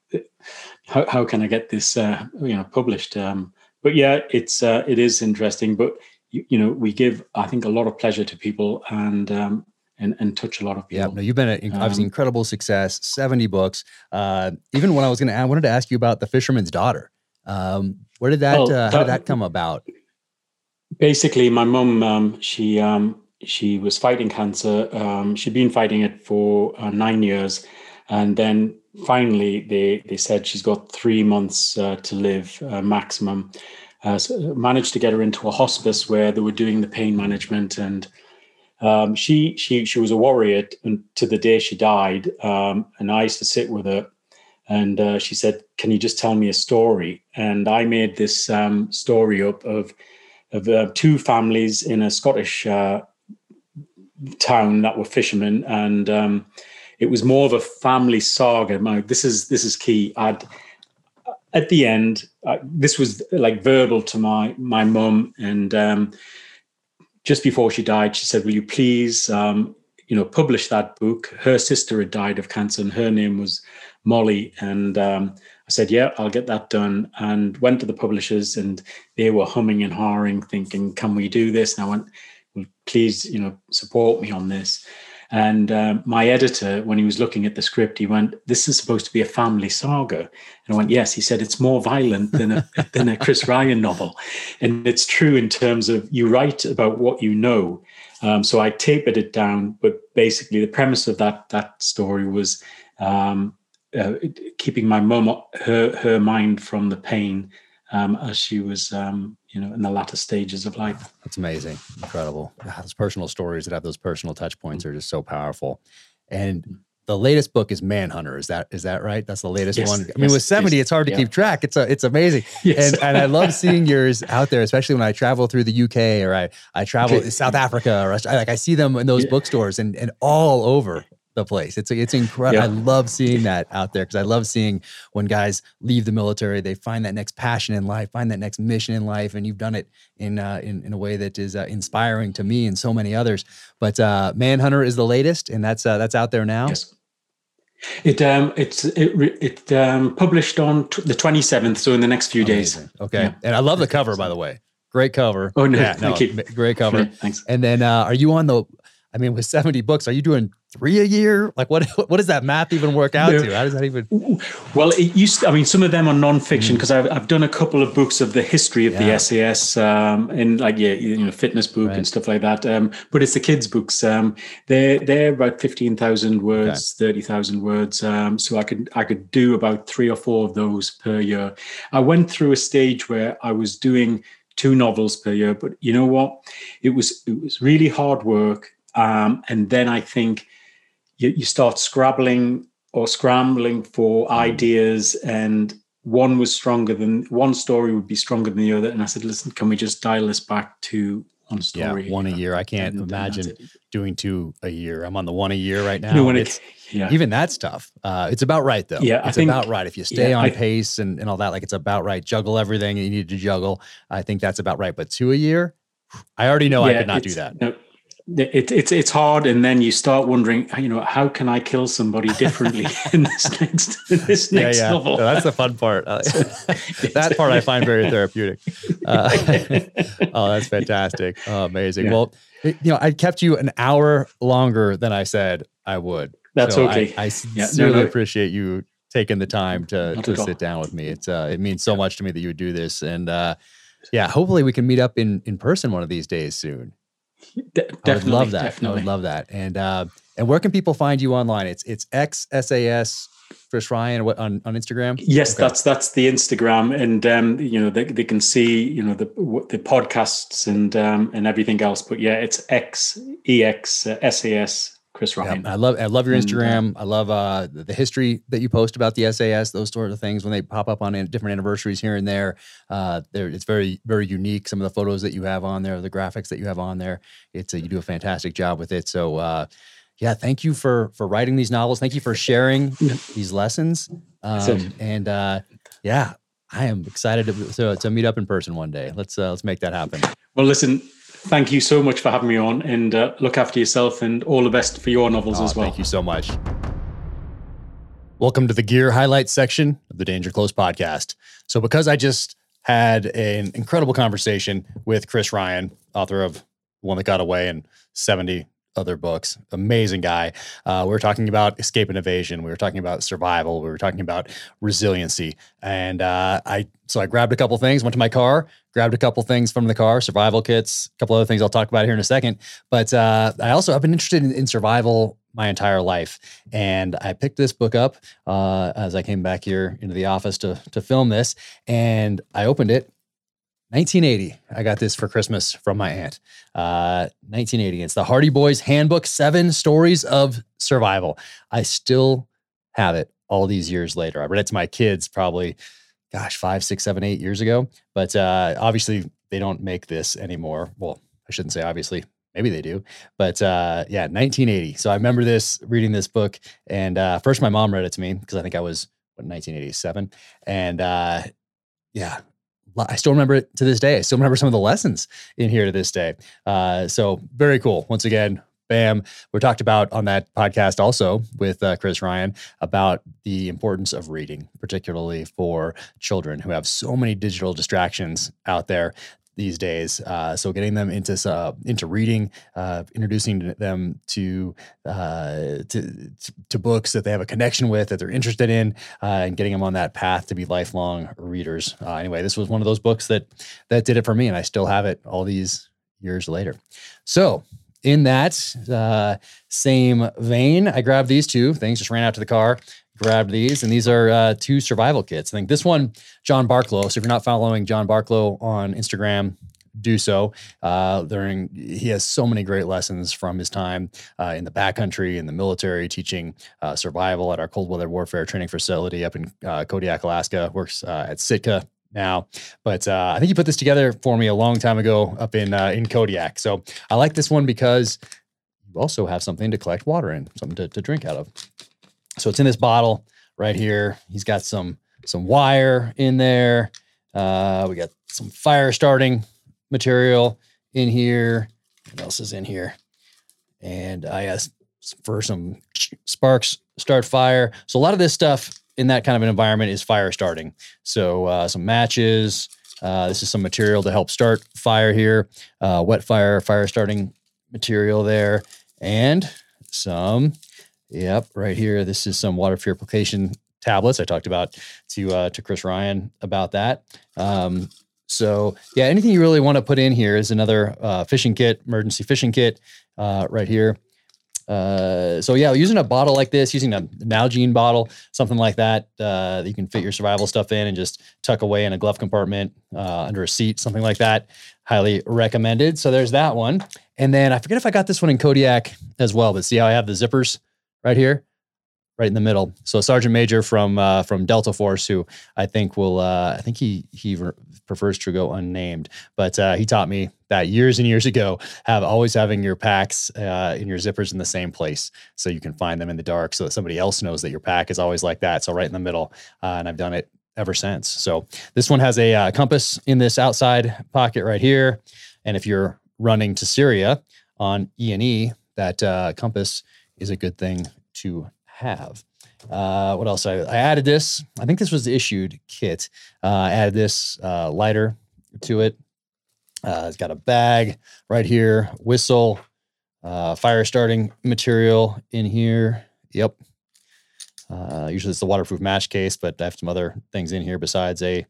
how, how can I get this, uh, you know, published? Um, but yeah, it's, uh, it is interesting, but you, you, know, we give, I think, a lot of pleasure to people and, um, and, and touch a lot of people. Yeah, no, you've been a, obviously um, incredible success, 70 books. Uh, even when I was going to, I wanted to ask you about The Fisherman's Daughter. Um, where did that, uh, how did that come about? Basically, my mum, um, she um, she was fighting cancer. Um, she'd been fighting it for uh, nine years, and then finally they they said she's got three months uh, to live uh, maximum. uh, so managed to get her into a hospice where they were doing the pain management and um, she she she was a warrior to the day she died um, and i used to sit with her and uh, she said can you just tell me a story? And i made this um, story up of of uh, two families in a scottish uh, town that were fishermen. And um, it was more of a family saga. My, this is this is key. I'd at the end, uh, this was like verbal to my my mum, and um, just before she died, she said, "Will you please, um, you know, publish that book?" Her sister had died of cancer, and her name was Molly, and um, I said, "Yeah, I'll get that done." And went to the publishers, and they were humming and hawing, thinking, "Can we do this?" And I went, "Well, please, you know, support me on this." And um, my editor, when he was looking at the script, he went, "This is supposed to be a family saga." And I went, "Yes." He said, "It's more violent than a [laughs] than a Chris Ryan novel," and it's true in terms of you write about what you know. Um, so I tapered it down, but basically the premise of that that story was um, uh, keeping my mom her her mind from the pain um, as she was um, you know in the latter stages of life that's amazing incredible God, those personal stories that have those personal touch points are just so powerful and the latest book is Manhunter. Is that is that right? That's the latest yes, one. I mean, with seventy, yes, it's hard to yeah. keep track. It's a, it's amazing, [laughs] yes. and and I love seeing yours out there, especially when I travel through the UK or I I travel okay. to South Africa or I, like I see them in those yeah. bookstores and and all over the place. It's it's incredible. Yeah. I love seeing that out there because I love seeing when guys leave the military, they find that next passion in life, find that next mission in life, and you've done it in uh, in, in a way that is uh, inspiring to me and so many others. But uh, Manhunter is the latest, and that's uh, that's out there now. Yes. It um it's it it um published on t- the twenty seventh, so in the next few Amazing. days. Okay, yeah. and I love the cover by the way. Great cover. Oh no, yeah, thank no, you. Great cover. Thanks. And then, uh, are you on the? I mean, with seventy books, are you doing three a year? Like what [laughs] what does that math even work out to? How does that even? Well, it used. To, I mean, some of them are nonfiction because mm. I've I've done a couple of books of the history of yeah. the SAS um, and like yeah, you know, fitness book right. and stuff like that. Um, but it's the kids' books. Um, they're they're about fifteen thousand words, okay. thirty thousand words. Um, so I could I could do about three or four of those per year. I went through a stage where I was doing two novels per year, but you know what? It was it was really hard work. Um, and then I think you, you start scrabbling or scrambling for mm. ideas and one was stronger than one story would be stronger than the other. And i said listen can we just dial this back to one story yeah one a year. I can't and imagine doing two a year. I'm on the one a year right now. no, it's, [laughs] yeah. even that's tough uh, it's about right though. Yeah it's think, about right. If you stay yeah, on I, pace and, and all that like it's about right. Juggle everything you need to juggle. I think that's about right. But two a year? I already know yeah, i could not do that. no, it, it's it's hard, and then you start wondering, you know, how can I kill somebody differently [laughs] in this next in this next yeah, yeah. novel? No, that's the fun part. [laughs] Uh, [laughs] that part I find very therapeutic. Uh, oh, that's fantastic! Oh, amazing. Yeah. Well, you know, I kept you an hour longer than I said I would. That's so okay. I, I sincerely no, no. appreciate you taking the time to to sit down with me. It's uh, it means so much to me that you would do this, and uh, yeah, hopefully we can meet up in in person one of these days soon. De- I would love that. Definitely. I would love that. And uh, and where can people find you online? It's it's XSAS Chris Ryan what, on on Instagram. Yes, okay. that's that's the Instagram, and um, you know they, they can see you know the the podcasts and um, and everything else. But yeah, it's X E X uh, SAS Chris Ryan. I love I love your Instagram. And, uh, I love uh, the history that you post about the SAS, those sort of things when they pop up on different anniversaries here and there. Uh, it's very very unique. Some of the photos that you have on there, the graphics that you have on there. It's a, you do a fantastic job with it. So uh, yeah, thank you for for writing these novels. Thank you for sharing these lessons. Um, and uh, yeah, I am excited to, to, to meet up in person one day. Let's uh, let's make that happen. Well, listen, Thank you so much for having me on and uh, look after yourself and all the best for your novels oh, as well. Thank you so much. Welcome to the gear highlights section of the Danger Close podcast. So, because I just had an incredible conversation with Chris Ryan, author of One That Got Away and 70 other books. Amazing guy. Uh, we were talking about escape and evasion. We were talking about survival. We were talking about resiliency. And uh, I so I grabbed a couple things, went to my car, grabbed a couple things from the car, survival kits, a couple other things I'll talk about here in a second. But uh, I also I've been interested in, in, survival my entire life, and I picked this book up uh, as I came back here into the office to to film this, and I opened it 1980. I got this for Christmas from my aunt. Uh, 1980. It's the Hardy Boys Handbook Seven Stories of Survival. I still have it all these years later. I read it to my kids probably, gosh, five, six, seven, eight years ago. But uh, obviously, they don't make this anymore. Well, I shouldn't say obviously. Maybe they do, but uh, yeah, 1980. So I remember this reading this book, and uh, first my mom read it to me because I think I was what 1987, and uh, yeah, I still remember it to this day. I still remember some of the lessons in here to this day. Uh, so very cool. Once again, bam. We talked about on that podcast also with uh, Chris Ryan about the importance of reading, particularly for children who have so many digital distractions out there these days. Uh, so getting them into uh, into reading, uh, introducing them to, uh, to to books that they have a connection with, that they're interested in, uh, and getting them on that path to be lifelong readers. Uh, anyway, this was one of those books that that did it for me, and I still have it all these years later. So. In that same vein, I grabbed these two things, just ran out to the car, grabbed these, and these are uh, two survival kits. I think this one, John Barklow. So if you're not following John Barklow on Instagram, do so. Uh, during he has so many great lessons from his time uh, in the backcountry, in the military, teaching uh, survival at our cold weather warfare training facility up in uh, Kodiak, Alaska. Works uh, at Sitka now, but uh, I think he put this together for me a long time ago up in in Kodiak. So I like this one because you also have something to collect water in, something to, to drink out of. So it's in this bottle right here. He's got some some wire in there. Uh, we got some fire starting material in here. What else is in here? And I asked for some sparks start fire. So a lot of this stuff in that kind of an environment is fire starting. So uh, some matches. Uh, this is some material to help start fire here. Uh, wet fire, fire starting material there, and some Yep, right here. This is some water purification tablets. I talked about to uh, to Chris Ryan about that. Um, so yeah, anything you really want to put in here is another uh, fishing kit, emergency fishing kit, uh, right here. Uh, so yeah, using a bottle like this, using a Nalgene bottle, something like that, uh, that you can fit your survival stuff in and just tuck away in a glove compartment uh, under a seat, something like that. Highly recommended. So there's that one. And then I forget if I got this one in Kodiak as well, but see how I have the zippers right here, right in the middle. So Sergeant Major from uh, from Delta Force, who I think will, uh, I think he he re- prefers to go unnamed, but uh, he taught me that years and years ago. Have always having your packs uh, in your zippers in the same place, so you can find them in the dark, so that somebody else knows that your pack is always like that. So right in the middle, uh, and I've done it ever since. So this one has a uh, compass in this outside pocket right here, and if you're running to Syria on E and E, that compass is a good thing to have. Uh, what else? I, I, added this. I think this was the issued kit. Uh, I added this uh, lighter to it. Uh, it's got a bag right here, whistle, uh, fire starting material in here. Yep. Uh, usually it's the waterproof match case, but I have some other things in here besides a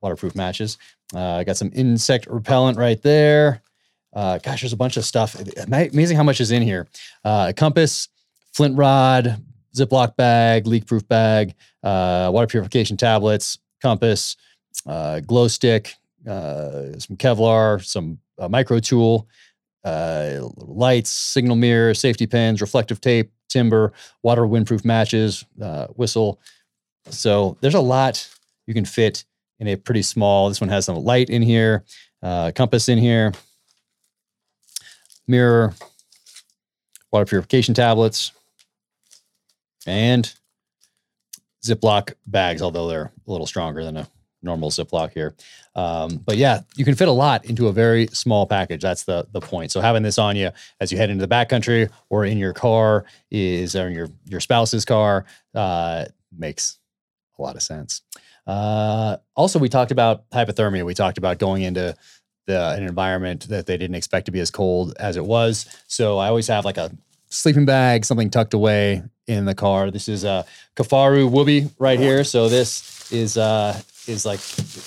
waterproof matches. I got some insect repellent right there. Uh, gosh, there's a bunch of stuff. Amazing how much is in here. Uh, compass, flint rod, Ziploc bag, leak proof bag, uh, water purification tablets, compass, uh, glow stick, uh, some Kevlar, some uh, micro tool, lights, signal mirror, safety pins, reflective tape, timber, water windproof matches, whistle. So there's a lot you can fit in a pretty small. This one has some light in here, compass in here mirror, water purification tablets, and Ziploc bags, although they're a little stronger than a normal Ziploc here. Um, but yeah, you can fit a lot into a very small package. That's the the point. So having this on you as you head into the backcountry or in your car is or in your your spouse's car uh, makes a lot of sense. Uh, also, we talked about hypothermia. We talked about going into the, an environment that they didn't expect to be as cold as it was. So I always have like a sleeping bag, something tucked away in the car. This is a Kifaru Woobie right here. So this is uh is like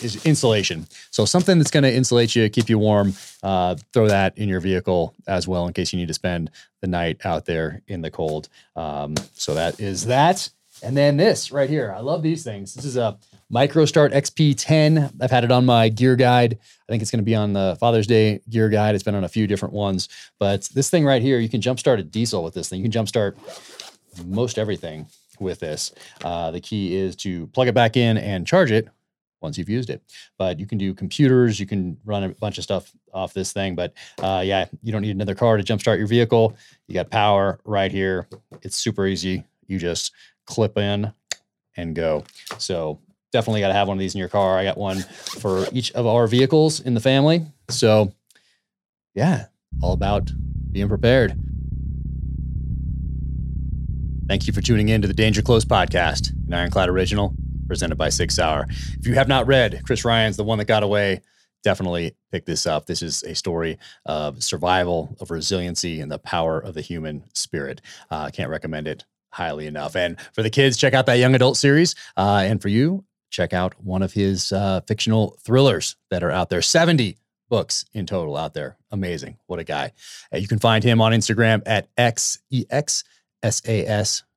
is insulation. So something that's going to insulate you, keep you warm. Uh, throw that in your vehicle as well in case you need to spend the night out there in the cold. Um, so that is that. And then this right here, I love these things. This is a MicroStart XP10. I've had it on my gear guide. I think it's going to be on the Father's Day gear guide. It's been on a few different ones, but this thing right here, you can jumpstart a diesel with this thing. You can jumpstart most everything with this. Uh, the key is to plug it back in and charge it once you've used it. But you can do computers, you can run a bunch of stuff off this thing. But uh, yeah, you don't need another car to jumpstart your vehicle. You got power right here. It's super easy. You just clip in and go. So definitely got to have one of these in your car. I got one for each of our vehicles in the family. So yeah, all about being prepared. Thank you for tuning in to the Danger Close podcast, an Ironclad original presented by Six Hour. If you have not read Chris Ryan's The One That Got Away, definitely pick this up. This is a story of survival, of resiliency, and the power of the human spirit. I uh, can't recommend it highly enough. And for the kids, check out that young adult series. Uh, and for you, check out one of his uh, fictional thrillers that are out there 70 books in total out there. Amazing. What a guy. Uh, you can find him on Instagram at XEXSAS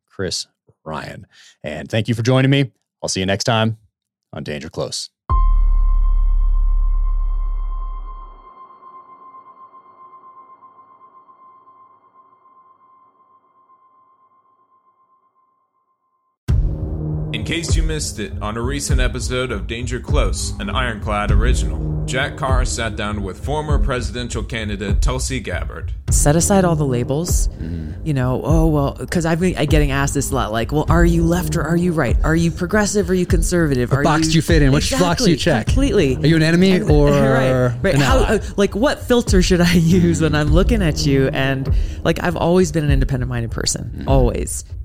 Chris Ryan. And thank you for joining me. I'll see you next time on Danger Close. Case you missed it, on a recent episode of Danger Close, an Ironclad original, Jack Carr sat down with former presidential candidate Tulsi Gabbard. Set aside all the labels. Mm. You know, oh, well, because I've been getting asked this a lot like, well, are you left or are you right? Are you progressive or are you conservative? What are box you... do you fit in? Which exactly, box do you check? Completely. Are you an enemy and, or [laughs] right, right. How, uh, like, what filter should I [laughs] use when I'm looking at you? And like, I've always been an independent minded person, mm. always.